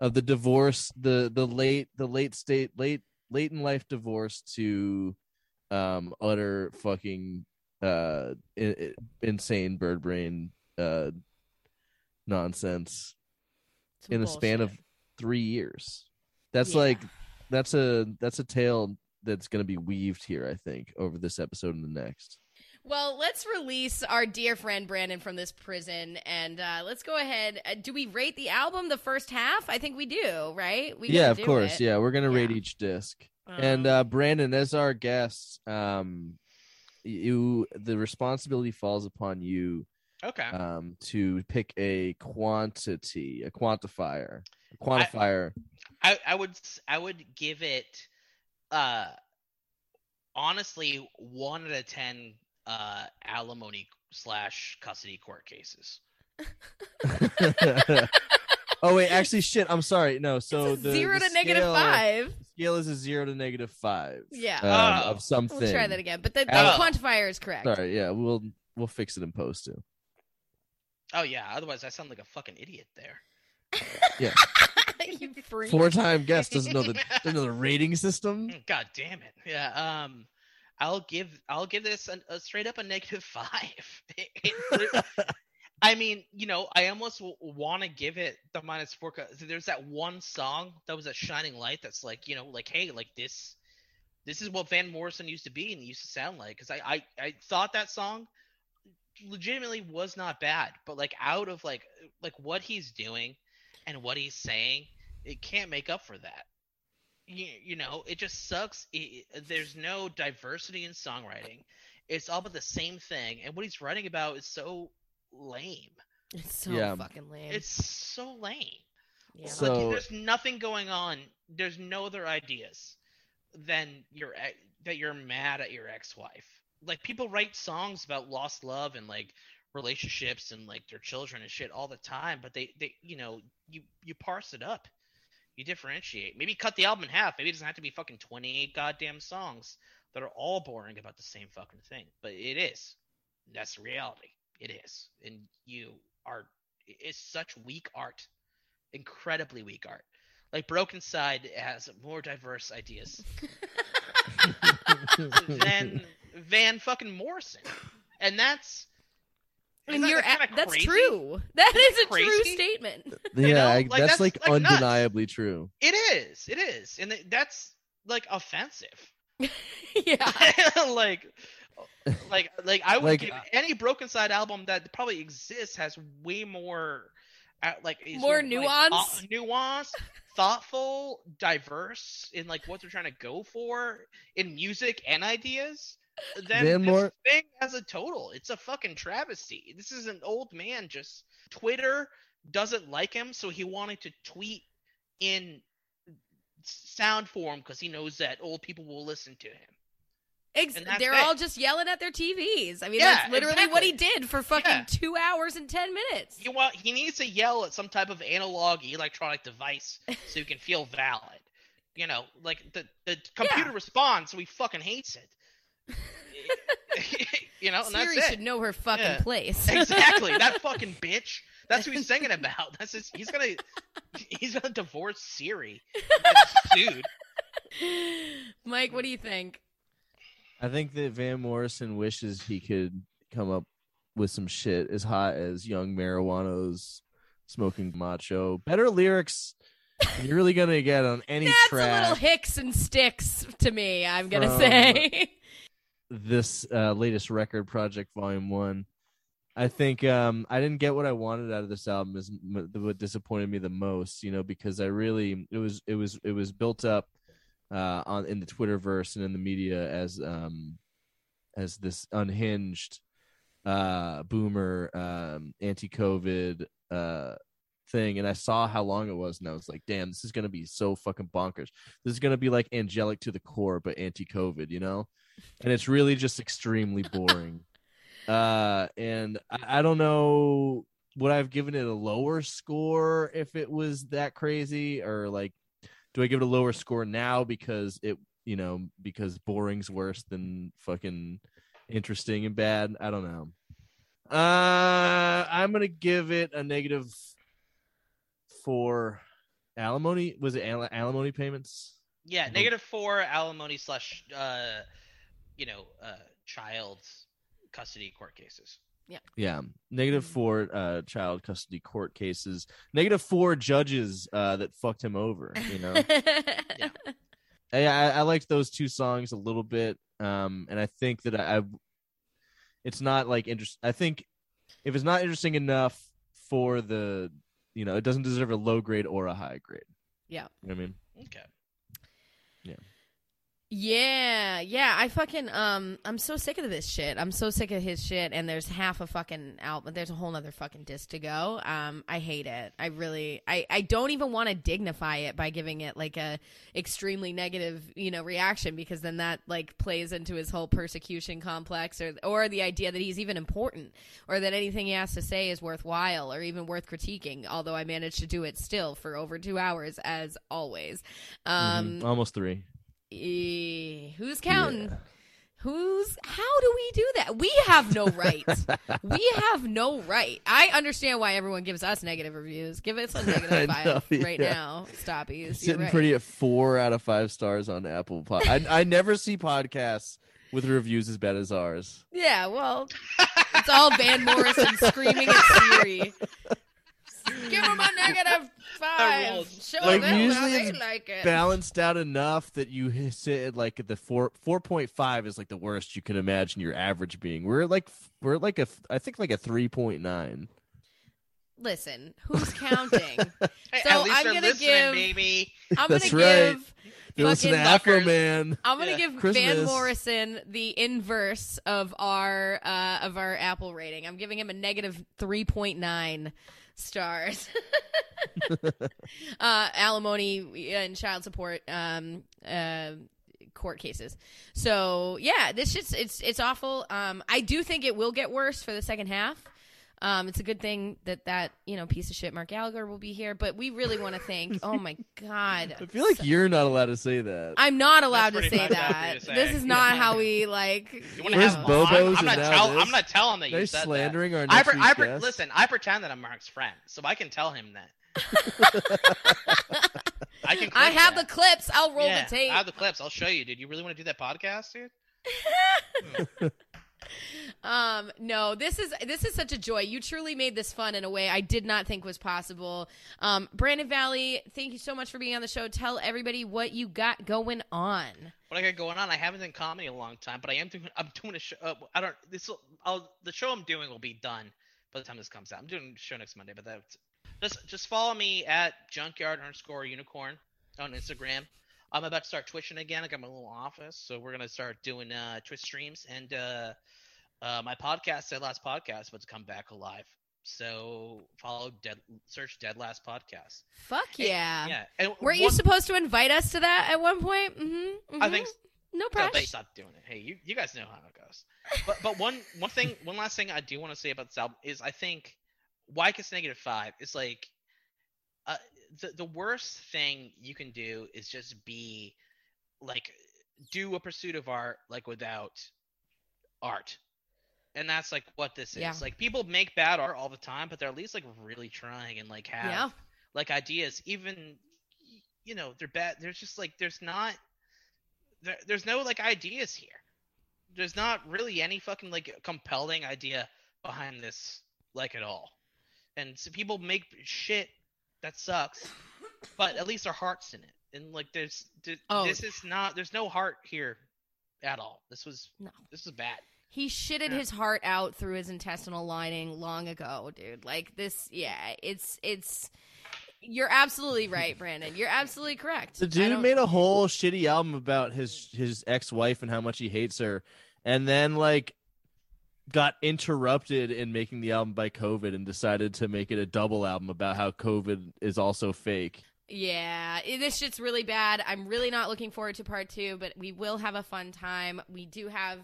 of the divorce, the the late the late state late late in life divorce to um utter fucking uh i- insane bird brain uh nonsense
Some
in a span of three years. That's
Yeah.
like that's a that's a tale that's going to be weaved here. I think over this episode and the next.
Well, let's release our dear friend Brandon from this prison, and uh, let's go ahead. Uh, do we rate the album the first half? I think we do, right? We
yeah, of
do
course.
it.
Yeah, we're gonna rate each disc. and
Um,
uh Brandon, as our guest, um, you the responsibility falls upon you
Okay.
um to pick a quantity, a quantifier, a quantifier.
I, I would I would give it uh honestly one out of ten uh alimony slash custody court cases. [LAUGHS]
oh wait, actually, shit. I'm sorry. No, so
it's a
the
zero
the
to
scale-
five.
Scale is a zero to negative five.
Yeah.
um,
Oh.
of something.
We'll try that again, but the, the
Oh.
quantifier is correct.
Sorry, yeah, we'll we'll fix it in post too.
Oh yeah, otherwise I sound like a fucking idiot there. [LAUGHS]
you.
Four time guest doesn't know [LAUGHS] the doesn't know the rating system.
God damn it. Yeah, um I'll give I'll give this an, a straight up a negative [LAUGHS] 5. It- it [LAUGHS] I mean, you know, I almost w- want to give it the minus 4 cuz there's that one song that was a shining light that's like, you know, like hey, like this this is what Van Morrison used to be and used to sound like cuz I, I I thought that song legitimately was not bad, but like out of like like what he's doing and what he's saying, it can't make up for that you, you know it just sucks. It, it- there's no diversity in songwriting. It's all about the same thing and what he's writing about is so lame.
It's so
Yeah.
fucking lame.
it's so lame.
Yeah.
So-
like, there's nothing going on. There's no other ideas than your ex- that you're mad at your ex-wife. Like people write songs about lost love and like relationships and like their children and shit all the time but they they you know you you parse it up you differentiate. Maybe cut the album in half. Maybe it doesn't have to be fucking 28 goddamn songs that are all boring about the same fucking thing. But it is. That's reality. It is. And you are it's such weak art. Incredibly weak art. Like Brokencyde has more diverse ideas [LAUGHS] than van fucking morrison. And that's
and
isn't
you're
that
a-
kinda
that's
crazy?
true. That is a true statement. [LAUGHS]
Yeah,
know? Like,
that's,
that's,
like,
like, nuts.
undeniably true.
It is. It is. And th- that's like offensive. [LAUGHS] [LAUGHS]
yeah.
like like like I would
Like,
give
uh,
any Brokencyde album that probably exists has way more uh, like
More
sort of, like,
nuance?
uh, nuance, thoughtful, diverse in like what they're trying to go for in music and ideas. Then
Van
this
Mor-
thing as a total, it's a fucking travesty. This is an old man just Twitter doesn't like him, so he wanted to tweet in sound form because he knows that old people will listen to him.
Ex- they're
it.
all just yelling at their TVs. I mean,
Yeah,
that's literally what he did for fucking
Yeah.
two hours and ten minutes.
You want he needs to yell at some type of analog electronic device so he can feel valid. You know, like the the computer responds, so he fucking hates it. [LAUGHS] you know, and that's
Siri
it.
should know her fucking
Yeah.
place.
exactly. That [LAUGHS] fucking bitch. That's who he's singing [LAUGHS] about. That's his, he's gonna he's gonna divorce Siri. Dude.
Mike, what do you think?
I think that Van Morrison wishes he could come up with some shit as hot as Young Marijuana's "Smoking Macho." Better lyrics. than You're really gonna get on any
That's
track.
a little hicks and sticks to me. I'm gonna
From-
say.
This uh, latest record project volume one. I think um i didn't get what i wanted out of this album is what disappointed me the most you know because i really it was it was it was built up uh on in the twitterverse and in the media as um as this unhinged uh boomer um anti-covid uh thing. And i saw how long it was and i was like damn this is gonna be so fucking bonkers. This is gonna be like angelic to the core but anti-covid you know and it's really just extremely boring. [LAUGHS] uh, and I, I don't know would I've given it a lower score if it was that crazy, or like, do I give it a lower score now because it, you know, because boring's worse than fucking interesting and bad? I don't know. Uh, I'm gonna give it a negative for alimony. Was it al- alimony payments?
Yeah, negative four alimony slash uh you know, uh child custody court cases.
Yeah, negative
Mhm.
four uh, child custody court cases. Negative four judges uh, that fucked him over. You know, [LAUGHS] I, I, I liked those two songs a little bit, um, and I think that I, I it's not like interest. I think if it's not interesting enough for the, you know, it doesn't deserve a low grade or a high grade.
Yeah.
You know what I mean.
Okay.
Yeah, yeah. Yeah. I fucking um I'm so sick of this shit. I'm so sick of his shit and there's half a fucking album there's a whole other fucking disc to go. Um I hate it. I really I I don't even want to dignify it by giving it like a extremely negative, you know, reaction because then that like plays into his whole persecution complex or or the idea that he's even important or that anything he has to say is worthwhile or even worth critiquing, although I managed to do it still for over 2 hours as always. Um
Mhm. Almost three.
Eh, who's counting?
Yeah.
Who's how do we do that? We have no right. [LAUGHS] we have no right. I understand why everyone gives us negative reviews. Give us a [LAUGHS] five
know,
right
yeah.
now. Stoppies. You're
Sitting
right.
pretty at four out of five stars on Apple. Pod- I I never see podcasts with reviews as bad as ours.
Yeah, well, it's all Van Morrison screaming at Siri. [LAUGHS] Give him a negative [LAUGHS] five. Show
Like,
them
usually
how they like it.
balanced out enough that you hit- [LAUGHS] sit at like the four four point five is like the worst you can imagine your average being. We're like we're like a I think like a three point nine.
Listen, who's counting? [LAUGHS]
Hey,
So
at least
I'm gonna
listening,
give-
baby.
I'm
That's
gonna
right.
give
You listen to
Fucking
Afro
fuckers.
Man.
I'm gonna
Yeah.
give Van
Christmas.
Morrison the inverse of our uh, of our Apple rating. I'm giving him a negative three point nine stars. [LAUGHS] uh, alimony and child support um, uh, court cases. So yeah, this just it's it's awful. Um, I do think it will get worse for the second half. Um, it's a good thing that that you know piece of shit Mark Gallagher will be here, but we really want to thank. Oh my god, [LAUGHS]
I feel like you're not allowed to say that.
I'm not allowed to say
fucked up for
that.
to say.
This is not how we like. [LAUGHS]
You
you
Where's
have.
Bobos
I'm, I'm not
now
tell. I'm not telling that you
Nice
said
slandering our
that. I,
next
pre- I
week's
pre- listen. I pretend that I'm Mark's friend, so I can tell him that. [LAUGHS] I can.
I have
that.
the clips. I'll roll
yeah,
the tape.
I have the clips. I'll show you, dude. You really want to do that podcast, dude?
Um, no, this is this is such a joy. You truly made this fun in a way I did not think was possible. Um, Brandon Valley, thank you so much for being on the show. Tell everybody what you got going on.
What I got going on? I haven't done comedy a long time, but I am doing. I'm doing a show. Uh, I don't. This. I'll. The show I'm doing will be done by the time this comes out. I'm doing show next Monday, but that's just just follow me at junkyard underscore unicorn on Instagram. I'm about to start twitching again. I got my little office, so we're gonna start doing uh, Twitch streams and uh, uh, my podcast, Dead Last Podcast, to come back alive. So follow Dead, search Dead Last Podcast.
Fuck yeah.
Yeah. And
Weren't you supposed to invite us to that at one point? Mm-hmm,
I think
No
No,
pressure.
they stopped doing it. Hey, you, you guys know how it goes. But but one one thing one last thing I do want to say about this album is I think why it's negative five is like uh the the worst thing you can do is just be like do a pursuit of art like without art. And that's like what this is. Like people make bad art all the time, but they're at least like really trying and like have
Yeah.
like ideas. Even you know, they're bad. There's just like there's not there, there's no like ideas here. There's not really any fucking like compelling idea behind this like at all. And so people make shit that sucks, but at least their heart's in it. And like there's th-
Oh.
this is not there's no heart here at all. This was
No.
this was bad.
He shitted
Yeah.
his heart out through his intestinal lining long ago, dude. Like this, yeah, it's it's. You're absolutely right, Brandon. You're absolutely correct.
The dude made a whole shitty album about his his ex wife and how much he hates her, and then like got interrupted in making the album by COVID and decided to make it a double album about how COVID is also fake.
Yeah, this shit's really bad. I'm really not looking forward to part two, but we will have a fun time. We do have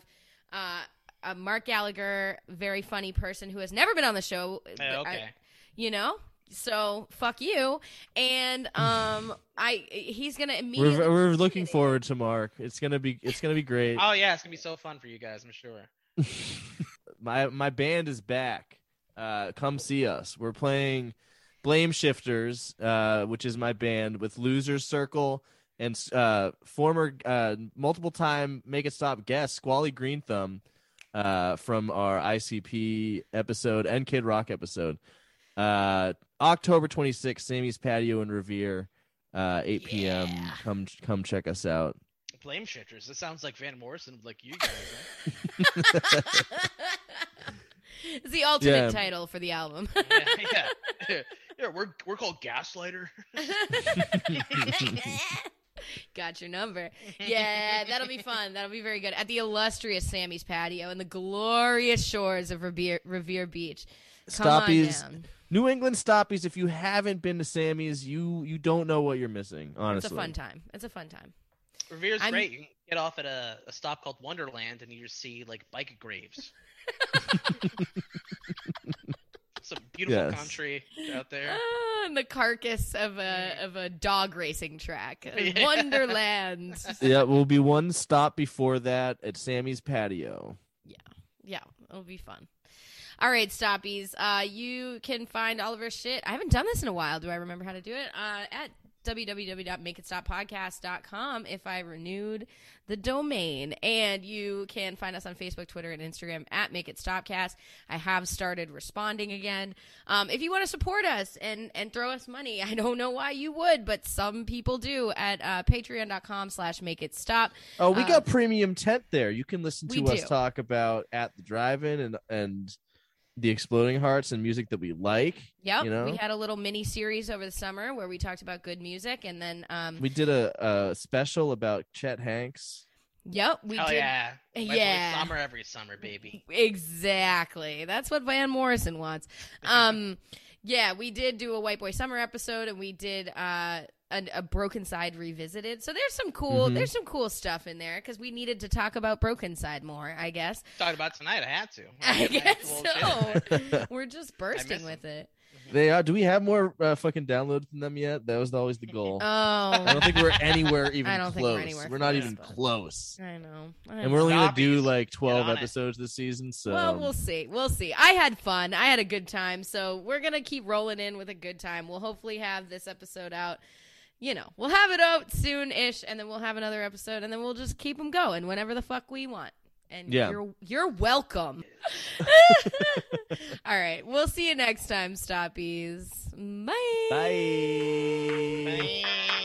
uh, a Mark Gallagher, very funny person who has never been on the show.
Yeah,
I-
okay.
you know, so fuck you. And um, I he's gonna immediately.
We're we're looking forward to Mark. It's gonna be it's gonna be great.
oh yeah, it's gonna be so fun for you guys, I'm sure. [LAUGHS]
my my band is back. Uh, come see us. We're playing Blame Shifters, uh, which is my band with Losers Circle and uh, former uh, multiple time Make It Stop guest Squally Green Thumb uh, from our ICP episode and Kid Rock episode. Uh, October 26th, Sammy's Patio in Revere, uh, 8 p.m.
Yeah.
Come come check us out.
Blame shifters. This sounds like Van Morrison, like you guys. Right? [LAUGHS] [LAUGHS]
it's the alternate
Yeah.
title for the album. [LAUGHS]
yeah, yeah, yeah. We're we're called Gaslighter.
Got your number. Yeah, that'll be fun. That'll be very good. At the illustrious Sammy's patio in the glorious shores of Revere, Revere Beach. Come
Stoppies. New England Stoppies. If you haven't been to Sammy's, you you don't know what you're missing. Honestly,
It's a fun time. It's a fun time.
Revere's
I'm-
great. You can get off at a, a stop called Wonderland, and you just see like bike graves. [LAUGHS] [LAUGHS] Some beautiful
Yes.
country out there.
Ah, and the carcass of a of a dog racing track. [LAUGHS]
Yeah.
Wonderland. [LAUGHS]
yeah, we'll be one stop before that at Sammy's patio.
Yeah, yeah, it'll be fun. All right, stoppies. Uh, you can find all of our shit. I haven't done this in a while. Do I remember how to do it? Uh, at www.makeitstoppodcast.com if I renewed the domain. And you can find us on Facebook, Twitter, and Instagram at Make It Stopcast. I have started responding again. Um, if you want to support us and, and throw us money, [LAUGHS] I don't know why you would, but some people do at uh, patreon.com slash make it stop.
Oh, we
Uh,
got premium tent there. You can listen to us
do.
talk about at the drive-in and and the exploding hearts and music that we like.
Yep.
You know?
We had a little mini series over the summer where we talked about good music and then um
We did a, a special about Chet Hanks.
yep, we
Hell
did
yeah. My boy
Yeah.
Summer every summer, baby.
Exactly. That's what Van Morrison wants. [LAUGHS] Um yeah, we did do a White Boy Summer episode and we did uh a, a Brokencyde revisited. So there's some cool
Mhm.
there's some cool stuff in there cuz we needed to talk about Brokencyde more, I guess.
Talked about tonight. I had to. [LAUGHS]
I
had
guess
to bullshit tonight.
so. [LAUGHS] We're just bursting
miss
with it.
They are. Do we have more uh, fucking downloads than them yet? That was always the goal. [LAUGHS]
Oh i
don't think we're anywhere even
I don't think
close.
we're anywhere
not
close,
even
but-
close.
I know. I
And we're only gonna do like twelve
on it.
episodes this season. So
Well, we'll see. We'll see. I had fun. I had a good time. So we're gonna keep rolling in with a good time. We'll hopefully have this episode out. You know, we'll have it out soon-ish, and then we'll have another episode, and then we'll just keep them going whenever the fuck we want. And
Yeah.
you're you're welcome. [LAUGHS] All right, we'll see you next time, Stoppies. Bye.
bye.
Bye.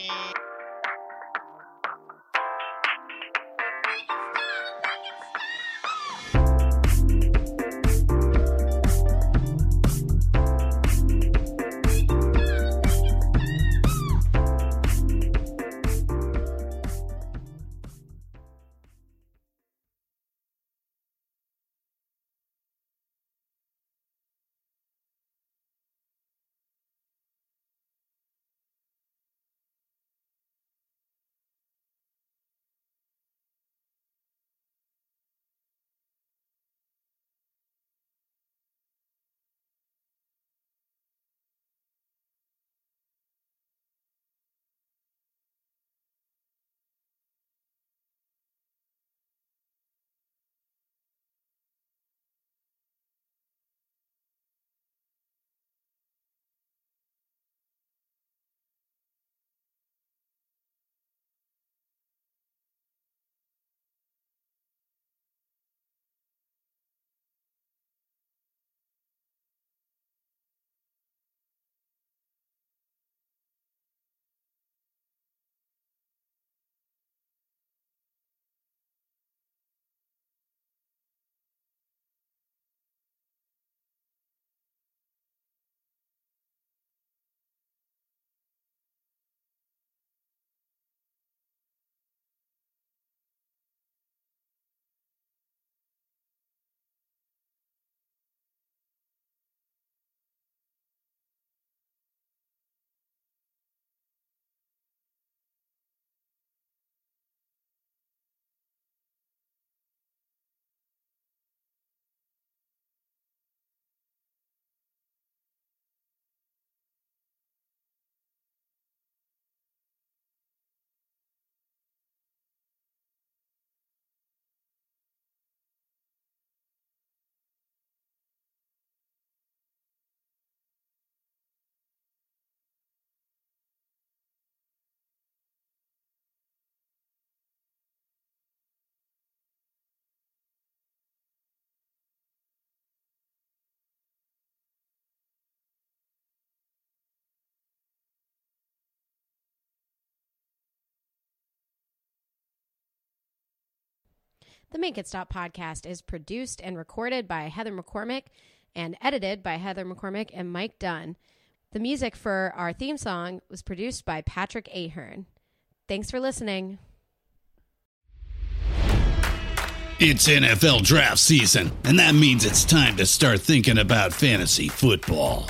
The Make It Stop podcast is produced and recorded by Heather McCormick and edited by Heather McCormick and Mike Dunn. The music for our theme song was produced by Patrick Ahern. Thanks for listening.
It's NFL draft season, and that means it's time to start thinking about fantasy football.